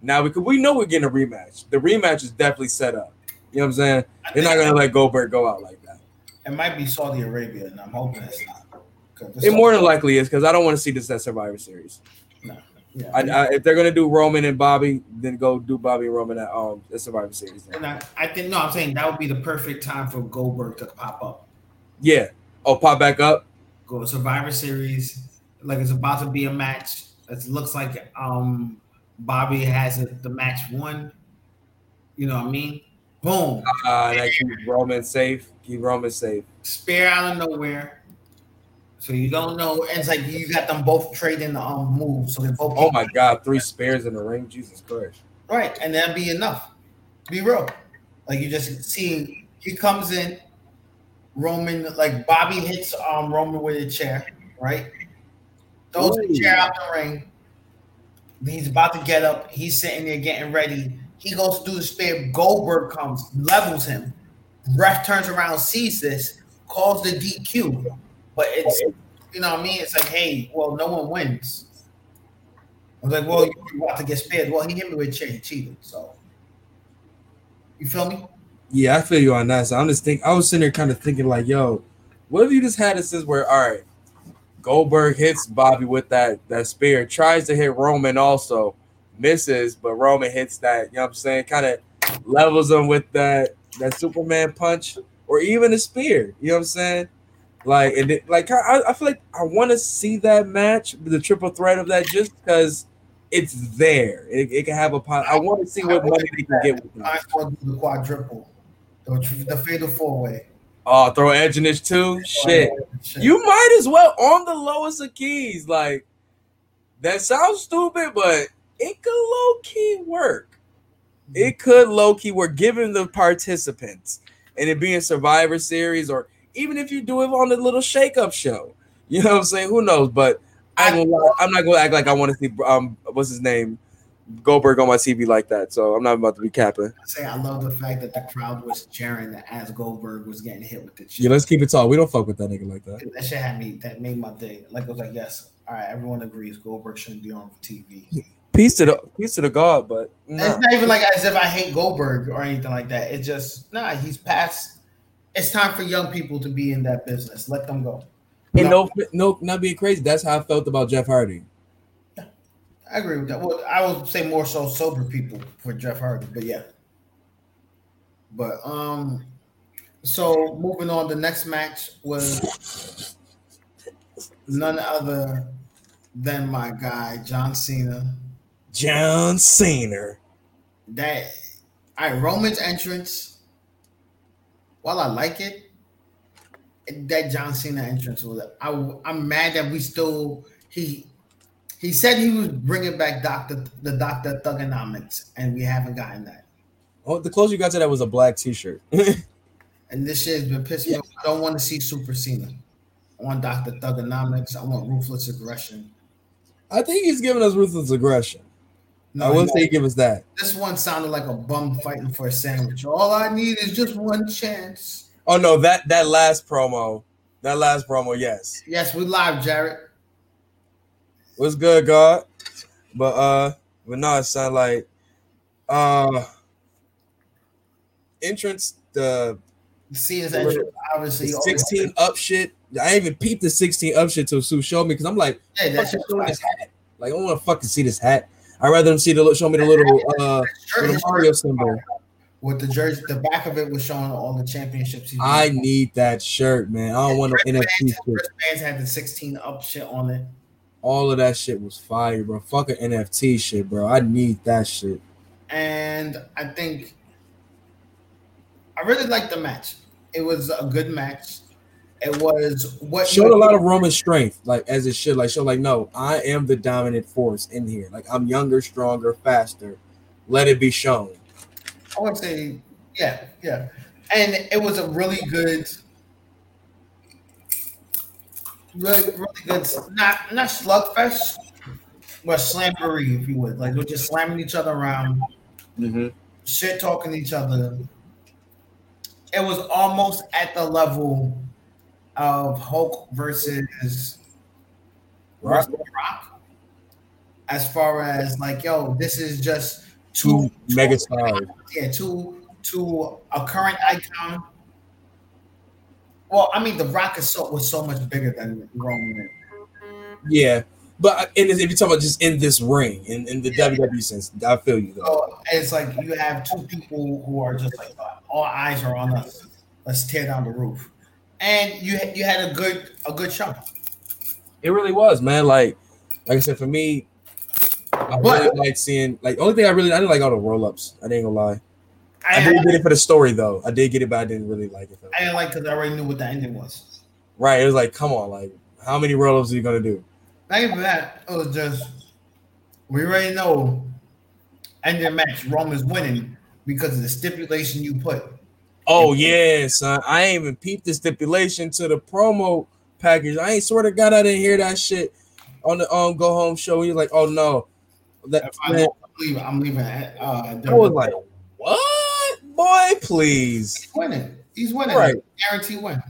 A: now because we know we're getting a rematch. The rematch is definitely set up. You know what I'm saying?
B: I
A: They're not gonna let Goldberg go out like that.
B: It might be Saudi Arabia, and I'm hoping it's not.
A: It more than likely is because I don't want to see this at Survivor Series.
B: yeah.
A: I, I, if they're gonna do Roman and Bobby, then go do Bobby and Roman at um at Survivor Series. then.
B: And I, I think no, I'm saying that would be the perfect time for Goldberg to pop up.
A: Yeah. Oh, pop back up.
B: Go to Survivor Series, like it's about to be a match. It looks like um Bobby has it, the match won. You know what I mean? Boom,
A: Uh, that keep Roman safe. Keep Roman safe.
B: spear out of nowhere. So you don't know. And it's like you got them both trading the um moves, so they both.
A: Oh my God, three spares in the ring. Jesus Christ.
B: Right, and that'd be enough. Be real. Like you just see he comes in, Roman like Bobby hits um Roman with a chair, right? Throws the
A: Ooh.
B: chair out the ring. He's about to get up. He's sitting there getting ready. He goes to do the spear. Goldberg comes, levels him. Ref turns around, sees this, calls the DQ. But it's you know what I mean? It's like, hey, well, no one wins. I was like, well, you're about to get spared. Well, he hit me with a chair. He cheated. So, you feel me?
A: Yeah, I feel you on that. So I'm just think I was sitting there kind of thinking like, yo, what if you just had this where all right, Goldberg hits Bobby with that that spear, tries to hit Roman also, misses, but Roman hits that, you know what I'm saying, kind of levels him with that that Superman punch or even a spear, you know what I'm saying? Like and it, like I, I feel like I want to see that match, the triple threat of that, just because it's there. It, it can have a. pot. I want to see what money they can get with that.
B: I want the quadruple, the, the fatal four way.
A: Oh, throw Edge in this too. Shit, you might as well on the lowest of keys. Like that sounds stupid, but it could low key work. It could low key work, given the participants and it being Survivor Series, or even if you do it on the little shake up show. You know what I'm saying? Who knows? But I I'm not gonna act like I want to see um what's his name Goldberg on my TV like that. So I'm not about to be capping.
B: I say I love the fact that the crowd was cheering that as Goldberg was getting hit with the shit.
A: Yeah, let's keep it tall. We don't fuck with that nigga like that.
B: That shit had me. That made my day. Like I was like, yes, all right, everyone agrees Goldberg shouldn't be on TV.
A: Peace to the peace to the God, but nah.
B: It's not even like as if I hate Goldberg or anything like that. It's just nah. He's past. It's time for young people to be in that business. Let them go.
A: and no, no, not being crazy. That's how I felt about Jeff Hardy.
B: I agree with that. Well, I would say more so sober people for Jeff Hardy, but yeah. But um, so moving on, the next match was none other than my guy John Cena.
A: John Cena.
B: That all right, Roman's entrance. While I like it, that John Cena entrance was. I, I'm mad that we still he he said he was bringing back Doctor the Doctor Thuganomics, and we haven't gotten that.
A: Oh, the closest you got to that was a black T-shirt.
B: and this shit has been pissing me off. I don't want to see Super Cena. I want Doctor Thuganomics. I want ruthless aggression.
A: I think he's giving us ruthless aggression. No, I will say he give us that.
B: This one sounded like a bum fighting for a sandwich. All I need is just one chance.
A: Oh no, that that last promo, that last promo, yes,
B: yes, we live, Jared.
A: What's good, God? But uh, but no, it sound like uh entrance the
B: see his entrance obviously
A: 16 up shit. I even peeped the 16 up shit till Sue showed me because I'm like,
B: hey, that's
A: this hat. Like, I don't want to fucking see this hat. I'd rather them see the little show me the little uh little Mario symbol.
B: With the jersey, the back of it was showing all the championships.
A: I need that shirt, man. I don't want no NFT.
B: Fans had the 16 up shit on it.
A: All of that shit was fire, bro. Fucking NFT shit, bro. I need that shit.
B: And I think I really liked the match. It was a good match. It was what
A: showed a lot of Roman strength, like as it should. Like show, like no, I am the dominant force in here. Like I'm younger, stronger, faster. Let it be shown.
B: I would say, yeah, yeah, and it was a really good, really, really good. Not not slugfest, but slamboree, if you would. Like we're just slamming each other around,
A: mm-hmm.
B: shit talking each other. It was almost at the level of Hulk versus Rock. Rock. As far as like, yo, this is just two,
A: two mega stars.
B: Yeah, two to a current icon. Well, I mean, The Rock is so was so much bigger than Roman.
A: Yeah, but in, if you talk about just in this ring, in, in the yeah. WWE sense, I feel you though.
B: So it's like you have two people who are just like all eyes are on us. Let's tear down the roof and you you had a good a good show.
A: It really was, man. Like like I said, for me, I but, really like seeing like only thing I really I didn't like all the roll ups. I didn't gonna lie. I, I did get it for the story though. I did get it, but I didn't really like it. Though.
B: I didn't like because I already knew what the ending was.
A: Right. It was like, come on, like how many roll ups are you gonna do?
B: Not even for that. It was just we already know ending match. Roman's winning because of the stipulation you put.
A: Oh yeah, son. I ain't even peeped the stipulation to the promo package. I ain't swear to God I didn't hear that shit on the um go home show. You're like, oh no.
B: That I'm leaving. I'm leaving. Uh,
A: I was like, boy? Please.
B: He's winning. He's winning. Right. Guarantee win.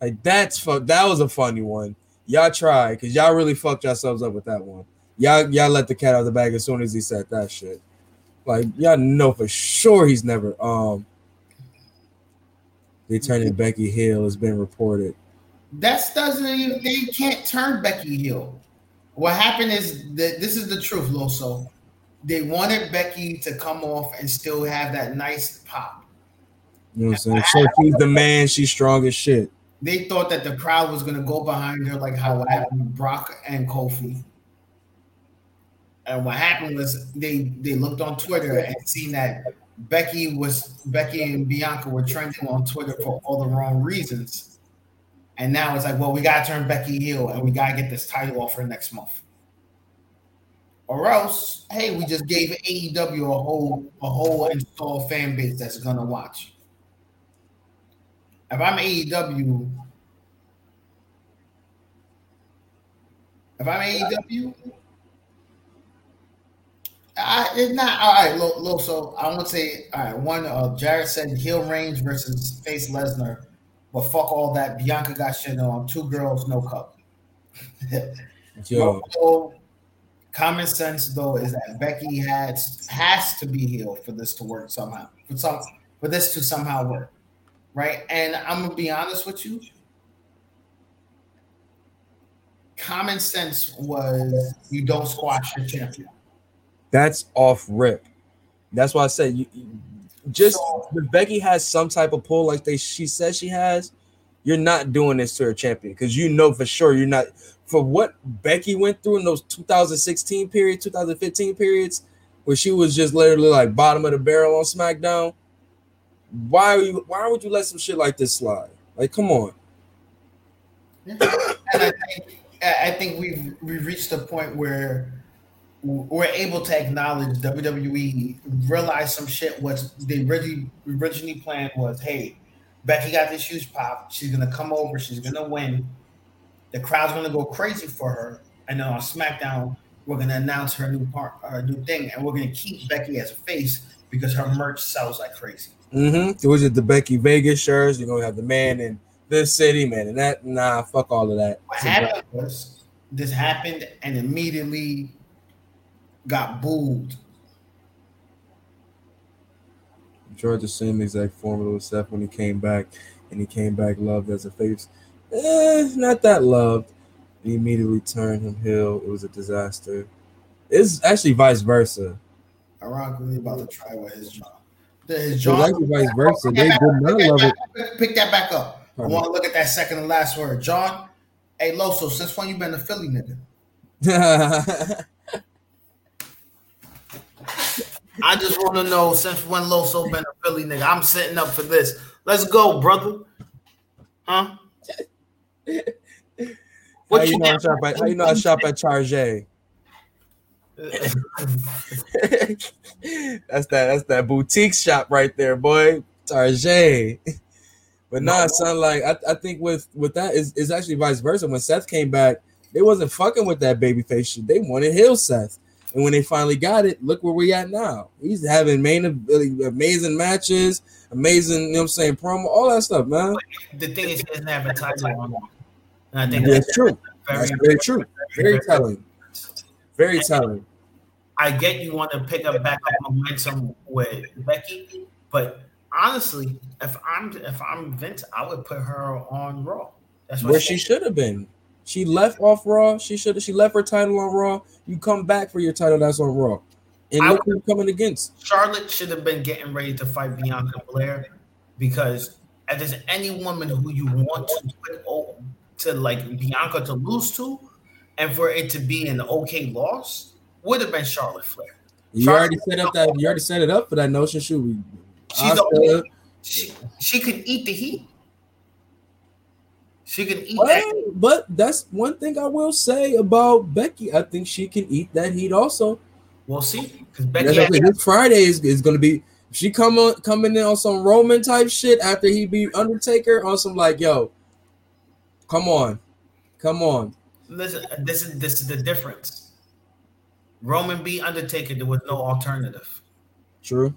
A: Like that's fuck. That was a funny one. Y'all try because y'all really fucked yourselves up with that one. y'all y'all let the cat out of the bag as soon as he said that shit. Like y'all know for sure he's never um they turning Becky heel has been reported.
B: That doesn't even they can't turn Becky heel. What happened is that this is the truth, Loso. They wanted Becky to come off and still have that nice pop.
A: You know what I'm saying? So she's the man, she's strong as shit.
B: They thought that the crowd was gonna go behind her like how it happened Brock and Kofi. And what happened was they they looked on Twitter and seen that Becky was Becky and Bianca were trending on Twitter for all the wrong reasons. And now it's like, well, we gotta turn Becky heel and we gotta get this title off her next month. Or else, hey, we just gave AEW a whole a whole installed fan base that's gonna watch. If I'm AEW, if I'm AEW, I, it's not all right. Low, low, so I want to say all right. One, uh, Jared said heel Reigns versus face Lesnar, but fuck all that. Bianca got shit on. Two girls, no cup.
A: Yo,
B: common sense though is that Becky has has to be healed for this to work somehow. For some, for this to somehow work, right? And I'm gonna be honest with you. Common sense was you don't squash your champion.
A: that's off rip. That's why I said you you- just
B: So-
A: if Becky has some type of pull like they she says she has, you're not doing this to her champion because you know for sure you're not for what Becky went through in those 2016 period, 2015 periods, where she was just literally like bottom of the barrel on SmackDown. Why are you why would you let some shit like this slide? Like, come on.
B: I think I think we've we've reached a point where we're able to acknowledge WWE realize some shit. What they originally originally planned was, hey, Becky got this huge pop. She's gonna come over. She's gonna win. The crowd's gonna go crazy for her. And then on SmackDown, we're gonna announce her new part, her new thing, and we're gonna keep Becky as a face because her merch sells like crazy.
A: Mm-hmm. It was just the Becky Vegas shirts. You're gonna have the man in this city, man, and that nah, fuck all of that.
B: What happened was this happened and immediately got booed.
A: George the same exact formula with Seth when he came back, and he came back loved as a face. Eh, not that loved. He immediately turned him heel. It was a disaster. It's actually vice versa.
B: Ironically, about to try with his jaw. His jaw.
A: actually vice versa.
B: Pick
A: They
B: that
A: did
B: back-
A: not
B: pick
A: love it.
B: Pick that back up. I want to look at that second and last word. John, hey Loso, since when you been a Philly nigga? I just want to know since when Loso been a Philly nigga. I'm setting up for this. Let's go, brother. Huh?
A: How
B: What
A: you
B: you,
A: know I shop at? How you know I shop at Charge? that's that. That's that boutique shop right there, boy. Tarjay. But nah, son, like I, I think with with that is is actually vice versa. When Seth came back, they wasn't fucking with that babyface shit. They wanted heel Seth. And when they finally got it, look where we at now. He's having main amazing matches, amazing, you know what I'm saying, promo, all that stuff, man.
B: the thing is, he doesn't have a title on him. And I think
A: That's
B: that's
A: true.
B: very,
A: That's very true. Very telling. Very telling.
B: I get you want to pick up back up momentum with Becky, but honestly, if I'm if I'm Vince, I would put her on Raw. That's
A: Where she should have been. She left off Raw. She should have. She left her title on Raw. You come back for your title that's on Raw, and
B: I
A: look who you're coming against.
B: Charlotte should have been getting ready to fight Bianca Belair because if there's any woman who you want to put to like Bianca to lose to, and for it to be an okay loss, would have been Charlotte Flair.
A: You
B: Charlotte-
A: already set up that. You already set it up for that notion. Should we?
B: She's the she, she could eat the heat. She can eat that.
A: But that's one thing I will say about Becky. I think she can eat that heat also.
B: We'll see. Because Becky,
A: okay. This Friday is, is going to be. She come on coming in on some Roman type shit after he beat Undertaker on some like, yo, come on, come on.
B: listen, this is this is the difference. Roman beat Undertaker. There was no alternative.
A: True.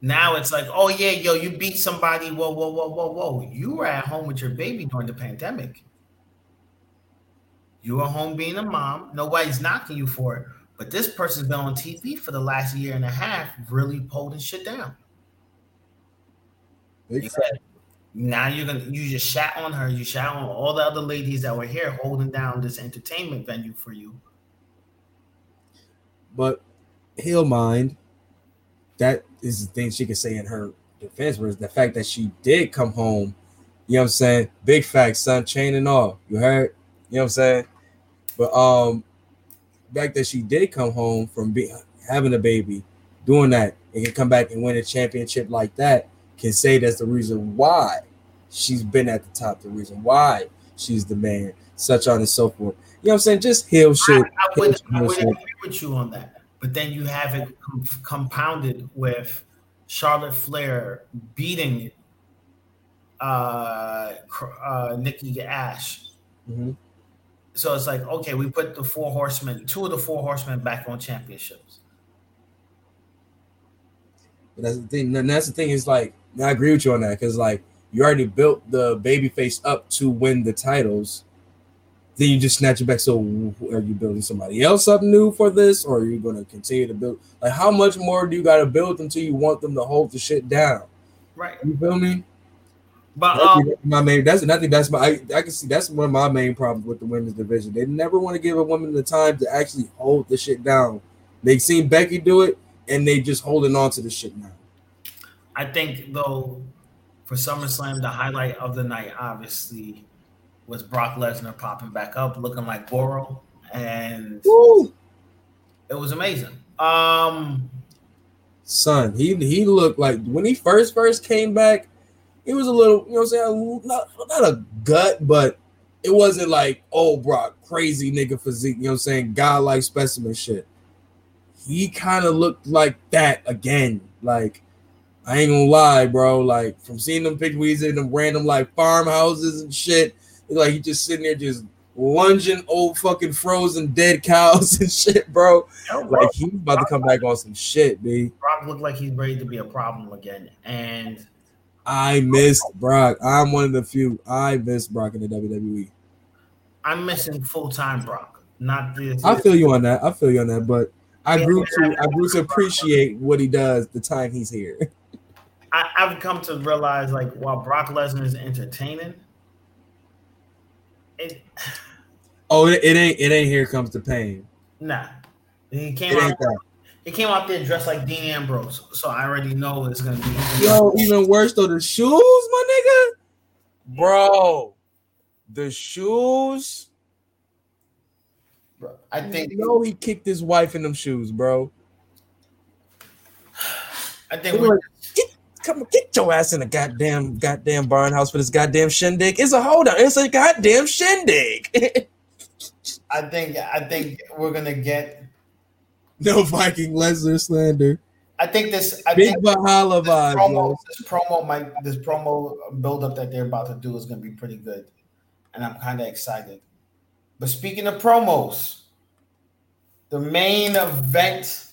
B: Now it's like, oh yeah, yo, you beat somebody. Whoa, whoa, whoa, whoa, whoa. You were at home with your baby during the pandemic. You were home being a mom. Nobody's knocking you for it. But this person's been on TV for the last year and a half, really holding shit down.
A: Big
B: Now you're gonna you just shat on her, you shat on all the other ladies that were here holding down this entertainment venue for you.
A: But he'll mind. That is the thing she could say in her defense was the fact that she did come home. You know what I'm saying? Big facts, son, chain and all. You heard? You know what I'm saying? But um, fact that she did come home from be- having a baby, doing that, and can come back and win a championship like that, can say that's the reason why she's been at the top, the reason why she's the man, such on and so forth. You know what I'm saying? Just heel shit.
B: I, I would, I would agree with you on that. But then you have it com- compounded with Charlotte Flair beating uh, uh, Nikki Ash.
A: Mhm.
B: So it's like, okay, we put the four horsemen, two of the four horsemen back on championships.
A: But that's the thing. And that's the thing is like I agree with you on that because like you already built the baby face up to win the titles. Then you just snatch it back. So are you building somebody else up new for this, or are you going to continue to build? Like, how much more do you got to build until you want them to hold the shit down?
B: Right.
A: You feel me?
B: But um,
A: my main. That's I think that's my. I, I can see that's one of my main problems with the women's division. They never want to give a woman the time to actually hold the shit down. They've seen Becky do it, and they just holding on to the shit now.
B: I think though for SummerSlam, the highlight of the night obviously was Brock Lesnar popping back up, looking like Goro, and
A: Woo!
B: it was amazing. Um,
A: son. He he looked like when he first first came back, he was a little, you know what I'm saying, not not a gut, but it wasn't like oh Brock, crazy nigga physique, you know what I'm saying, godlike specimen shit. He kind of looked like that again. Like I ain't gonna lie, bro. Like from seeing them he's in them random like farmhouses and shit, it's like he just sitting there just lunging old fucking frozen dead cows and shit, bro. Like he's about to come back on some shit, b.
B: Brock looked like he's ready to be a problem again, and
A: I missed Brock. I'm one of the few. I missed Brock in the WWE.
B: I'm missing full time Brock, not this.
A: I feel you on that. I feel you on that. But I grew to I grew to appreciate what he does the time he's here.
B: I, I've come to realize like while Brock Lesnar is entertaining, it
A: Oh, it, it ain't it ain't here comes the pain.
B: nah. He
A: It
B: came out.
A: ain't that.
B: He came out there dressed like Dean Ambrose, so I already know it's gonna be.
A: Yo, even worse though, the shoes, my nigga. Bro, the shoes.
B: Bro, I think.
A: You know he kicked his wife in them shoes, bro.
B: I think.
A: were
B: we're-
A: like, get, come on, get your ass in a goddamn goddamn barn house for this goddamn shindig. It's a hold on. It's a goddamn shindig.
B: I think. I think we're gonna get.
A: no Viking Lesnar slander.
B: I think this. I
A: Big
B: think
A: Bahala
B: this
A: vibes.
B: promo, this promo, might this promo build up that they're about to do is gonna be pretty good, and I'm kind of excited. But speaking of promos, the main event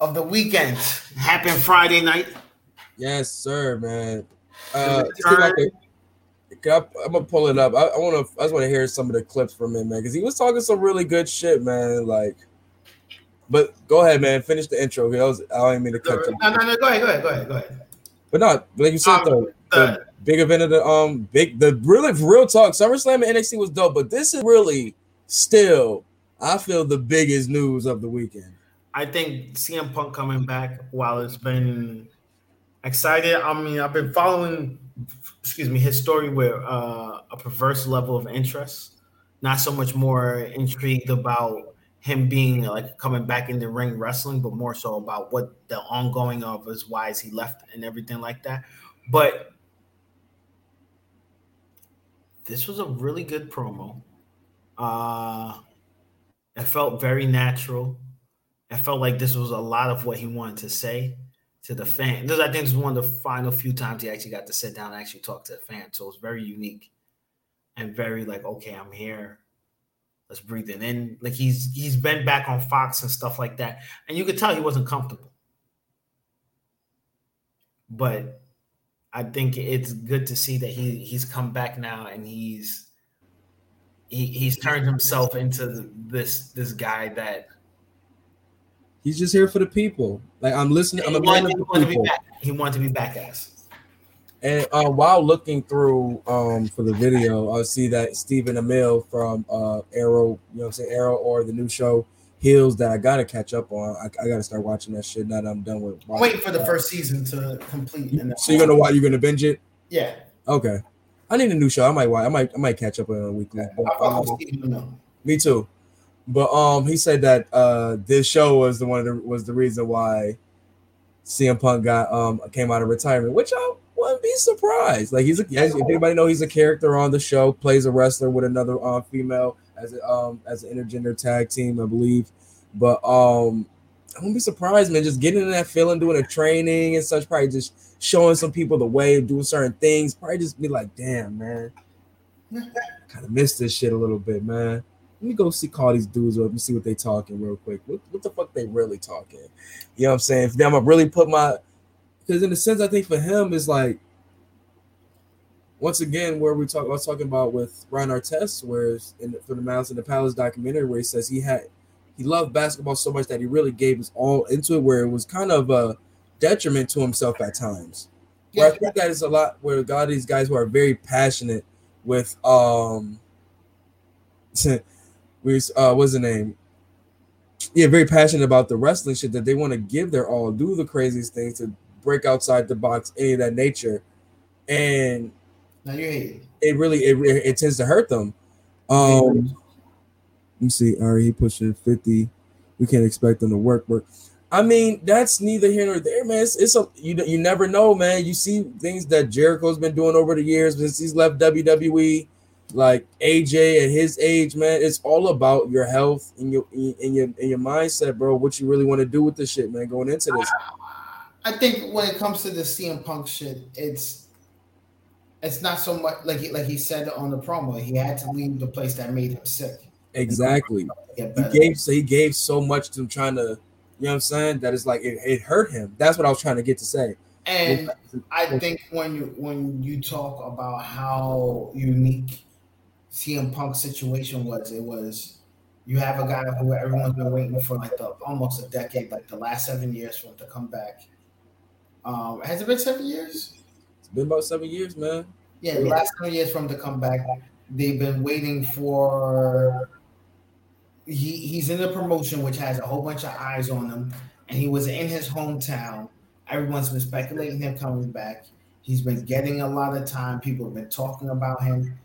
B: of the weekend happened Friday night.
A: Yes, sir, man. Uh,
B: The
A: let's see if I
B: return.
A: can- can I, am gonna pull it up. I, I want to. I just want to hear some of the clips from him, man, because he was talking some really good shit, man. Like, but go ahead, man. Finish the intro. I, was, I didn't mean to cut you.
B: No, no, no. Go ahead, go ahead, go ahead, go ahead.
A: But not like you said
B: Um,
A: though.
B: The
A: big event of the um big the really real talk. SummerSlam and NXT was dope, but this is really still I feel the biggest news of the weekend.
B: I think CM Punk coming back, while it's been excited, I mean, I've been following, excuse me, his story with uh, a perverse level of interest. Not so much more intrigued about him being like coming back in the ring wrestling, but more so about what the ongoing of his why is he left and everything like that. But this was a really good promo. Uh, it felt very natural. I felt like this was a lot of what he wanted to say to the fan. This, I think, is one of the final few times he actually got to sit down and actually talk to the fan. So it was very unique and very like, okay, I'm here. Let's breathe in. And like he's he's been back on Fox and stuff like that, and you could tell he wasn't comfortable. But I think it's good to see that he he's come back now and he's he, he's turned himself into this this guy that
A: He's just here for the people. Like I'm listening. I'm
B: he wanted, he wanted to be back. He wanted to be back ass.
A: And uh, while looking through um, for the video, I see that Stephen Amell from uh, Arrow, you know what I'm saying, Arrow or the new show Heels that I gotta catch up on. I, I gotta start watching that shit now that I'm done with.
B: Waiting for the first season to complete. and then-
A: So you're gonna watch? You're gonna binge it?
B: Yeah.
A: Okay. I need a new show. I might watch. I might. I might catch up on a weekly.
B: I
A: But,
B: Stephen Amell.
A: me too. But um, he said that uh, this show was the one the, was the reason why CM Punk got um came out of retirement, which I wouldn't be surprised. Like he's a, as if anybody know he's a character on the show, plays a wrestler with another um female as a, um as an intergender tag team, I believe. But um, I wouldn't be surprised, man. Just getting in that feeling, doing a training and such, probably just showing some people the way of doing certain things. Probably just be like, damn, man, kind of missed this shit a little bit, man. Let me go see call these dudes up and see what they talking real quick. What, what the fuck they really talking? You know what I'm saying? For them, I really put my because in a sense, I think for him is like once again where we talk. I was talking about with Ron Artest, where in the, for the Malice in the Palace documentary, where he says he had he loved basketball so much that he really gave his all into it, where it was kind of a detriment to himself at times. Where I think that is a lot where God these guys who are very passionate with um we uh what's the name? Yeah, very passionate about the wrestling shit that they want to give their all, do the craziest things to break outside the box, any of that nature. And
B: Now you hate.
A: it really it, it, it tends to hurt them. Um let me see. All right, he pushing 50. We can't expect them to work work. I mean, that's neither here nor there, man. It's, it's a you you never know, man. You see things that Jericho's been doing over the years since he's left WWE, like AJ at his age, man. It's all about your health and your and your and your mindset, bro. What you really want to do with this shit, man, going into this.
B: I think when it comes to the CM Punk shit, it's it's not so much like he, like he said on the promo. He had to leave the place that made him sick.
A: Exactly. He gave so he gave so much to him trying to, you know what I'm saying? That it's like it, it hurt him. That's what I was trying to get to say.
B: And I think when you when you talk about how unique CM Punk's situation was, it was you have a guy who everyone's been waiting for like the almost a decade, like the last seven years for him to come back. Um, has it been seven years?
A: It's been about seven years, man.
B: Yeah, the last seven years for him to come back. They've been waiting for. He he's in the promotion which has a whole bunch of eyes on him, and he was in his hometown. Everyone's been speculating him coming back. He's been getting a lot of time. People have been talking about him,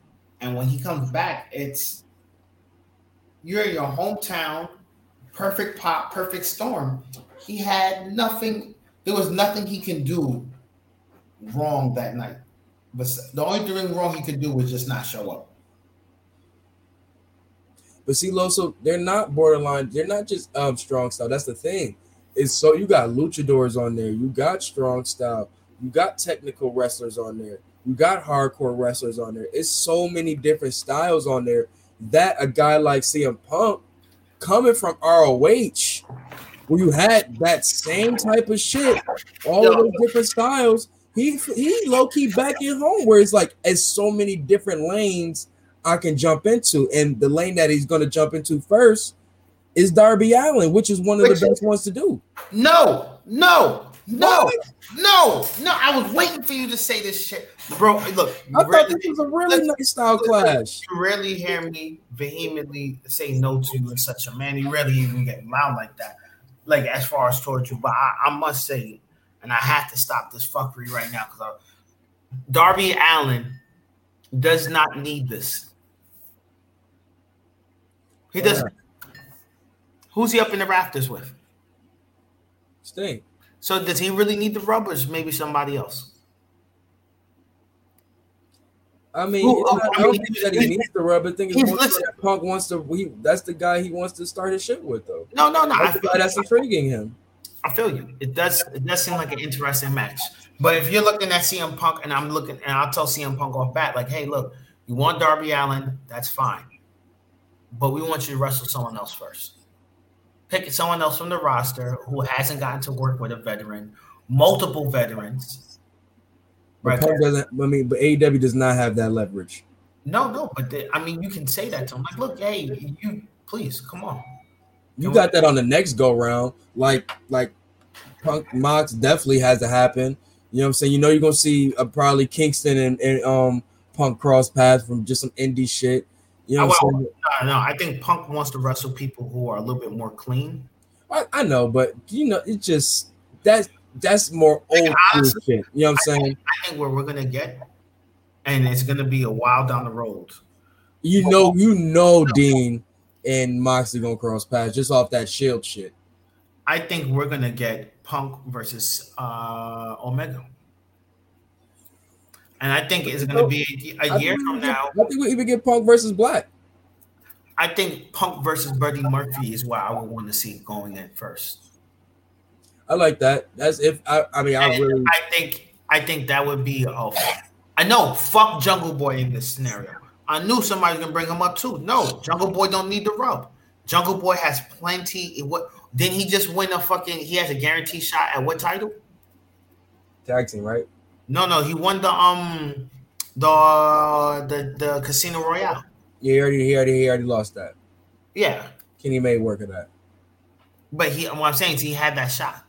B: and when he comes back, it's you're in your hometown, perfect pop, perfect storm. He had nothing. There was nothing he can do wrong that night. But the only thing wrong he could do was just not show up.
A: But see, Loso, they're not borderline. They're not just um strong style. That's the thing. Is so you got luchadors on there. You got strong style. You got technical wrestlers on there. You got hardcore wrestlers on there. It's so many different styles on there that a guy like CM Punk coming from ROH, where you had that same type of shit, all of those different styles. He he low key back at home where it's like it's so many different lanes I can jump into, and the lane that he's going to jump into first is Darby Allin, which is one of the best ones to do.
B: No, no, no, no, no. I was waiting for you to say this shit, bro. Look,
A: I thought this was a really nice style clash.
B: you rarely hear me vehemently say no to you in such a manner. You rarely even get loud like that, like as far as towards you. But I, I must say, and I have to stop this fuckery right now because Darby Allin does not need this. He doesn't. Who's he up in the rafters with?
A: Sting.
B: So does he really need the rubbers? Maybe somebody else.
A: I mean, it's oh, not-
B: I
A: I don't
B: mean,
A: think that he needs the rub. I think it's
B: he's-
A: more
B: listen.
A: Punk wants to. He, that's the guy he wants to start his shit with, though.
B: No, no, no. I
A: That's the
B: feel,
A: guy that's intriguing him.
B: I feel you. It does. It does seem like an interesting match. But if you're looking at CM Punk, and I'm looking, and I'll tell CM Punk off bat, like, hey, look, you want Darby Allin, that's fine, but we want you to wrestle someone else first. Pick someone else from the roster who hasn't gotten to work with a veteran, multiple veterans. Right.
A: Doesn't. I mean, but AEW does not have that leverage.
B: No, no, but they, I mean, you can say that to him. Like, look, hey, you please come on.
A: You got that on the next go round. Like like Punk Mox definitely has to happen. You know what I'm saying? You know you're gonna see uh, probably Kingston and, and um Punk cross paths from just some indie shit. You know what I'm?
B: No, no, I think Punk wants to wrestle people who are a little bit more clean.
A: I, I know, but you know, it's just that's that's more old
B: Like, honestly,
A: shit. You know what I'm saying?
B: I think where we're gonna get, and it's gonna be a while down the road.
A: You know, you know, Dean and Moxley gonna cross paths just off that shield shit.
B: I think we're gonna get Punk versus uh Omega. And I think it's gonna be a year from now.
A: I think we even get Punk versus Black.
B: I think Punk versus Buddy Murphy is what I would want to see going in first.
A: I like that. That's if I. I mean, I
B: And
A: really.
B: I think I think that would be a. I know. Fuck Jungle Boy in this scenario. I knew somebody was gonna bring him up too. No, Jungle Boy don't need the rub. Jungle Boy has plenty. What didn't he just win a fucking? He has a guaranteed shot at what title?
A: Tag team, right?
B: No, no, he won the um the the the Casino Royale.
A: Yeah, he already, he already, he already lost that.
B: Yeah,
A: Kenny made work of that.
B: but he. What I'm saying is he had that shot.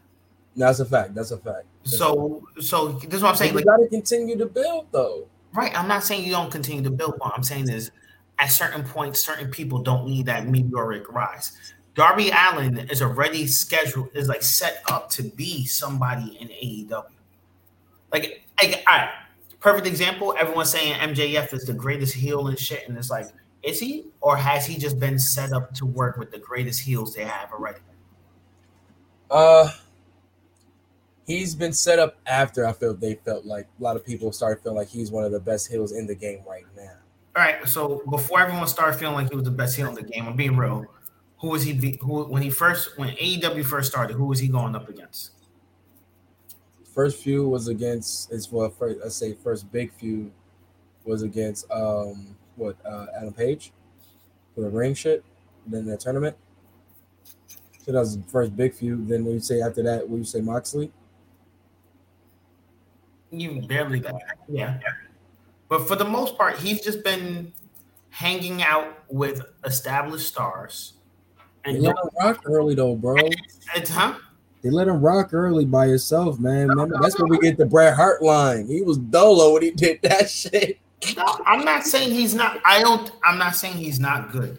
A: No, That's a fact. That's a fact. That's
B: So so this is what I'm
A: a
B: saying.
A: you
B: Like
A: got to continue to build, though.
B: Right. I'm not saying you don't continue to build. What I'm saying is, at certain points, certain people don't need that meteoric rise. Darby Allin is already scheduled, is like set up to be somebody in AEW. Like, like all right, perfect example. Everyone's saying MJF is the greatest heel and shit, and it's like, is he, or has he just been set up to work with the greatest heels they have already?
A: Uh, he's been set up after I felt they felt like a lot of people started feeling like he's one of the best heels in the game right now.
B: All right. So before everyone started feeling like he was the best heel in the game, I'm being real. Who was he? Be, who when he first when AEW first started? Who was he going up against?
A: First feud was against it's well first I say first big feud was against um what uh Adam Page for the ring shit, then the tournament. So that was the first big feud. Then you say after that, will you say Moxley?
B: You barely that. Yeah. But for the most part, he's just been hanging out with established stars. And
A: him rock early though, bro.
B: it's huh?
A: They let him rock early by himself, man. Remember, that's where we get the Bret Hart line. He was dolo when he did that shit.
B: No, I'm not saying he's not. I don't. I'm not saying he's not good.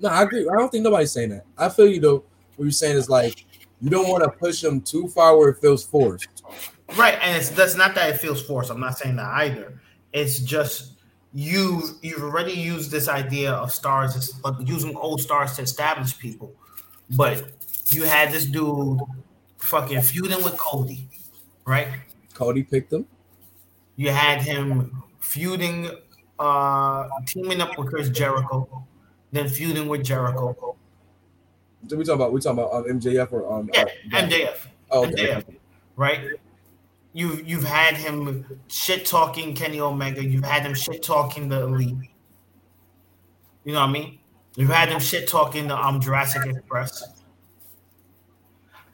A: No, I agree. I don't think nobody's saying that. I feel you though. What you're saying is like you don't want to push him too far where it feels forced.
B: Right, and it's that's not that it feels forced. I'm not saying that either. It's just you you've already used this idea of stars, using old stars to establish people, but you had this dude fucking feuding with Cody, right?
A: Cody picked him.
B: You had him feuding, uh, teaming up with Chris Jericho, then feuding with Jericho.
A: So we talking about we talking about um, MJF or um
B: Yeah,
A: uh,
B: MJF.
A: oh, okay.
B: MJF, right? You've you've had him shit talking Kenny Omega. You've had him shit talking the Elite. You know what I mean? You've had him shit talking the um Jurassic Express.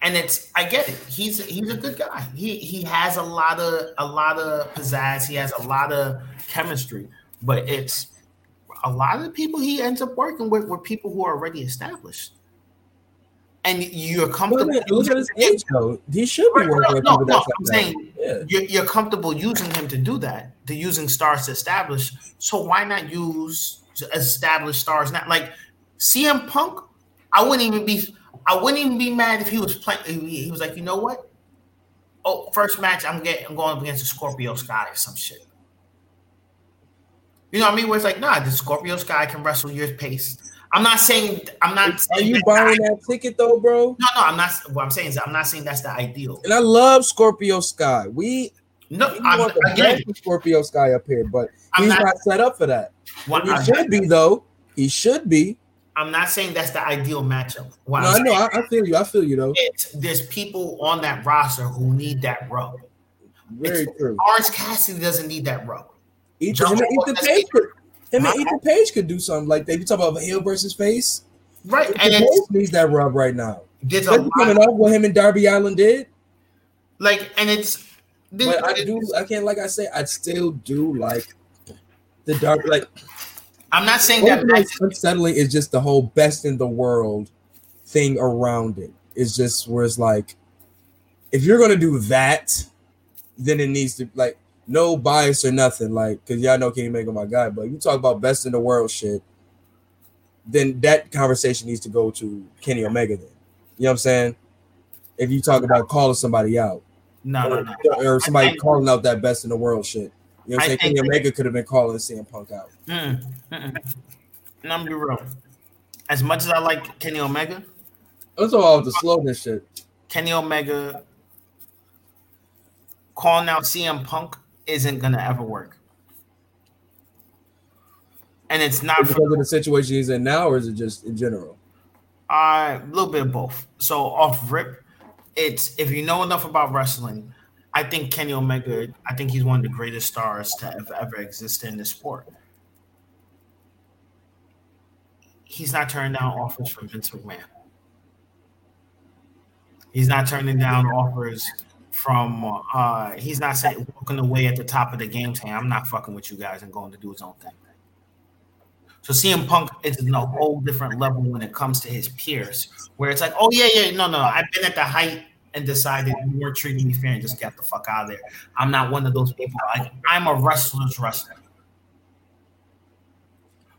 B: And it's I get it. He's he's a good guy. He he has a lot of a lot of pizzazz. He has a lot of chemistry. But it's a lot of the people he ends up working with were people who are already established. And you're comfortable.
A: at, look at his age though. He should be working with
B: No,
A: people
B: no,
A: that's
B: I'm
A: that.
B: saying
A: Yeah.
B: you're, you're comfortable using him to do that, to using stars to establish. So why not use established stars? Not like CM Punk. I wouldn't even be. I wouldn't even be mad if he was playing. He was like, you know what? Oh, first match, I'm getting. I'm going up against a Scorpio Sky or some shit. You know what I mean? Where it's like, nah, the Scorpio Sky can wrestle your pace. I'm not saying. I'm not.
A: Are you
B: that's
A: buying that ticket though, bro?
B: No, no, I'm not. What I'm saying is, I'm not saying that's the ideal.
A: And I love Scorpio Sky. We,
B: No,
A: we
B: I'm,
A: want the
B: again,
A: Scorpio Sky up here, but
B: I'm
A: he's
B: not-
A: not, set up for that.
B: what
A: he should be though. He should be.
B: I'm not saying that's the ideal matchup. What
A: No,
B: I'm
A: I know. I, I feel you. I feel you though.
B: is there's people on that roster who need that rub.
A: Very
B: It's-
A: true.
B: Orange Cassidy doesn't need that rub.
A: Ethan, him Ethan Page could. Him and? Ethan Page could do something like they You talk about heel versus face.
B: Right.
A: Ethan
B: And
A: Page needs that rub right now.
B: there's a
A: Especially coming off what him and Darby Allin did.
B: like and it's
A: But I do. I can't. Like I say, I still do like the dark like
B: I'm not saying that
A: makes unsettling is just the whole best in the world thing around it. It's just where it's like, if you're gonna do that, then it needs to like no bias or nothing. Like, cause y'all know Kenny Omega my guy, but you talk about best in the world shit, then that conversation needs to go to Kenny Omega. Then you know what I'm saying? If you talk about calling somebody out,
B: no, no, no.
A: or somebody calling out that best in the world shit. You know what I'm
B: I
A: saying? Kenny Omega could have been calling CM Punk out.
B: Mm, mm-mm. And I'm gonna be real. As much as I like Kenny Omega,
A: That's all the slogan shit.
B: Kenny Omega calling out CM Punk isn't gonna ever work. And it's not
A: Because
B: for
A: of the situation he's in now, or is it just in general?
B: uh, a little bit of both. So off rip, it's if you know enough about wrestling, I think Kenny Omega, I think he's one of the greatest stars to ever, ever exist in this sport. He's not turning down offers from Vince McMahon. He's not turning down offers from uh he's not saying walking away at the top of the game saying I'm not fucking with you guys and going to do his own thing. So CM Punk is in a whole different level when it comes to his peers, where it's like, oh yeah, yeah, no, no, I've been at the height and decided you weren't treating me fair and just get the fuck out of there. I'm not one of those people. Like I'm a wrestler's wrestler.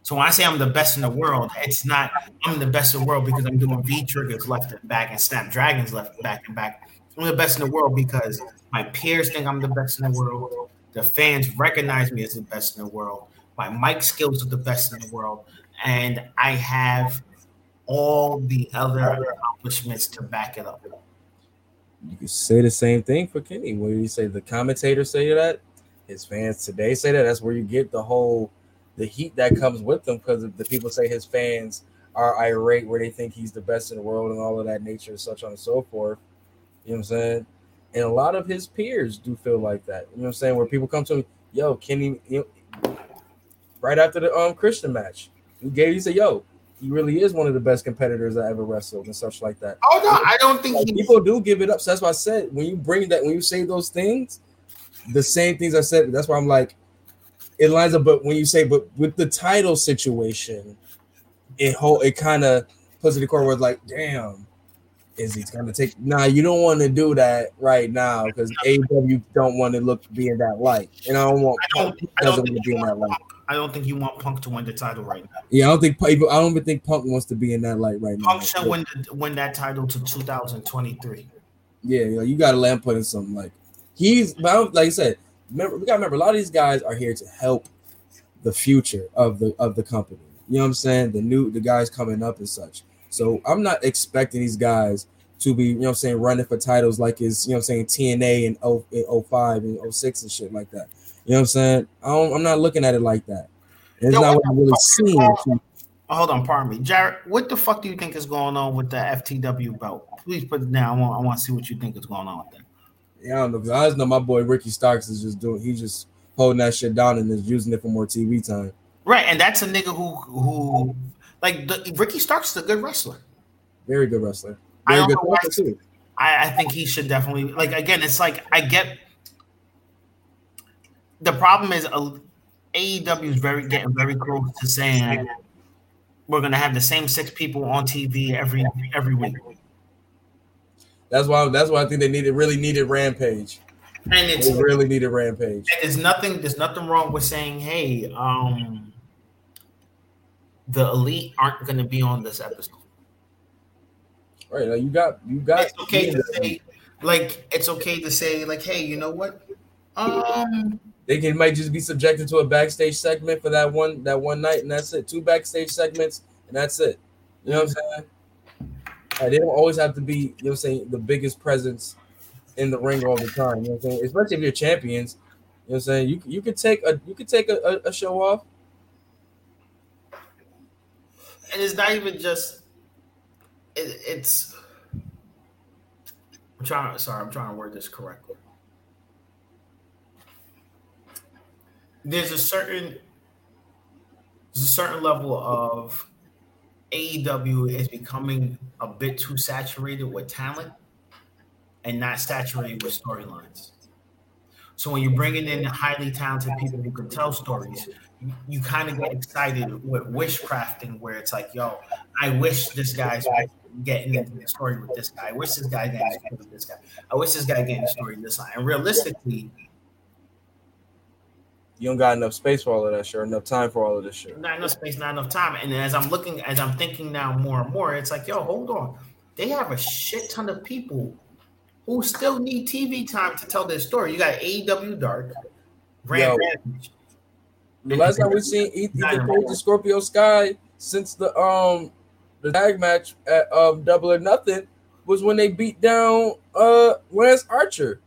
B: So when I say I'm the best in the world, it's not I'm the best in the world because I'm doing V triggers left and back and snap dragons left and back and back. I'm the best in the world because my peers think I'm the best in the world. The fans recognize me as the best in the world. My mic skills are the best in the world, and I have all the other accomplishments to back it up.
A: You could say the same thing for Kenny. When you say the commentators say that, his fans today say that. That's where you get the whole the heat that comes with them because the people say his fans are irate, where they think he's the best in the world and all of that nature, such on and so forth. You know what I'm saying? And a lot of his peers do feel like that. You know what I'm saying? Where people come to him, yo, Kenny, you know, right after the um Christian match, he gave you said, yo, he really is one of the best competitors I ever wrestled and such like that.
B: Oh no, I don't think
A: Like, people do give it up. So that's why I said when you bring that, when you say those things, the same things I said. That's why I'm like, it lines up. But when you say, but with the title situation, it whole it kind of puts it in the corner where it's like, damn, is he gonna take? Nah, you don't want to do that right now because AEW don't want to look be in that light, and I don't want
B: I don't. I
A: doesn't
B: don't
A: want to be in that light.
B: Punk. I don't think you want Punk to win the title right now.
A: Yeah, I don't think I don't even think Punk wants to be in that light right now.
B: Punk should win the, win that title to 2023.
A: Yeah, you, know, you got to him put in something like he's. But like I said, remember we got to remember a lot of these guys are here to help the future of the of the company. You know what I'm saying? The new the guys coming up and such. So I'm not expecting these guys to be, you know what I'm saying, running for titles like is, you know what I'm saying, TNA and 0, 05 and 06 and shit like that. You know what I'm saying? I don't, I'm not looking at it like that. It's
B: Yo,
A: not
B: what
A: I'm really seeing.
B: Oh, hold on, pardon me, Jared. What the fuck do you think is going on with the FTW belt? Please put it down. I want. I want to see what you think is going on with that.
A: Yeah, I don't know. I just know my boy Ricky Starks is just doing. He's just holding that shit down and is using it for more TV time.
B: Right, and that's a nigga who who like the, Ricky Starks is a good wrestler.
A: Very good wrestler.
B: I
A: Very
B: don't
A: good
B: know why-
A: wrestler too.
B: I, I think he should definitely like again. It's like I get the problem is uh, AEW is very getting very close to saying we're gonna have the same six people on TV every every week,
A: That's why. That's why I think they needed really needed Rampage.
B: and it's
A: They really needed Rampage.
B: there's nothing there's nothing wrong with saying hey um the elite aren't gonna be on this episode.
A: Right? Like you got you got.
B: It's okay to say like it's okay to say like hey you know what um
A: They can might just be subjected to a backstage segment for that one that one night, and that's it. Two backstage segments, and that's it. You know what I'm saying? Like, they don't always have to be, you know what I'm saying, the biggest presence in the ring all the time. You know what I'm saying? Especially if you're champions. You know what I'm saying? You you could take a you could take a, a, a show off.
B: and it's not even just it, it's I'm trying sorry, I'm trying to word this correctly. There's a certain there's a certain level of AEW is becoming a bit too saturated with talent and not saturated with storylines. So when you're bringing in highly talented people who can tell stories, you, kind of get excited with wishcrafting, where it's like, yo, I wish this guy's getting into the story with this guy. I wish this guy getting into with this guy. I wish this guy getting the story with this line. And realistically,
A: You don't got enough space for all of that shit, or enough time for all of this shit.
B: not enough space, not enough time. And as I'm looking, as I'm thinking now more and more, it's like, yo, hold on. They have a shit ton of people who still need TV time to tell their story. You got AEW Dark, Grand Rampage.
A: The last time we seen Ethan Ethan Page and Scorpio Sky since the um the tag match at um Double or Nothing was when they beat down uh Lance Archer.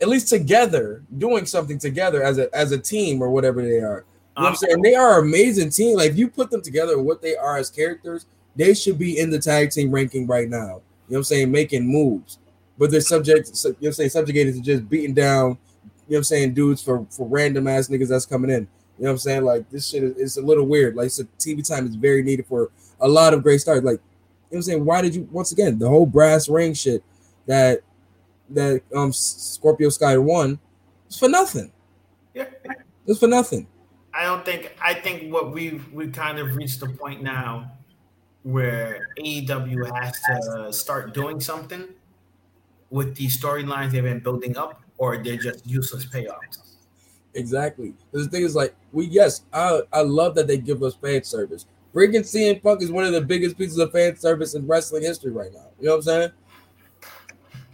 A: At least together, doing something together as a as a team or whatever they are. You know I'm saying? They are an amazing team. Like if you put them together, what they are as characters, they should be in the tag team ranking right now. You know what I'm saying? Making moves, but they're subject. You know what I'm saying? Subjugated to just beating down. You know what I'm saying? Dudes for for random ass niggas that's coming in. You know what I'm saying? Like this shit is it's a little weird. Like so TV time is very needed for a lot of great stars. Like you know what I'm saying? Why did you once again the whole brass ring shit that that um Scorpio Sky won was for nothing.
B: Yeah.
A: It's for nothing.
B: I don't think I think what we've we kind of reached the point now where AEW has to start doing something with these storylines they've been building up, or they're just useless payoffs.
A: Exactly. The thing is, like, we yes, I I love that they give us fan service. Bringing CM Punk is one of the biggest pieces of fan service in wrestling history right now. You know what I'm saying?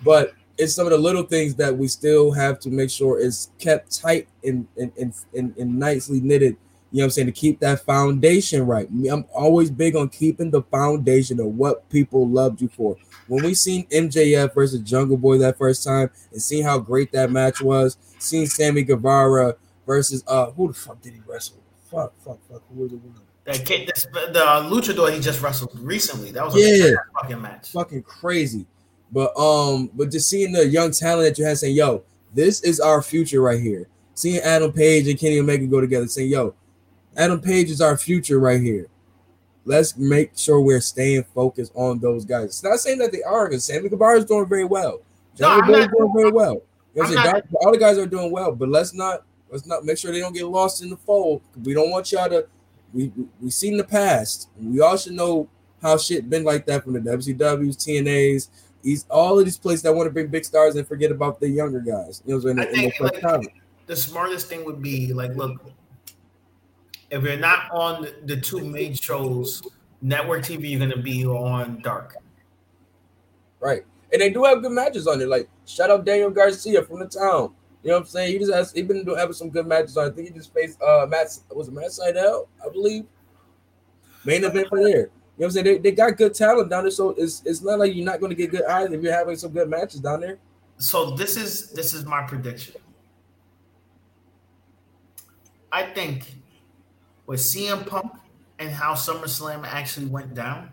A: But it's some of the little things that we still have to make sure is kept tight and and and, and, and nicely knitted. You know what I'm saying? To keep that foundation right. I'm always big on keeping the foundation of what people loved you for. When we seen MJF versus Jungle Boy that first time and seeing how great that match was, seeing Sammy Guevara versus uh who the fuck did he wrestle? Fuck, fuck, fuck. Who was the it?
B: That kid, this, the luchador he just wrestled recently. That was a
A: Yeah.
B: fucking match.
A: Fucking crazy. But um, but just seeing the young talent that you had saying, yo, this is our future right here. Seeing Adam Page and Kenny Omega go together, saying, yo, Adam Page is our future right here. Let's make sure we're staying focused on those guys. It's not saying that they are, because Sammy Guevara is doing very well.
B: No,
A: Boy is
B: not-
A: doing very well. You know I'm
B: I'm
A: saying?
B: not-
A: all the guys are doing well, but let's not let's not make sure they don't get lost in the fold. We don't want y'all to. We we seen the past. We all should know how shit been like that from the WCWs, TNAs, these all of these places that want to bring big stars and forget about the younger guys. You know what I'm
B: I
A: saying? In
B: think,
A: first
B: like, the smartest thing would be like, look, if you're not on the two main shows, network TV, you're gonna be on Dark.
A: Right. And they do have good matches on there. Like shout out Daniel Garcia from the town. You know what I'm saying? He just has he been doing having some good matches on. I think he just faced uh Matt was it Matt Sydal, I believe. Main event for there. You know what I'm saying? They, they got good talent down there, so it's it's not like you're not going to get good eyes if you're having some good matches down there.
B: So this is this is my prediction. I think with CM Punk and how SummerSlam actually went down,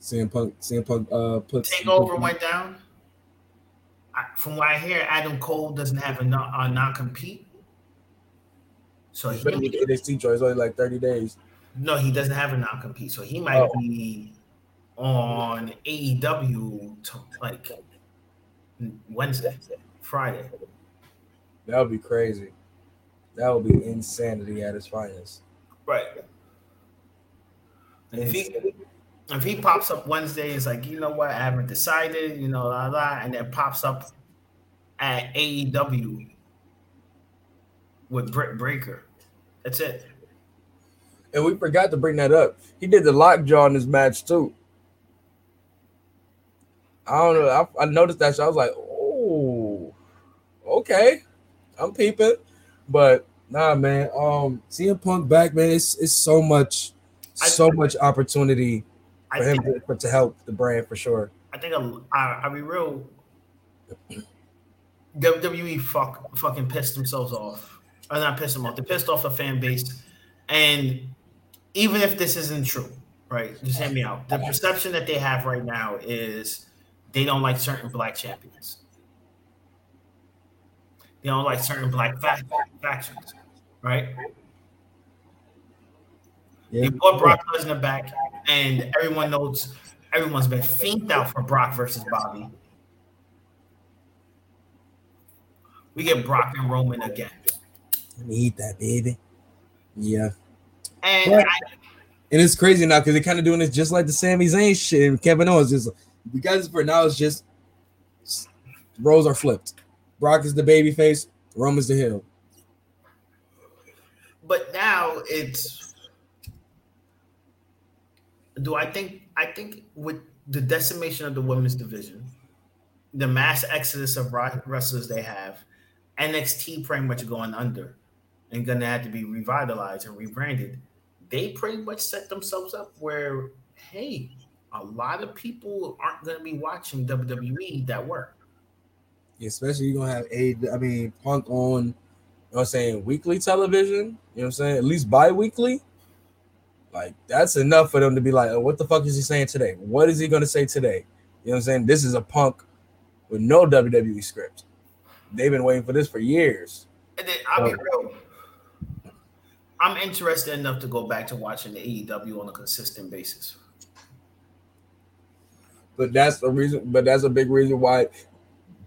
A: CM Punk, CM Punk, uh, put
B: Takeover went down. I, from what I hear, Adam Cole doesn't have a, non- a non-compete. So he,
A: with NXT joint, it's only like 30 days.
B: No, he doesn't have a non-compete. So he might
A: Oh.
B: be on AEW to, like Wednesday, Friday.
A: That would be crazy. That would be insanity at its finest.
B: Right. If he if he pops up Wednesday, it's like, you know what, I haven't decided, you know, la la, and then pops up at AEW with Britt Baker. That's it.
A: And we forgot to bring that up. He did the lockjaw in this match too. I don't know. I, I noticed that. So I was like, oh, okay. I'm peeping. But nah, man. Um, CM Punk back, man. It's it's so much, so much opportunity
B: I
A: for him
B: think
A: to, to help the brand for sure.
B: I think a- I I'll be real. WWE fuck fucking pissed themselves off. Or not pissed them off. They pissed off the fan base. And even if this isn't true, right? Just hear me out. The perception that they have right now is they don't like certain black champions. They don't like certain black fac- factions, right?
A: Yeah.
B: They brought Brock Lesnar back, and everyone knows everyone's been fiended out for Brock versus Bobby. We get Brock and Roman again.
A: Let me eat that, baby. Yeah.
B: And I,
A: And it's crazy now because they're kind of doing this just like the Sami Zayn shit and Kevin Owens. Just because for now it's just roles are flipped. Brock is the baby face, Roman's the heel.
B: but now it's do I think I think with the decimation of the women's division, the mass exodus of wrestlers they have, NXT pretty much going under and gonna have to be revitalized and rebranded. They pretty much set themselves up where, hey, a lot of people aren't gonna be watching WWE that work.
A: Especially you're gonna have a I mean Punk on you know what I'm saying weekly television, you know what I'm saying? At least bi-weekly. Like that's enough for them to be like, oh, what the fuck is he saying today? What is he gonna say today? You know what I'm saying? This is a punk with no WWE script. They've been waiting for this for years.
B: And then I'll be
A: Oh.
B: real. I'm interested enough to go back to watching the AEW on a consistent basis.
A: But that's the reason. But that's a big reason why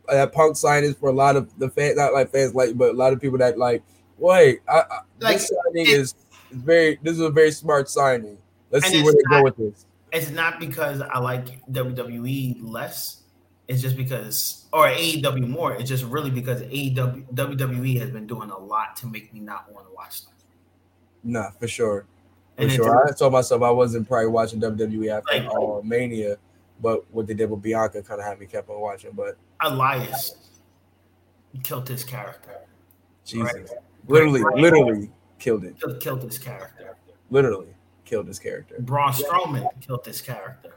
A: uh, that punk sign is for a lot of the fans, not like fans, like, but a lot of people that like. Wait, I, I,
B: Like,
A: this signing
B: it-
A: is very. This is a very smart signing. Let's see where they
B: not-
A: go with this.
B: It's not because I like WWE less. It's just because, or AEW more. It's just really because AEW WWE has been doing a lot to make me not want to watch them.
A: Nah, for sure. For
B: And
A: sure. I told myself I wasn't probably watching WWE after
B: Like-
A: uh, Mania, but what they did with Bianca kind of had me kept on watching. But
B: Elias killed his character.
A: Jesus,
B: Right.
A: literally,
B: Right.
A: literally killed it.
B: Killed, killed his character.
A: Literally killed his character.
B: Braun Strowman killed his character.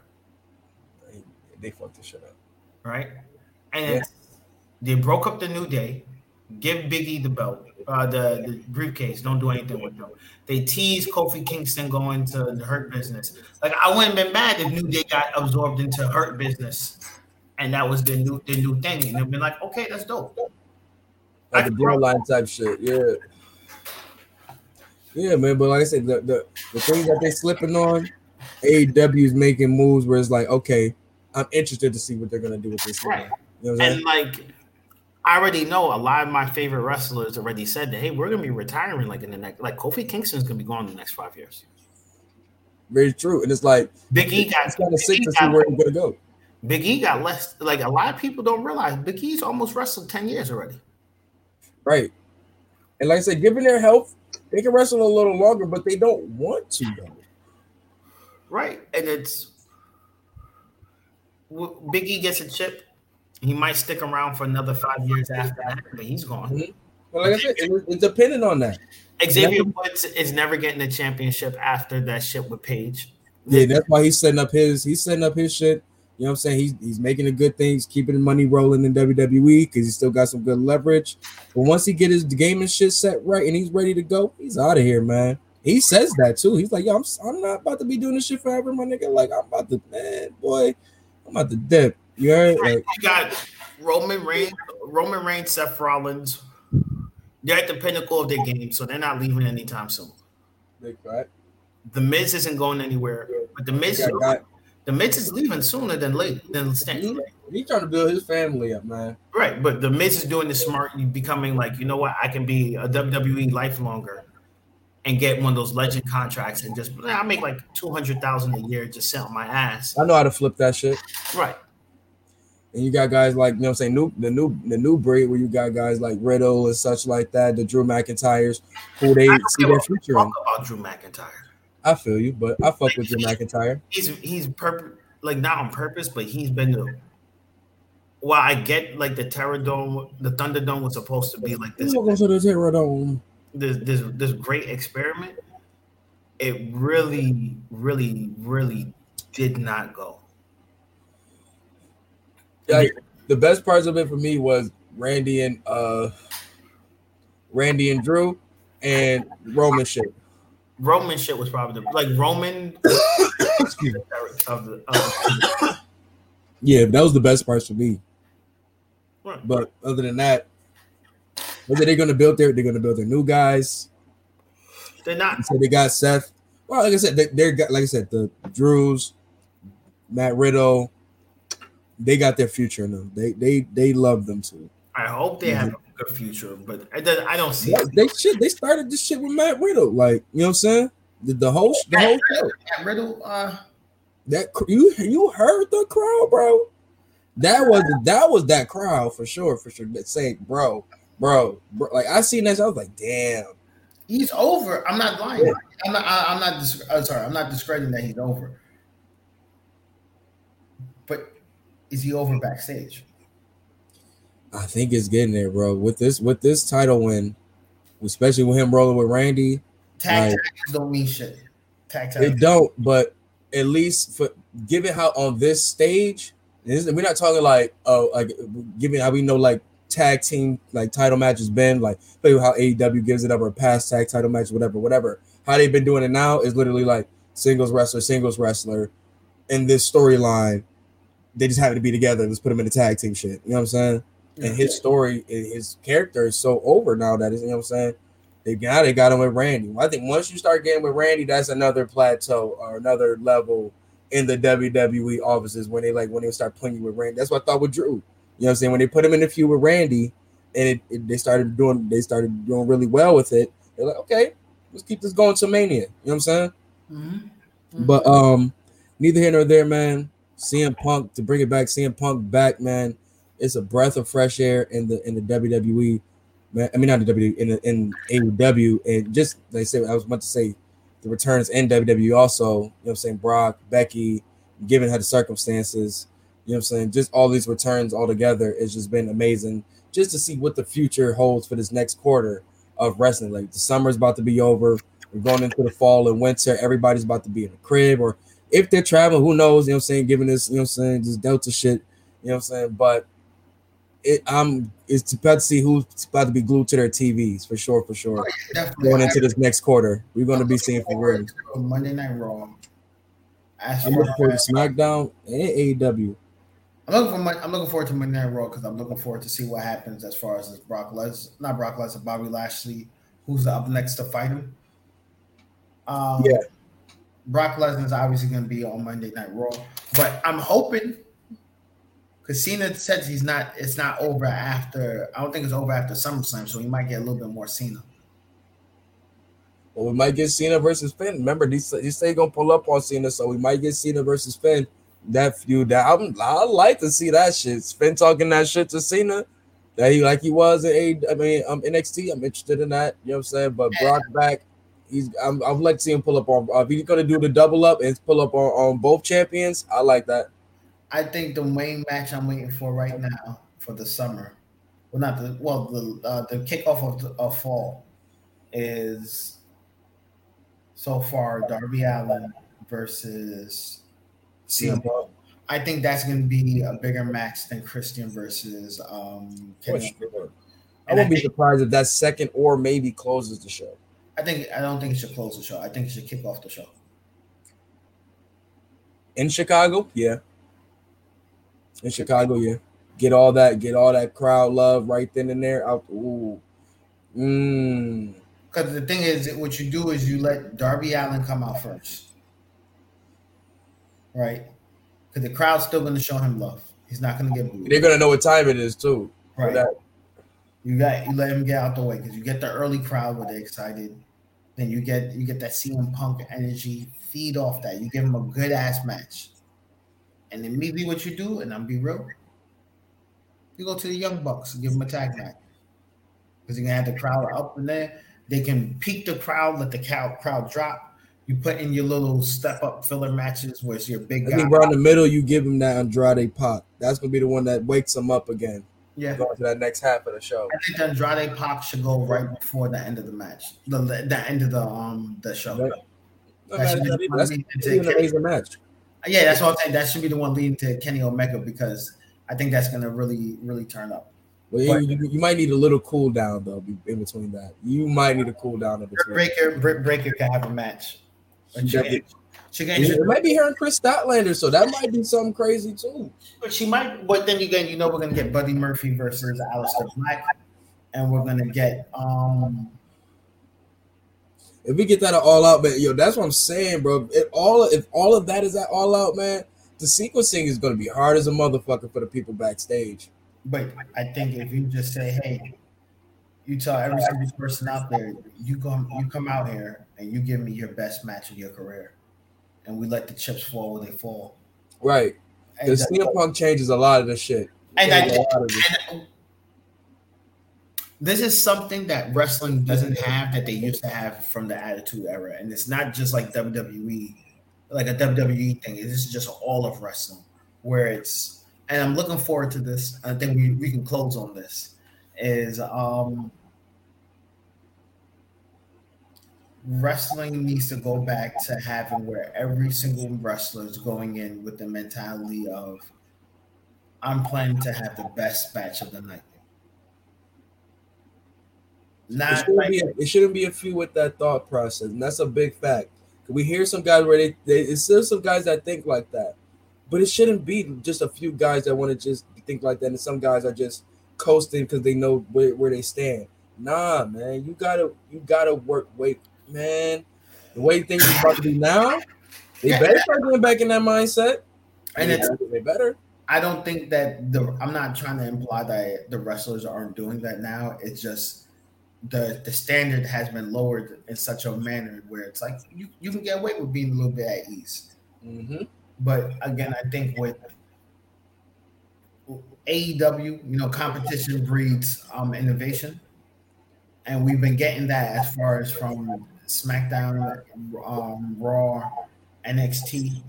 A: They, they fucked this shit up.
B: right? And
A: Yeah.
B: they broke up the New Day, give Biggie the belt, uh, the, the briefcase. Don't do anything with them. They tease Kofi Kingston going to the Hurt Business. Like I wouldn't have been mad if New Day got absorbed into Hurt Business, and that was the new the new thing. And they've been like, okay, that's dope.
A: like the bloodline type shit. Yeah. Yeah, man. But like I said, the the, the things that they're slipping on, AEW is making moves where it's like, okay, I'm interested to see what they're gonna do with this.
B: Right.
A: You know?
B: And like, I already know a lot of my favorite wrestlers already said that, hey, we're gonna be retiring like in the next, like Kofi Kingston's gonna be gone in the next five years.
A: Very true. And it's like
B: Big E got
A: kind of sick to see where he's gonna go.
B: Big E got less. Like a lot of people don't realize, Big E's almost wrestled ten years already.
A: Right. And like I said, given their health, they can wrestle a little longer, but they don't want to though.
B: Right, and it's Big E gets a chip. He might stick around for another five years after that, but he's gone. Mm-hmm.
A: But like I said, it, it's dependent on that.
B: Xavier Woods is never getting a championship after that shit with Paige.
A: Yeah, that's why he's setting up his he's setting up his shit. You know what I'm saying? He's he's making the good things, keeping the money rolling in WWE because he's still got some good leverage. But once he get his gaming shit set right and he's ready to go, he's out of here, man. He says that too. He's like, yo, I'm I'm not about to be doing this shit forever, my nigga. Like I'm about to, man, boy, I'm about to dip. You heard? Like,
B: You got Roman Reigns, Roman Reigns, Seth Rollins. They're at the pinnacle of their game, so they're not leaving anytime soon.
A: big fact.
B: The Miz isn't going anywhere, but the Miz,
A: Got- got-
B: the Miz is leaving sooner than late than Stan.
A: he, he trying to build his family up, man.
B: Right, but the Miz is doing the smart, becoming like, you know what, I can be a WWE life longer and get one of those legend contracts and just I make like two hundred thousand a year just sit on my ass.
A: I know how to flip that shit.
B: Right.
A: And you got guys like you know what I'm saying, new the new the new breed where you got guys like Riddle and such like that, the Drew McIntyres, who they see their future in.
B: about Drew McIntyre.
A: I feel you, but I fuck with Drew McIntyre.
B: He's he's purpose like not on purpose, but he's been the well, I get like the Terror Dome, the Thunderdome was supposed to be like this
A: Welcome to the Terror Dome.
B: this this this great experiment. It really, really, really did not go.
A: Like the best parts of it for me was Randy and uh Randy and Drew and Roman shit.
B: Roman shit was probably the, like Roman
A: Excuse me.
B: of the, of
A: Yeah, that was the best parts for me.
B: the
A: But other than that, whether they're gonna build their they're gonna build their new guys.
B: they're not
A: So they got Seth. Well, like I said, they, they're like I said, the Drews, Matt Riddle, they got their future in them. They they they love them too.
B: I hope they have a good future, but I don't, I don't see
A: Yeah,
B: it.
A: they shit. They started this shit with Matt Riddle. Like you know what I'm saying? The, the whole the whole show.
B: Matt Riddle, uh,
A: That cr- you you heard the crowd, bro. That was that was that crowd for sure, for sure. That say, bro, bro, bro. Like I seen that, I was like, damn.
B: he's over. I'm not lying. I'm not. I, I'm not. Dis- I'm sorry. I'm not discrediting that he's over. But is he over backstage?
A: I think it's getting there, bro. With this with this title win, especially with him rolling with Randy,
B: Tag tags don't mean shit. Tag
A: it
B: tags.
A: don't. But at least for given how on this stage, this, we're not talking like oh like given how we know like tag team like title matches been like how AEW gives it up or past tag title match whatever whatever how they've been doing it now is literally like singles wrestler singles wrestler in this storyline they just happen to be together let's put them in the tag team shit you know what I'm saying and his story and his character is so over now that is you know what I'm saying they got they got him with Randy I think once you start getting with Randy that's another plateau or another level in the WWE offices when they like when they start playing you with Randy that's what I thought with Drew you know what I'm saying? When they put him in the feud with Randy and it, it- they started doing they started doing really well with it, they're like, okay, let's keep this going to Mania. You know what I'm saying?
B: Mhm.
A: But um, neither here nor there, man. CM Punk to bring it back, CM Punk back, man. It's a breath of fresh air in the in the WWE. Man, I mean not the WWE in the, in AEW, and just like I said, I was about to say the returns in WWE also. You know what I'm saying? Brock, Becky, given her the circumstances, you know what I'm saying? Just all these returns all together, it's just been amazing. Just to see what the future holds for this next quarter of wrestling. Like the summer's about to be over. We're going into the fall and winter. Everybody's about to be in the crib, or if they're traveling, who knows? You know what I'm saying? Given this, you know what I'm saying, this Delta shit, you know what I'm saying? But it I'm it's about to see who's about to be glued to their TVs for sure, for sure.
B: Definitely.
A: Going into this next quarter, we're going to be seeing for real.
B: Monday Night Raw.
A: I'm looking forward to SmackDown and AEW.
B: I'm looking for Mon- I'm looking forward to Monday Night Raw because I'm looking forward to see what happens as far as this Brock Les not Brock Lesnar, Bobby Lashley, who's up next to fight him. Um,
A: Yeah.
B: Brock Lesnar is obviously going to be on Monday Night Raw, but I'm hoping because Cena says he's not. It's not over after. I don't think it's over after SummerSlam, so he might get a little bit more Cena.
A: Well, we might get Cena versus Finn. Remember, he say, he say gonna pull up on Cena, so we might get Cena versus Finn. That feud, that I'm, I like to see that shit. Finn talking that shit to Cena, that he like he was in A. I mean, um, NXT. I'm interested in that. You know what I'm saying? But Brock back, he's. I'm, I'd like to see him pull up on. Uh, if he's gonna do the double up and pull up on, on both champions, I like that.
B: I think the main match I'm waiting for right now for the summer, well, not the well, the uh, the kickoff of, the, of fall is so far Darby Allin versus CM Punk. I think that's going to be a bigger match than Christian versus um. Kenny.
A: sure. I won't be
B: think-
A: surprised if that second or maybe closes the show.
B: I think I don't think it should close the show. I think it should kick off the show.
A: in Chicago, yeah. In Chicago, yeah. Get all that, get all that crowd love right then and there. Out, ooh, mm.
B: Because the thing is, what you do is you let Darby Allin come out first, right? Because the crowd's still going to show him love. He's not going to get booed.
A: They're gonna know what time it is too.
B: Right. You got you let him get out the way because you get the early crowd where they're excited. Then you get you get that CM Punk energy. Feed off that. You give him a good ass match, and immediately what you do, and I'm be real, you go to the Young Bucks and give them a tag match because you're gonna have the crowd up in there. They can peak the crowd, let the crowd crowd drop. You put in your little step up filler matches where it's your big
A: I
B: guy.
A: think around the middle, you give him that Andrade pop. That's gonna be the one that wakes him up again.
B: Yeah,
A: Going to that next half of the show.
B: I think Andrade pop should go right before the end of the match, the the end of the um the show.
A: That-
B: That
A: That's,
B: should be the one
A: that's be an match.
B: Yeah, that's what I'm saying. That should be the one leading to Kenny Omega because I think that's gonna really, really turn up.
A: But you, you, might need a little cool down though in between that. You might need a cool down in between.
B: Breaker, Britt Baker can have a match. But she,
A: Definitely.
B: she, can,
A: It might be her and Kris Statlander, so that might be something crazy too.
B: but she might. But then again, you know, we're gonna get Buddy Murphy versus Aleister Black, and we're gonna get um.
A: If we get that all out, man, yo, that's what I'm saying, bro. If all if all of that is at all out, man, the sequencing is gonna be hard as a motherfucker for the people backstage.
B: But I think if you just say, "Hey, You tell every single person out there, you come, you come out here and you give me your best match of your career, and we let the chips fall where they fall.
A: Right.
B: And,
A: Because CM Punk changes a lot of the shit.
B: and I,
A: lot of the-
B: and this is something that wrestling doesn't have that they used to have from the Attitude Era, and it's not just like WWE, like a WWE thing. This is just all of wrestling, where it's. And I'm looking forward to this. I think we, we can close on this. Is um wrestling needs to go back to having where every single wrestler is going in with the mentality of I'm planning to have the best match of the night.
A: It
B: Not
A: shouldn't,
B: like
A: be a, it shouldn't be a few with that thought process, and that's a big fact. We hear some guys where they, they it's still some guys that think like that, but it shouldn't be just a few guys that want to just think like that, and some guys are just coasting because they know where, where they stand. Nah, man, you gotta you gotta work. Wait, man, the way things are about to be now, they
B: Yeah.
A: better start getting back in that mindset.
B: and it's
A: they better.
B: I don't think that the I'm not trying to imply that the wrestlers aren't doing that now. It's just the the standard has been lowered in such a manner where it's like you, you can get away with being a little bit at ease.
A: Mm-hmm.
B: But again, I think with AEW, you know, competition breeds um, innovation, and we've been getting that as far as from SmackDown, um, Raw, NXT,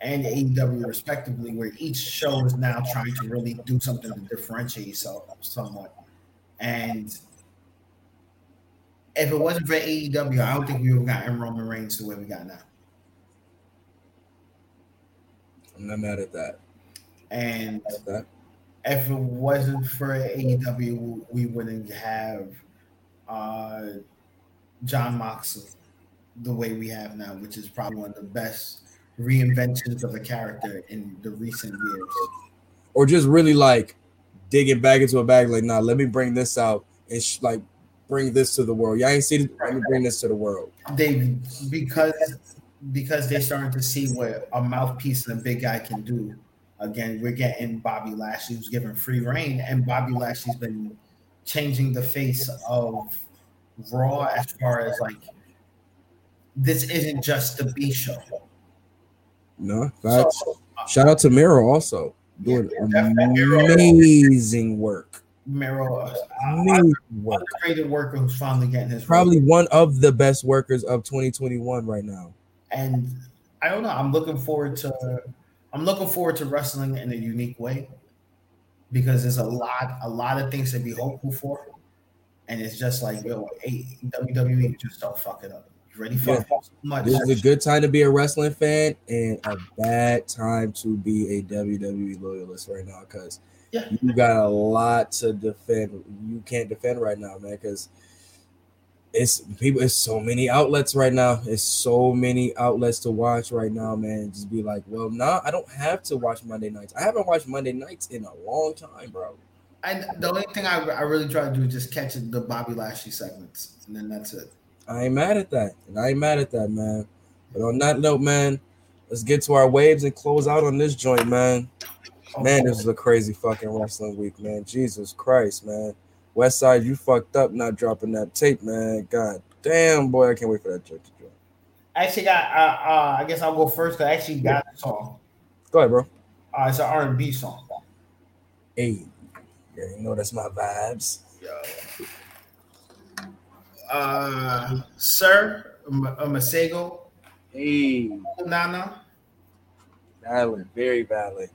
B: and AEW respectively, where each show is now trying to really do something to differentiate itself somewhat. And if it wasn't for AEW, I don't think we would have gotten Roman Reigns the way we got now.
A: I'm not mad at that.
B: And
A: At that.
B: if it wasn't for AEW, we wouldn't have uh, Jon Moxley the way we have now, which is probably one of the best reinventions of a character in the recent years.
A: or just really like digging back into a bag. Like, nah, let me bring this out and sh- like bring this to the world. Y'all ain't seen it. Let me bring this to the world.
B: They because because they're starting to see what a mouthpiece and a big guy can do. Again, we're getting Bobby Lashley who's given free reign, and Bobby Lashley's been changing the face of Raw as far as like this isn't just the B show.
A: No,
B: So.
A: Shout out to Miro also doing
B: Yeah,
A: amazing work.
B: Miro, uh,
A: Amazing work.
B: underrated worker who's finally getting his
A: Probably one of the best workers of 2021 right now.
B: and I don't know. I'm looking forward to I'm looking forward to wrestling in a unique way because there's a lot a lot of things to be hopeful for, and it's just like yo, hey, WWE just don't fuck it up. You ready for
A: Yeah.
B: so much?
A: This is a good time to be a wrestling fan and a bad time to be a WWE loyalist right now because
B: Yeah.
A: you got a lot to defend. You can't defend right now, man, because it's people. It's so many outlets right now. It's so many outlets to watch right now, man. Just be like, well, nah, I don't have to watch Monday nights. I haven't watched Monday nights in a long time, bro.
B: And the only thing I, I really try to do is just catch the Bobby Lashley segments, and then that's it.
A: I ain't mad at that, and I ain't mad at that, man. But on that note, man, let's get to our waves and close out on this joint, man. Man, this is a crazy fucking wrestling week, man. Jesus Christ, man. West Side, you fucked up not dropping that tape, man. God damn, boy, I can't wait for that joint to drop.
B: I actually got. Uh, uh, I guess I'll go first. Cause I actually got a song.
A: Go ahead, bro.
B: Uh, it's an R and B song.
A: Hey, yeah, you know that's my vibes. Yo.
B: Uh, Sir Masego
A: Hey,
B: Nana.
A: valid, very valid.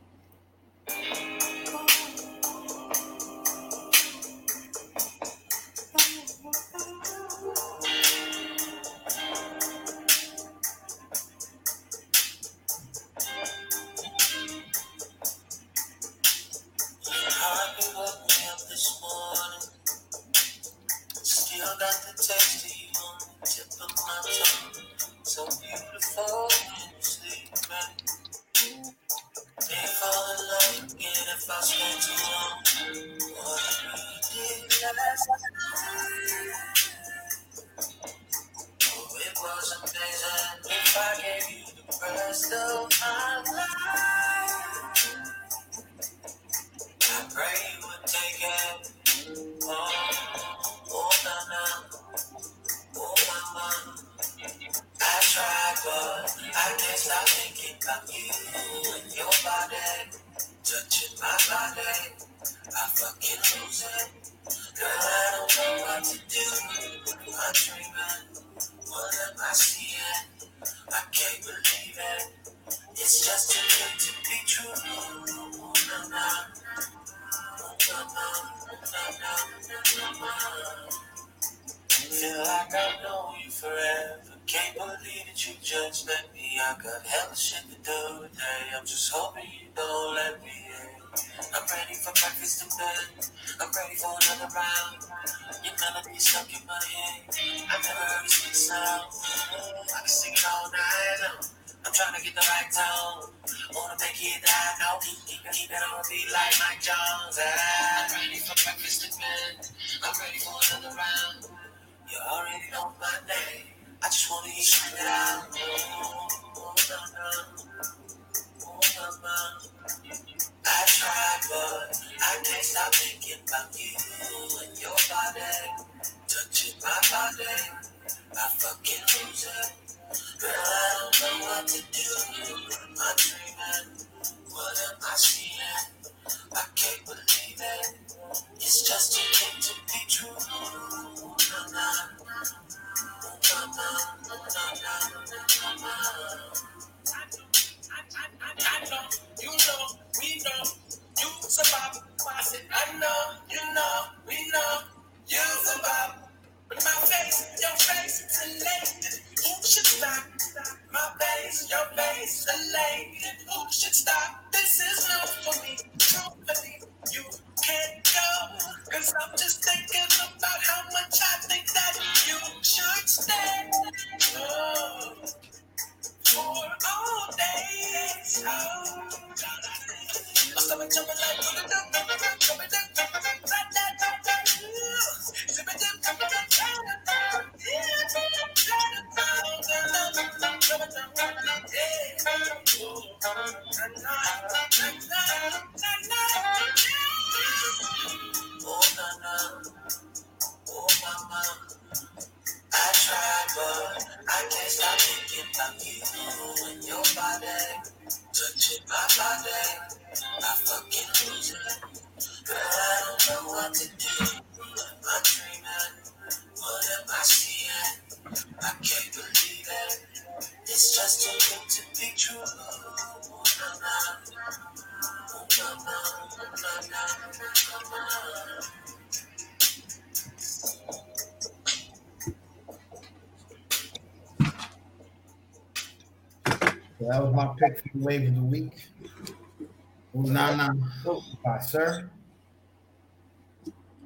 G: Nah, nah. Oh,
B: sir.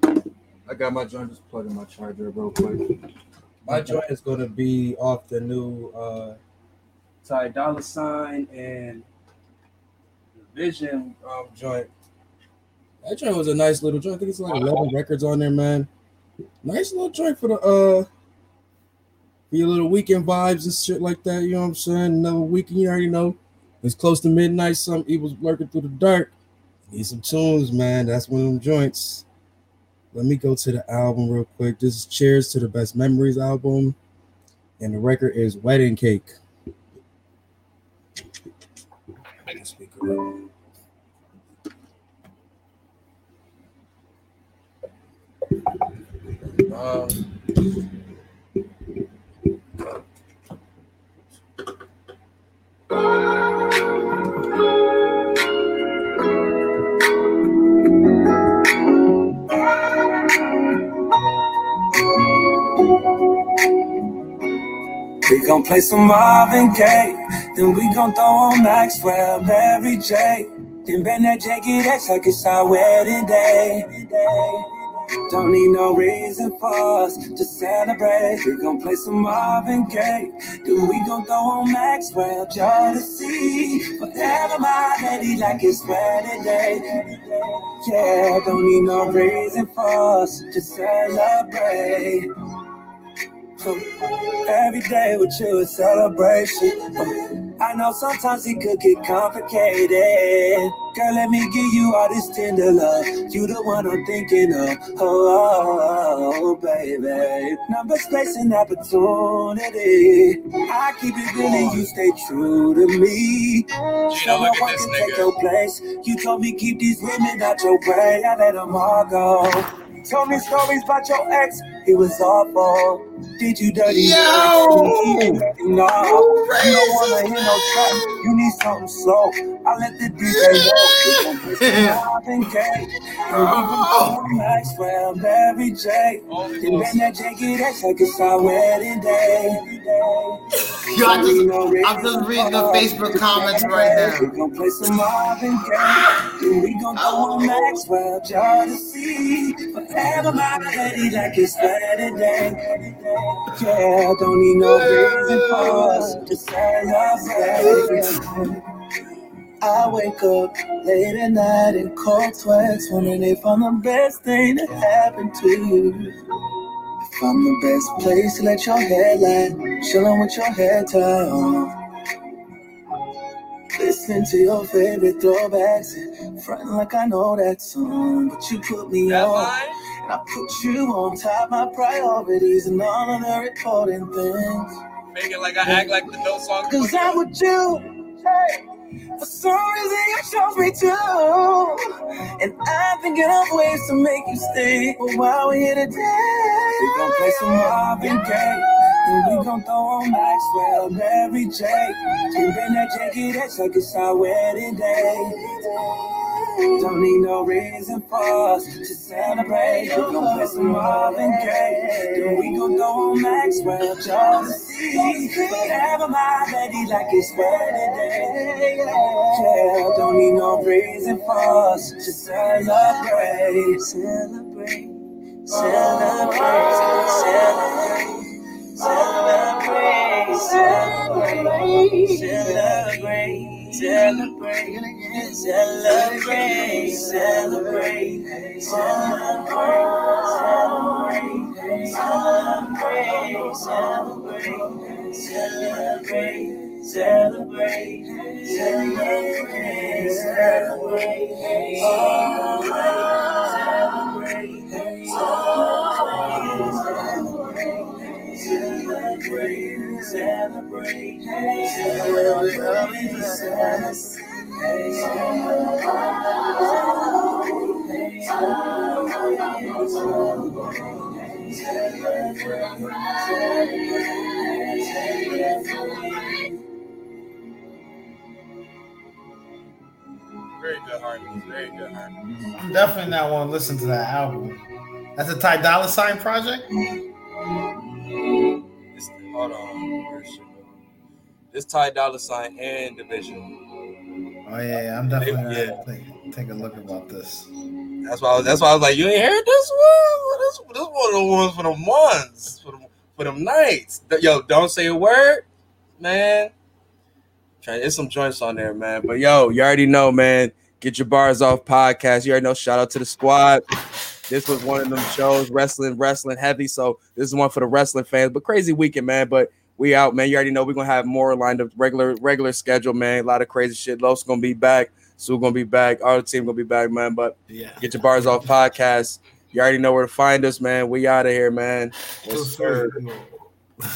A: I got my joint just plugging my charger real quick. My joint is gonna be off the new uh Ty Dolla Sign and Vision um, joint. That joint was a nice little joint. I think it's like eleven records on there, man. Nice little joint for the uh for your little weekend vibes and shit like that. You know what I'm saying? Another weekend, you already know. It's close to midnight. Some evil's lurking through the dark. Need some tunes, man. That's one of them joints. Let me go to the album real quick. This is Cheers to the Best Memories album, and the record is Wedding Cake. Um.
G: gon' play some Marvin Gaye. Then we gon' throw on Maxwell, Mary J. Then bend that Jagged Edge like it's our wedding day. Don't need no reason for us to celebrate. We gon' play some Marvin Gaye. Then we gon' throw on Maxwell, Jodeci. Forever my lady like it's wedding day. Yeah, don't need no reason for us to celebrate. Every day with you is celebration. I know sometimes it could get complicated. Girl, let me give you all this tender love. You the one I'm thinking of. Oh, oh, oh, baby. Number space and opportunity. I keep it real and you stay true to me.
A: Look at
G: can take your place. You told me keep these women out your way. I let them all go. Told me stories about your ex. He was awful. Did you dirty?
B: Yo!
G: No. You don't wanna hear no track. You need something slow. I let the DJ know. We gon' play some Marvin Gaye. And we gon' go Maxwell, Mary J. And then that Jakey, that's like it's our wedding day.
B: Yo, I just, I'm just reading the Facebook comments right
G: We
B: now.
G: gon' play some Marvin Gaye. And we gon' go oh, on Maxwell, Jodeci. Forever my lady, like it's wedding day. Yeah, don't need no reason for us to celebrate. I wake up late at night in cold sweats, wondering if I'm the best thing that happened to you. If I'm the best place to let your hair lie, chilling with your hair tied on. Listening to your favorite throwbacks and fronting like I know that song, but you put me
A: That
G: on.
A: line?
G: And I put you on top of my priorities and all of the important things.
A: Make it like I act like the no song.
G: Cause I'm with you. Hey. For some reason you chose me too. And I'm thinking of ways to make you stay. But while we're here today, we gon' play some Marvin Gaye. And we gon' throw on Maxwell, Mary J. Bring that jacket, that's like it's our wedding day. Don't need no reason for us to celebrate. We gon' play some Marvin Gaye. Then we gon' throw on Maxwell, Jodeci. Forever my lady, like it's wedding day. Yeah, don't need no reason for us to celebrate. Celebrate, celebrate, celebrate. Celebrate, celebrate, celebrate, celebrate, celebrate, celebrate, celebrate, celebrate, celebrate, celebrate, celebrate, celebrate, celebrate, celebrate,
A: Very good harmony. Very good harmony.
B: I'm definitely not want to listen to that album. That's a Ty Dolla Sign project.
A: This, hold on. This Ty Dolla Sign and dvsn.
B: Oh yeah, yeah I'm definitely
A: Yeah.
B: take, take a look about this.
A: That's why. I was, that's why I was like, you ain't heard this one. This, this one of the ones for them ones, for them, for them nights. Yo, don't say a word, man. There's some joints on there, man. But yo, you already know, man. Get your bars off podcast. You already know. Shout out to the squad. This was one of them shows, wrestling, wrestling heavy. So this is one for the wrestling fans. But crazy weekend, man. But we out, man. You already know we're gonna have more lined up, regular, regular schedule, man. A lot of crazy shit. Los gonna be back. Sue gonna be back. Our team gonna be back, man. But
B: Yeah.
A: get your bars off podcast. You already know where to find us, man. We out of here, man. Yes, sir.